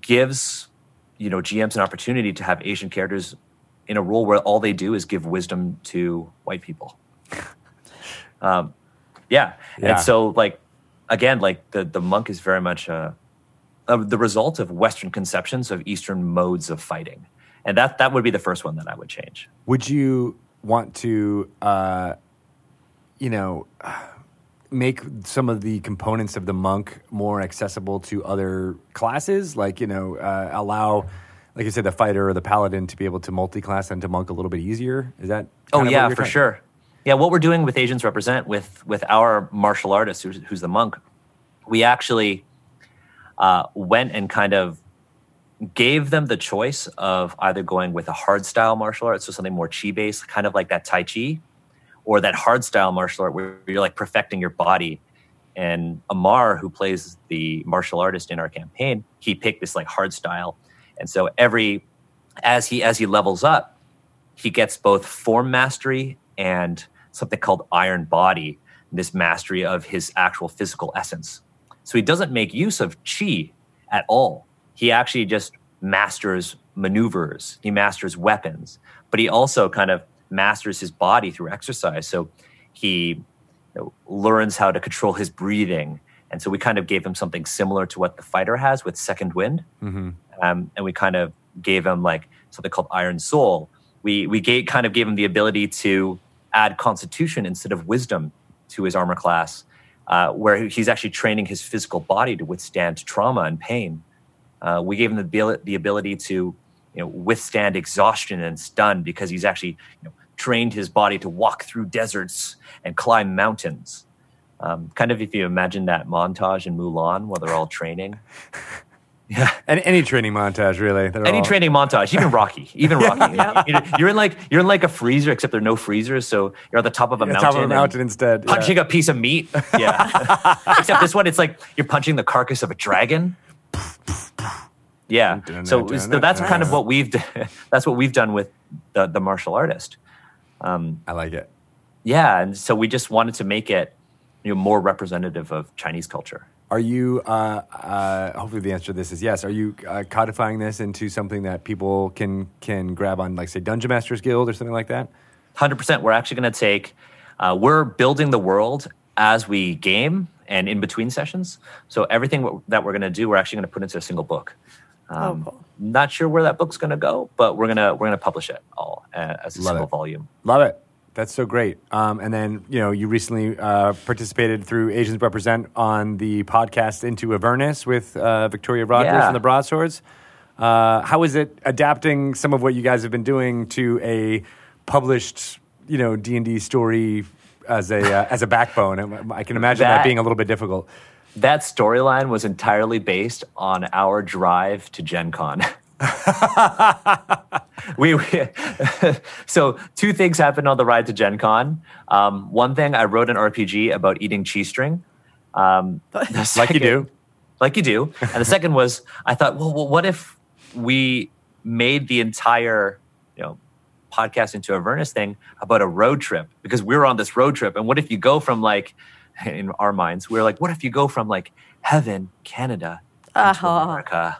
gives you know GMs an opportunity to have Asian characters in a role where all they do is give wisdom to white people. um, yeah. yeah. and so like again, like the the monk is very much uh, the result of Western conceptions of Eastern modes of fighting, and that that would be the first one that I would change. Would you want to, uh, you know? make some of the components of the monk more accessible to other classes like you know uh, allow like you said the fighter or the paladin to be able to multi-class and to monk a little bit easier is that oh yeah for trying? sure yeah, what we're doing with Asians Represent with with our martial artist, who's, who's the monk, we actually uh, went and kind of gave them the choice of either going with a hard style martial art, so something more chi based, kind of like that Tai Chi, or that hard style martial art where you're like perfecting your body. And Amar, who plays the martial artist in our campaign, he picked this like hard style. And so every as he as he levels up, he gets both form mastery and something called iron body, this mastery of his actual physical essence. So he doesn't make use of chi at all. He actually just masters maneuvers, he masters weapons, but he also kind of masters his body through exercise. So he you know, learns how to control his breathing. And so we kind of gave him something similar to what the fighter has with second wind. Um, and we kind of gave him like something called Iron Soul. We, we gave, kind of gave him the ability to add constitution instead of wisdom to his armor class, uh, where he's actually training his physical body to withstand trauma and pain. Uh, we gave him the, abil- the ability to you know, withstand exhaustion and stun because he's actually you know, trained his body to walk through deserts and climb mountains. Um, kind of if you imagine that montage in Mulan where they're all training. [laughs] Yeah. Any, any training montage, really. They're Any all- training montage, even Rocky, [laughs] even Rocky. You're- You're in like you're in like a freezer, except there are no freezers, so you're at the top of a Yeah, mountain. top of a mountain instead. yeah. punching a piece of meat. [laughs] Yeah. except this one, it's like you're punching the carcass of a dragon. Yeah. So, so that's kind of what we've [laughs] that's what we've done with the the martial artist. Um, I like it. Yeah, and so we just wanted to make it you know more representative of Chinese culture. Are you, uh, uh, hopefully the answer to this is yes, are you uh, codifying this into something that people can, can grab on, like, say, Dungeon Masters Guild or something like that? Hundred percent. We're actually going to take. Uh, we're building the world as we game and in between sessions. So everything w- that we're going to do, we're actually going to put into a single book. Um, oh, cool. Not sure where that book's going to go, but we're gonna we're gonna publish it all uh, as a Love single it. volume. Love it. That's so great. Um, and then, you know, you recently uh, participated through Asians Represent on the podcast Into Avernus with uh, Victoria Rogers Yeah. from the Broadswords. Uh, how is it adapting some of what you guys have been doing to a published, you know, D and D story as a uh, as a backbone? I can imagine that, That- being a little bit difficult. That storyline was entirely based on our drive to Gen Con. [laughs] we, we [laughs] so two things happened on the ride to Gen Con. Um, one thing, I wrote an RPG about eating cheese string. Um, [laughs] the Like you do. like you do. And the second was, I thought, well, well, what if we made the entire, you know, podcast into Avernus thing about a road trip? Because we were on this road trip, and what if you go from like, [laughs] in our minds, we are like, what if you go from like heaven, Canada, Uh-huh. America?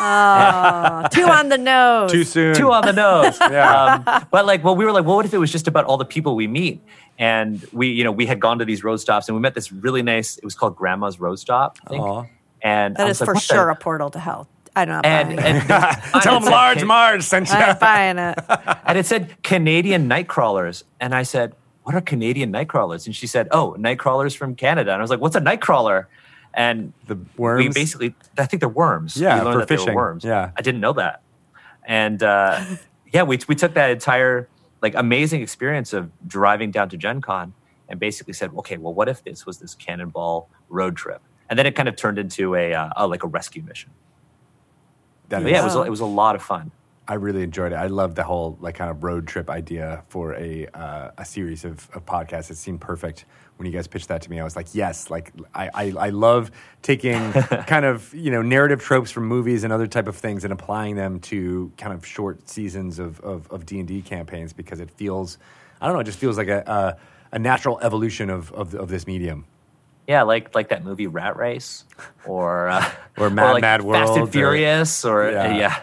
Oh, too on the nose. Too soon. Too on the nose. [laughs] Yeah. Um, but like, well, we were like, well, what if it was just about all the people we meet? And we, you know, we had gone to these road stops, and we met this really nice. It was called Grandma's Road Stop. I think. Aw. And I That was is like, for what the- sure a portal to hell. I'm not and, [laughs] buying it. and Tell them Large [laughs] Can- Marge sent you. I'm buying it. and it said Canadian night crawlers, and I said, "What are Canadian night crawlers?" And she said, "Oh, night crawlers from Canada." And I was like, "What's a night crawler?" And The we worms? basically, I think they're worms. Yeah, we learned for that they were fishing. worms. Yeah. I didn't know that. And uh, [laughs] yeah, we we took that entire like amazing experience of driving down to Gen Con and basically said, "Okay, well, what if this was this cannonball road trip?" And then it kind of turned into a, uh, a like a rescue mission. That But is- yeah, it was Wow. it was a lot of fun. I really enjoyed it. I love the whole like kind of road trip idea for a uh, a series of, of podcasts. It seemed perfect when you guys pitched that to me. I was like, yes, like I, I, I love taking [laughs] kind of you know narrative tropes from movies and other type of things and applying them to kind of short seasons of of, D and D campaigns because it feels I don't know, it just feels like a a, a natural evolution of, of of this medium. Yeah, like like that movie Rat Race, or uh, Or [laughs] Mad like Mad Fast World, or- and Furious, or, Yeah. yeah,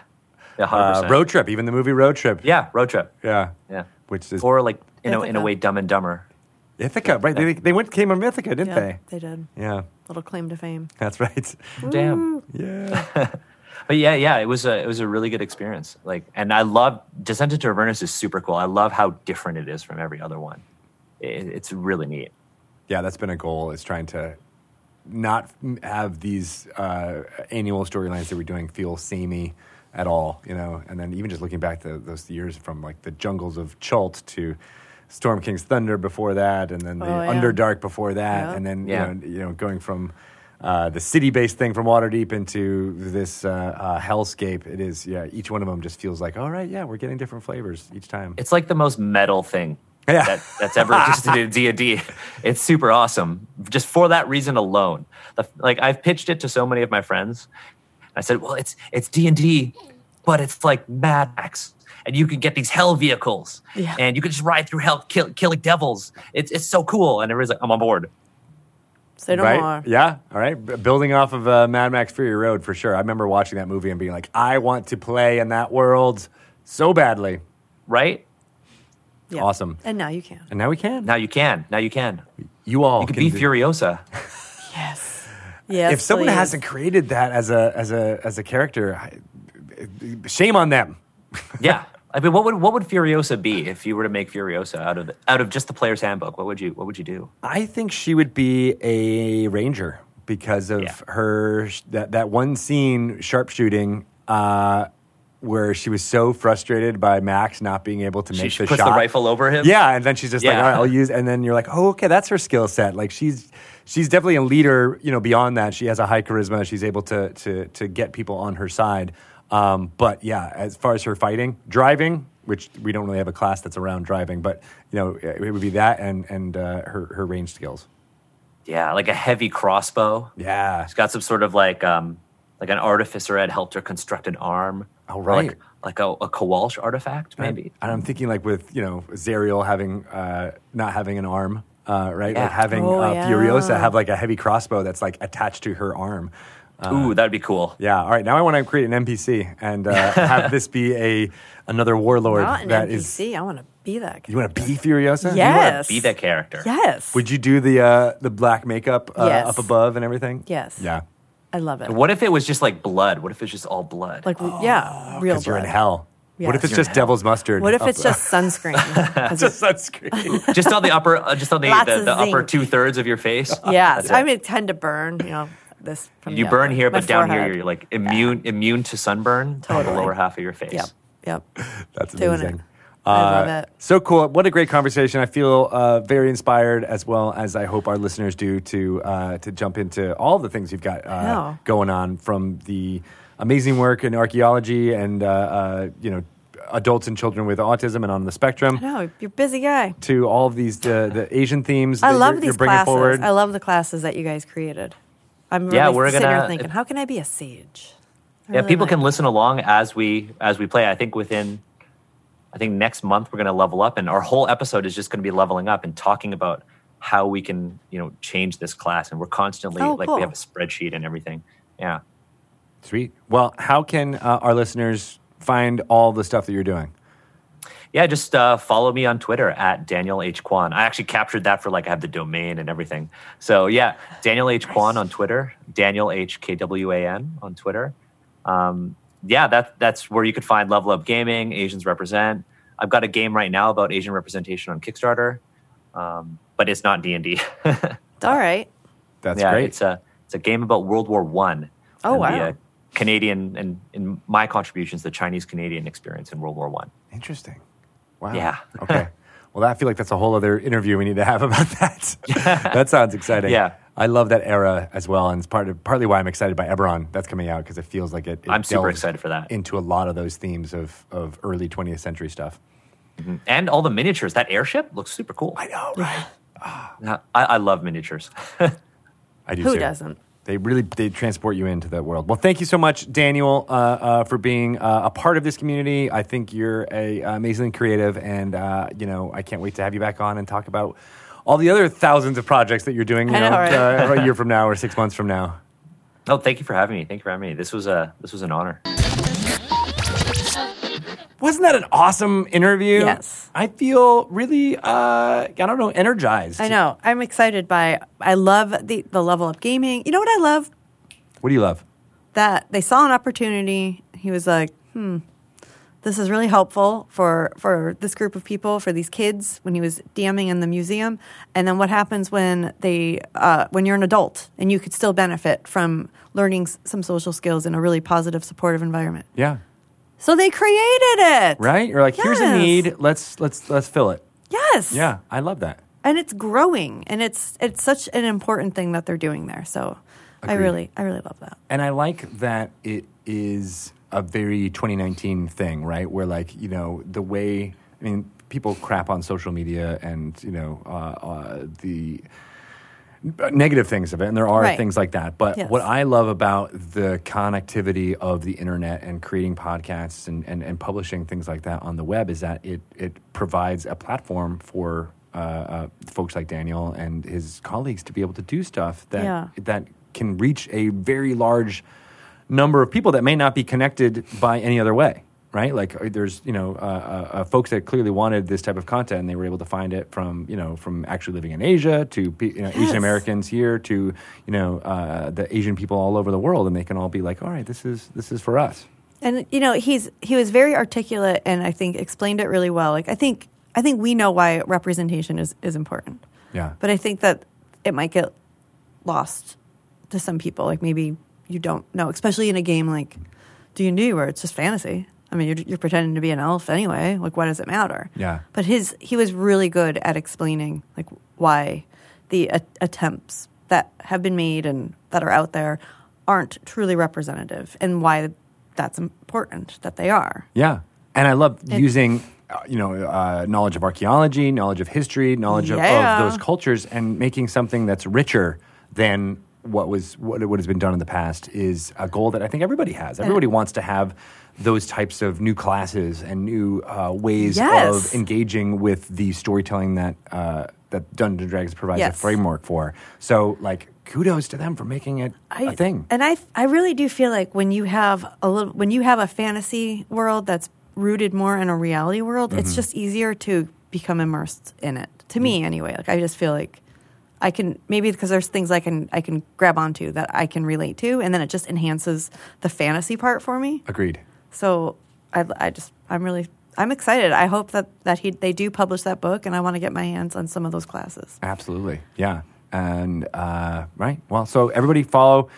yeah, Uh, 100%. road trip, even the movie Road Trip. yeah, road trip, yeah, yeah, which is or like you know in a way Dumb and Dumber. Ithaca, right? They, they went came from Ithaca, didn't Yeah, they? they did. Yeah, Little claim to fame. that's right. [laughs] Damn, [laughs] Yeah. but yeah, yeah, it was a it was a really good experience. Like, and I love Descent into Avernus is super cool. I love how different it is from every other one. It, it's really neat. yeah, that's been a goal is trying to not have these uh, annual storylines that we're doing feel samey at all, you know. And then even just looking back to those years from like the jungles of Chult to Storm King's Thunder before that, and then the Oh, yeah. Underdark before that, Yeah. and then Yeah. you know, you know, going from uh, the city-based thing from Waterdeep into this uh, uh, hellscape. It is, yeah. Each one of them just feels like, all right, yeah, we're getting different flavors each time. It's like the most metal thing [laughs] Yeah. that, that's ever existed in D and D. It's super awesome, just for that reason alone. The, like I've pitched it to so many of my friends. I said, "Well, it's it's D and D, but it's like Mad Max, and you can get these hell vehicles, Yeah. and you can just ride through hell, kill, killing devils. It's it's so cool." And everybody's like, "I'm on board." Say no right? more. Yeah. All right. B- building off of uh, Mad Max Fury Road for sure. I remember watching that movie and being like, I want to play in that world so badly. Right Yeah. Awesome. And now you can. And now we can. now, you can. Now you can. you all You can can be do- Furiosa. [laughs] Yes. Yes. if someone please. hasn't created that as a as a as a character, I, shame on them. [laughs] yeah. I mean, what would what would Furiosa be if you were to make Furiosa out of out of just the player's handbook? What would you what would you do? I think she would be a ranger because of Yeah. her that that one scene sharpshooting uh, where she was so frustrated by Max not being able to She, make she the puts shot. the rifle over him. Yeah, and then she's just like, all right, I'll use. And then you're like, oh, okay, that's her skill set. Like she's she's definitely a leader. You know, beyond that, she has a high charisma. She's able to to to get people on her side. Um, but yeah, as far as her fighting, driving, which we don't really have a class that's around driving, but you know, it would be that and and uh, her her range skills. Yeah, like a heavy crossbow. Yeah, She's got some sort of like um like an artificer had helped her construct an arm. Oh, right. Like, like a, a Kowalsh artifact, maybe. And I'm thinking like with you know Zariel having uh, not having an arm, uh, right? Yeah. Like having Oh, uh, yeah. Furiosa have like a heavy crossbow that's like attached to her arm. Ooh, that'd be cool. Yeah. All right. Now I want to create an NPC and uh, [laughs] have this be a another warlord Not an that NPC. is. I want to be that. Character. You want to be Furiosa? Yeah. You wanna Yes. be that character. Yes. Would you do the uh, the black makeup uh, Yes. up above and everything? Yes. Yeah. I love it. What if it was just like blood? What if it's just all blood? Like, yeah, real Because you're in blood. Hell. What if it's just devil's mustard? What if up- it's just sunscreen? 'Cause [laughs] just sunscreen? [laughs] just on the upper, uh, just on the Lots the, the upper two thirds of your face. [laughs] yeah, That's I mean, tend to burn. You know, this. From you the burn upper- here, my but down forehead. here you're like immune immune to sunburn on the lower half of your face. Yep. Yep. That's Doing amazing. it. I love Uh, it. So cool. What a great conversation. I feel uh, very inspired as well as I hope our listeners do to uh, to jump into all the things you've got uh, going on from the amazing work in archaeology and uh, uh, you know adults and children with autism and on the spectrum No, you're a busy guy. to all of these uh, the Asian themes I that love you're, these you're bringing classes. forward. I love the classes that you guys created. I'm really Yeah, we're sitting here gonna- thinking, how can I be a sage? I Yeah, really people like can it. listen along as we as we play. I think within, I think next month we're going to level up, and our whole episode is just going to be leveling up and talking about how we can you know change this class. And we're constantly Oh, like cool. we have a spreadsheet and everything. Yeah. Sweet. Well, how can uh, our listeners find all the stuff that you're doing? Yeah, just uh, follow me on Twitter at Daniel H. Kwan. I actually captured that for like I have the domain and everything. So yeah, Daniel H. Kwan on Twitter, Daniel H. K W A N on Twitter. Um, yeah, that, that's where you could find Level Up Gaming, Asians Represent. I've got a game right now about Asian representation on Kickstarter, um, but it's not D and D. [laughs] It's all right. That's Yeah, great. it's a it's a game about World War One. Oh, and wow. The, uh, Canadian and in my contributions, the Chinese Canadian experience in World War One. Interesting. Wow. Yeah. [laughs] okay. Well, I feel like that's a whole other interview we need to have [laughs] about that. [laughs] that sounds exciting. Yeah. I love that era as well, and it's part of, partly why I'm excited by Eberron that's coming out because it feels like it. it I'm super excited for that. Into a lot of those themes of of early 20th century stuff. Mm-hmm. and all the miniatures. That airship looks super cool. I know, right? Ah. I, I love miniatures. I do. Who too. doesn't? They really they transport you into that world. Well, thank you so much, Daniel, uh, uh, for being uh, a part of this community. I think you're a amazingly creative, and uh, you know I can't wait to have you back on and talk about all the other thousands of projects that you're doing. You I know, right? uh, a year [laughs] from now or six months from now. oh, thank you for having me. Thank you for having me. This was a this was an honor. Wasn't that an awesome interview? Yes. I feel really, uh, I don't know, energized. I know. I'm excited by. I love the the level up gaming. You know what I love? What do you love? That they saw an opportunity. He was like, hmm. This is really helpful for, for this group of people, for these kids, when he was DMing in the museum. And then what happens when they, uh, when you're an adult and you could still benefit from learning s- some social skills in a really positive, supportive environment. Yeah. So they created it, Right? You're like, here's a Yes. need. Let's let's let's fill it. Yes. Yeah, I love that. and it's growing and it's it's such an important thing that they're doing there so I Agreed. really, I really love that. And I like that it is a very 2019 thing, right? Where like you know the way I mean people crap on social media and you know uh, uh, the negative things of it, and there are Right. things like that. But Yes. what I love about the connectivity of the internet and creating podcasts and, and, and publishing things like that on the web is that it it provides a platform for. Uh, uh, folks like Daniel and his colleagues to be able to do stuff that Yeah. that can reach a very large number of people that may not be connected by any other way right like uh, there's you know uh, uh, uh, folks that clearly wanted this type of content and they were able to find it from you know from actually living in asia to you know, asian americans here to you know uh, the asian people all over the world and they can all be like all right this is this is for us And you know, he's he was very articulate and I think explained it really well. Like I think I think we know why representation is is important. yeah But I think that it might get lost to some people. Like maybe you don't know, especially in a game like D and D where it's just fantasy. I mean, you're, you're pretending to be an elf anyway. Like, why does it matter? Yeah. But his he was really good at explaining like why the a- attempts that have been made and that are out there aren't truly representative, and why that's important that they are. Yeah, and I love It- using uh, you know uh, knowledge of archaeology, knowledge of history, knowledge of, Yeah. of those cultures, and making something that's richer than what was what, what has been done in the past is a goal that I think everybody has. Everybody wants to have those types of new classes and new uh, ways Yes. of engaging with the storytelling that uh, that Dungeons and Dragons provides a framework for. So, like, kudos to them for making it a thing. And I I really do feel like when you have a little when you have a fantasy world that's rooted more in a reality world, Mm-hmm. it's just easier to become immersed in it. To me anyway. Like I just feel like I can maybe because there's things I can I can grab onto that I can relate to and then it just enhances the fantasy part for me. Agreed. So I, I just I'm really I'm excited. I hope that that he they do publish that book and I want to get my hands on some of those classes. Absolutely. Yeah. And, uh, right. Well, so everybody follow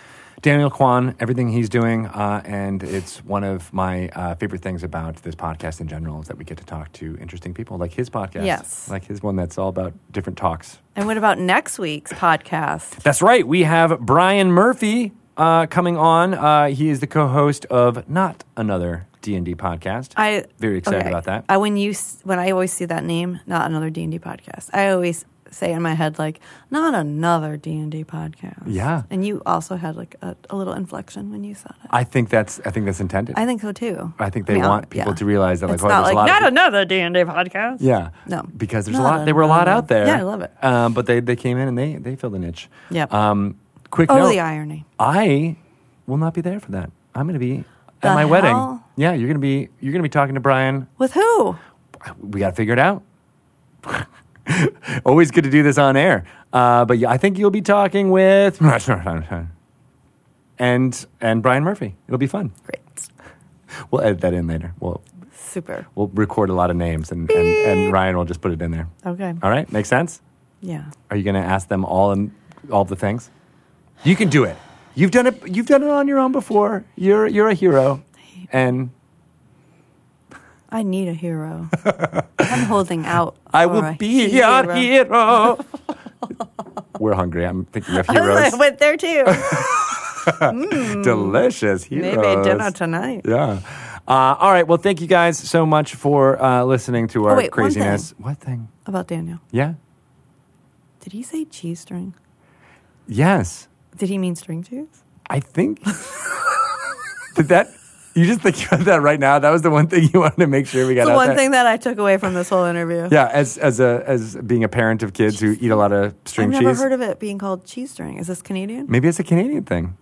Daniel Kwan, everything he's doing. Uh, and it's one of my uh, favorite things about this podcast in general is that we get to talk to interesting people like his podcast. Yes. Like his one that's all about different talks. And what about next week's podcast? That's right. We have Brian Murphy uh, coming on. Uh, he is the co-host of Not Another D&D podcast. I Very excited okay. about that. I, when you when I always see that name, not another D and D podcast. I always say in my head like, not another D and D podcast. Yeah. and you also had like a, a little inflection when you said it. I think that's I think that's intended. I think so too. I think they I'll- want people yeah. to realize that like, it's oh, not there's like a lot not another D and D podcast. Yeah. No. Because there's a Not lot. There were a lot out there. Yeah, I love it. Um, but they, they came in and they they filled the niche. Yep. Um, quick Oh, note. the irony. I will not be there for that. I'm going to be The at my wedding. Yeah, you're going to be you're going to be talking to Brian. With who? We got to figure it out. [laughs] Always good to do this on air. Uh, but yeah, I think you'll be talking with [laughs] and and Brian Murphy. It'll be fun. Great. We'll edit that in later. We'll Super. we'll record a lot of names and, and, and Ryan will just put it in there. Okay. All right, makes sense. Yeah. Are you going to ask them all and all the things? You can do it. You've done it. You've done it on your own before. You're you're a hero, and I need a hero. I'm holding out. I will be hero. your hero. [laughs] We're hungry. I'm thinking of [laughs] heroes. I went there too. [laughs] Delicious heroes. Maybe dinner tonight. Yeah. Uh, all right. Well, thank you guys so much for uh, listening to our Oh, wait, craziness. What thing? About Daniel. Yeah. Did he say cheese string? Yes. Did he mean string cheese? I think. [laughs] Did that? You just think about that right now? That was the one thing you wanted to make sure we got the one there? thing that I took away from this whole interview. Yeah, as as a as being a parent of kids who eat a lot of string cheese. I've never heard of it being called cheese string. Is this Canadian? maybe it's a Canadian thing.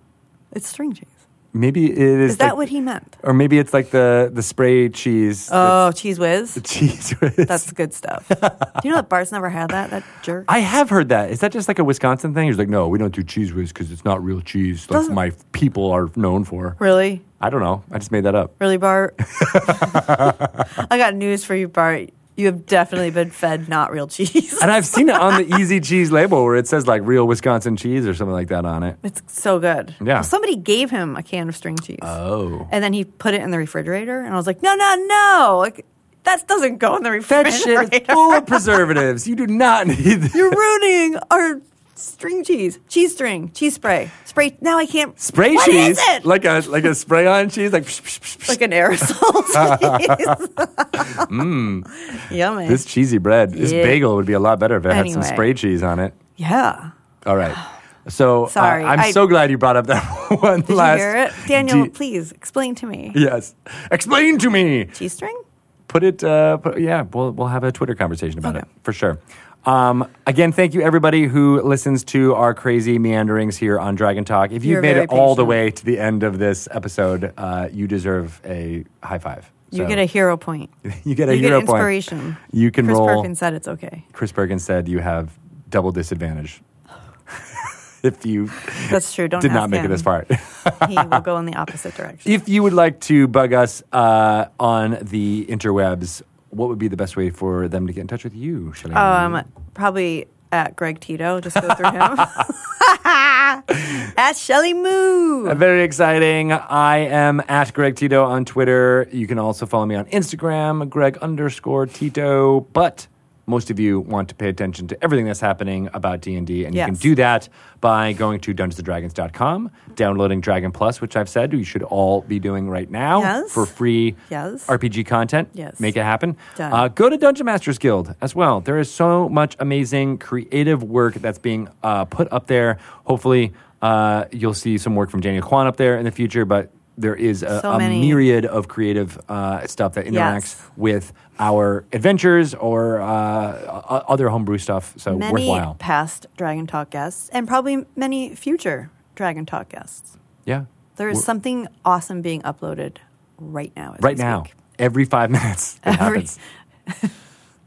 It's string cheese. Maybe it is. Is that like- what he meant? Or maybe it's like the the spray cheese. Oh, Cheez Whiz. [laughs] cheese. whiz. That's good stuff. Do you know that Bart's never had that? That jerk. I have heard that. Is that just like a Wisconsin thing? He's like, no, we don't do Cheez Whiz because it's not real cheese like Doesn't- my people are known for. really, I don't know. I just made that up. really, Bart. [laughs] I got news for you, Bart. You have definitely been fed not real cheese. And I've seen it on the [laughs] Easy Cheese label where it says like real Wisconsin cheese or something like that on it. It's so good. Yeah. Well, somebody gave him a can of string cheese. Oh. And then he put it in the refrigerator, and I was like, no, no, no. Like, that doesn't go in the That refrigerator. shit is full of preservatives. You do not need [laughs] this. You're ruining our string cheese, cheese string, cheese spray, spray. Now I can't Spray What cheese, is it? like a like a spray on cheese, like psh, psh, psh, like an aerosol. [laughs] mm. Yummy. this cheesy bread. This Yeah. bagel would be a lot better if it had some spray cheese on it. yeah. All right. So uh, Sorry, I'm I- so glad you brought up that [laughs] one Did last. you hear it, Daniel? de- please explain to me. yes. Explain to me. Cheese string. put it uh, put, yeah we'll, we'll have a twitter conversation about Okay. it for sure um, again thank you everybody who listens to our crazy meanderings here on dragon talk if you've You're made it all the way to the end of this episode uh, you deserve a high five You get a hero point. [laughs] you get a you hero get point inspiration. you can Chris roll Perkins said it's okay. chris Perkins said you have double disadvantage [laughs] if you That's true. Don't did not make it him. this far [laughs] He will go in the opposite direction. If you would like to bug us uh, on the interwebs, what would be the best way for them to get in touch with you? Shall I? Um, probably at Greg Tito. Just go through him. [laughs] at Shelly Moo. Very exciting. I am at Greg Tito on Twitter. You can also follow me on Instagram, Greg underscore Tito. But most of you want to pay attention to everything that's happening about D&D, and you can do that by going to dungeonsanddragons.com, downloading Dragon Plus, which I've said you should all be doing right now Yes. for free Yes. RPG content. Yes. Make it happen. Uh, go to Dungeon Masters Guild as well. There is so much amazing creative work that's being uh, put up there. Hopefully, uh, you'll see some work from Daniel Kwan up there in the future, but there is a, So a myriad of creative uh, stuff that interacts Yes. with our adventures or uh, other homebrew stuff. So many worthwhile. past Dragon Talk guests, and probably many future Dragon Talk guests. Yeah. There is We're- something awesome being uploaded right now. right now. speak. Every five minutes, it Every- happens. [laughs]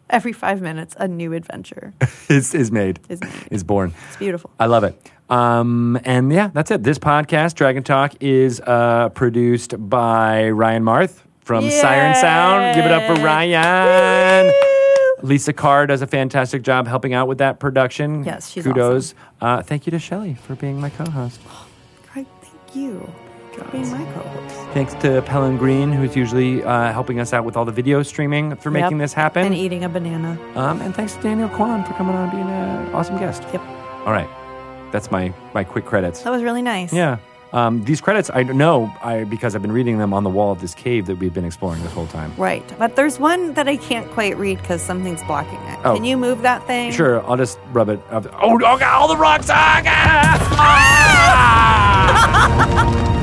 Every five minutes, a new adventure. [laughs] is, is made, Is made. is born. It's beautiful. I love it. Um, and yeah, that's it. This podcast, Dragon Talk, is uh, produced by Ryan Marth from Siren Sound. Give it up for Ryan. Lisa Carr does a fantastic job helping out with that production. Yes, she's Kudos. Uh, thank you to Shelly for being my co-host. [gasps] Craig, thank you for being my co-host. Thanks to Pellen Green, who's usually uh, helping us out with all the video streaming for making this happen. And eating a banana. Um, and thanks to Daniel Kwan for coming on and being an awesome guest. Yep. All right. That's my, my quick credits. That was really nice. Yeah. Um, these credits, I know I because I've been reading them on the wall of this cave that we've been exploring this whole time. Right. But there's one that I can't quite read because something's blocking it. Oh. Can you move that thing? Sure, I'll just rub it. Up. Oh, oh, God, all the rocks! Ah! Ah! [laughs]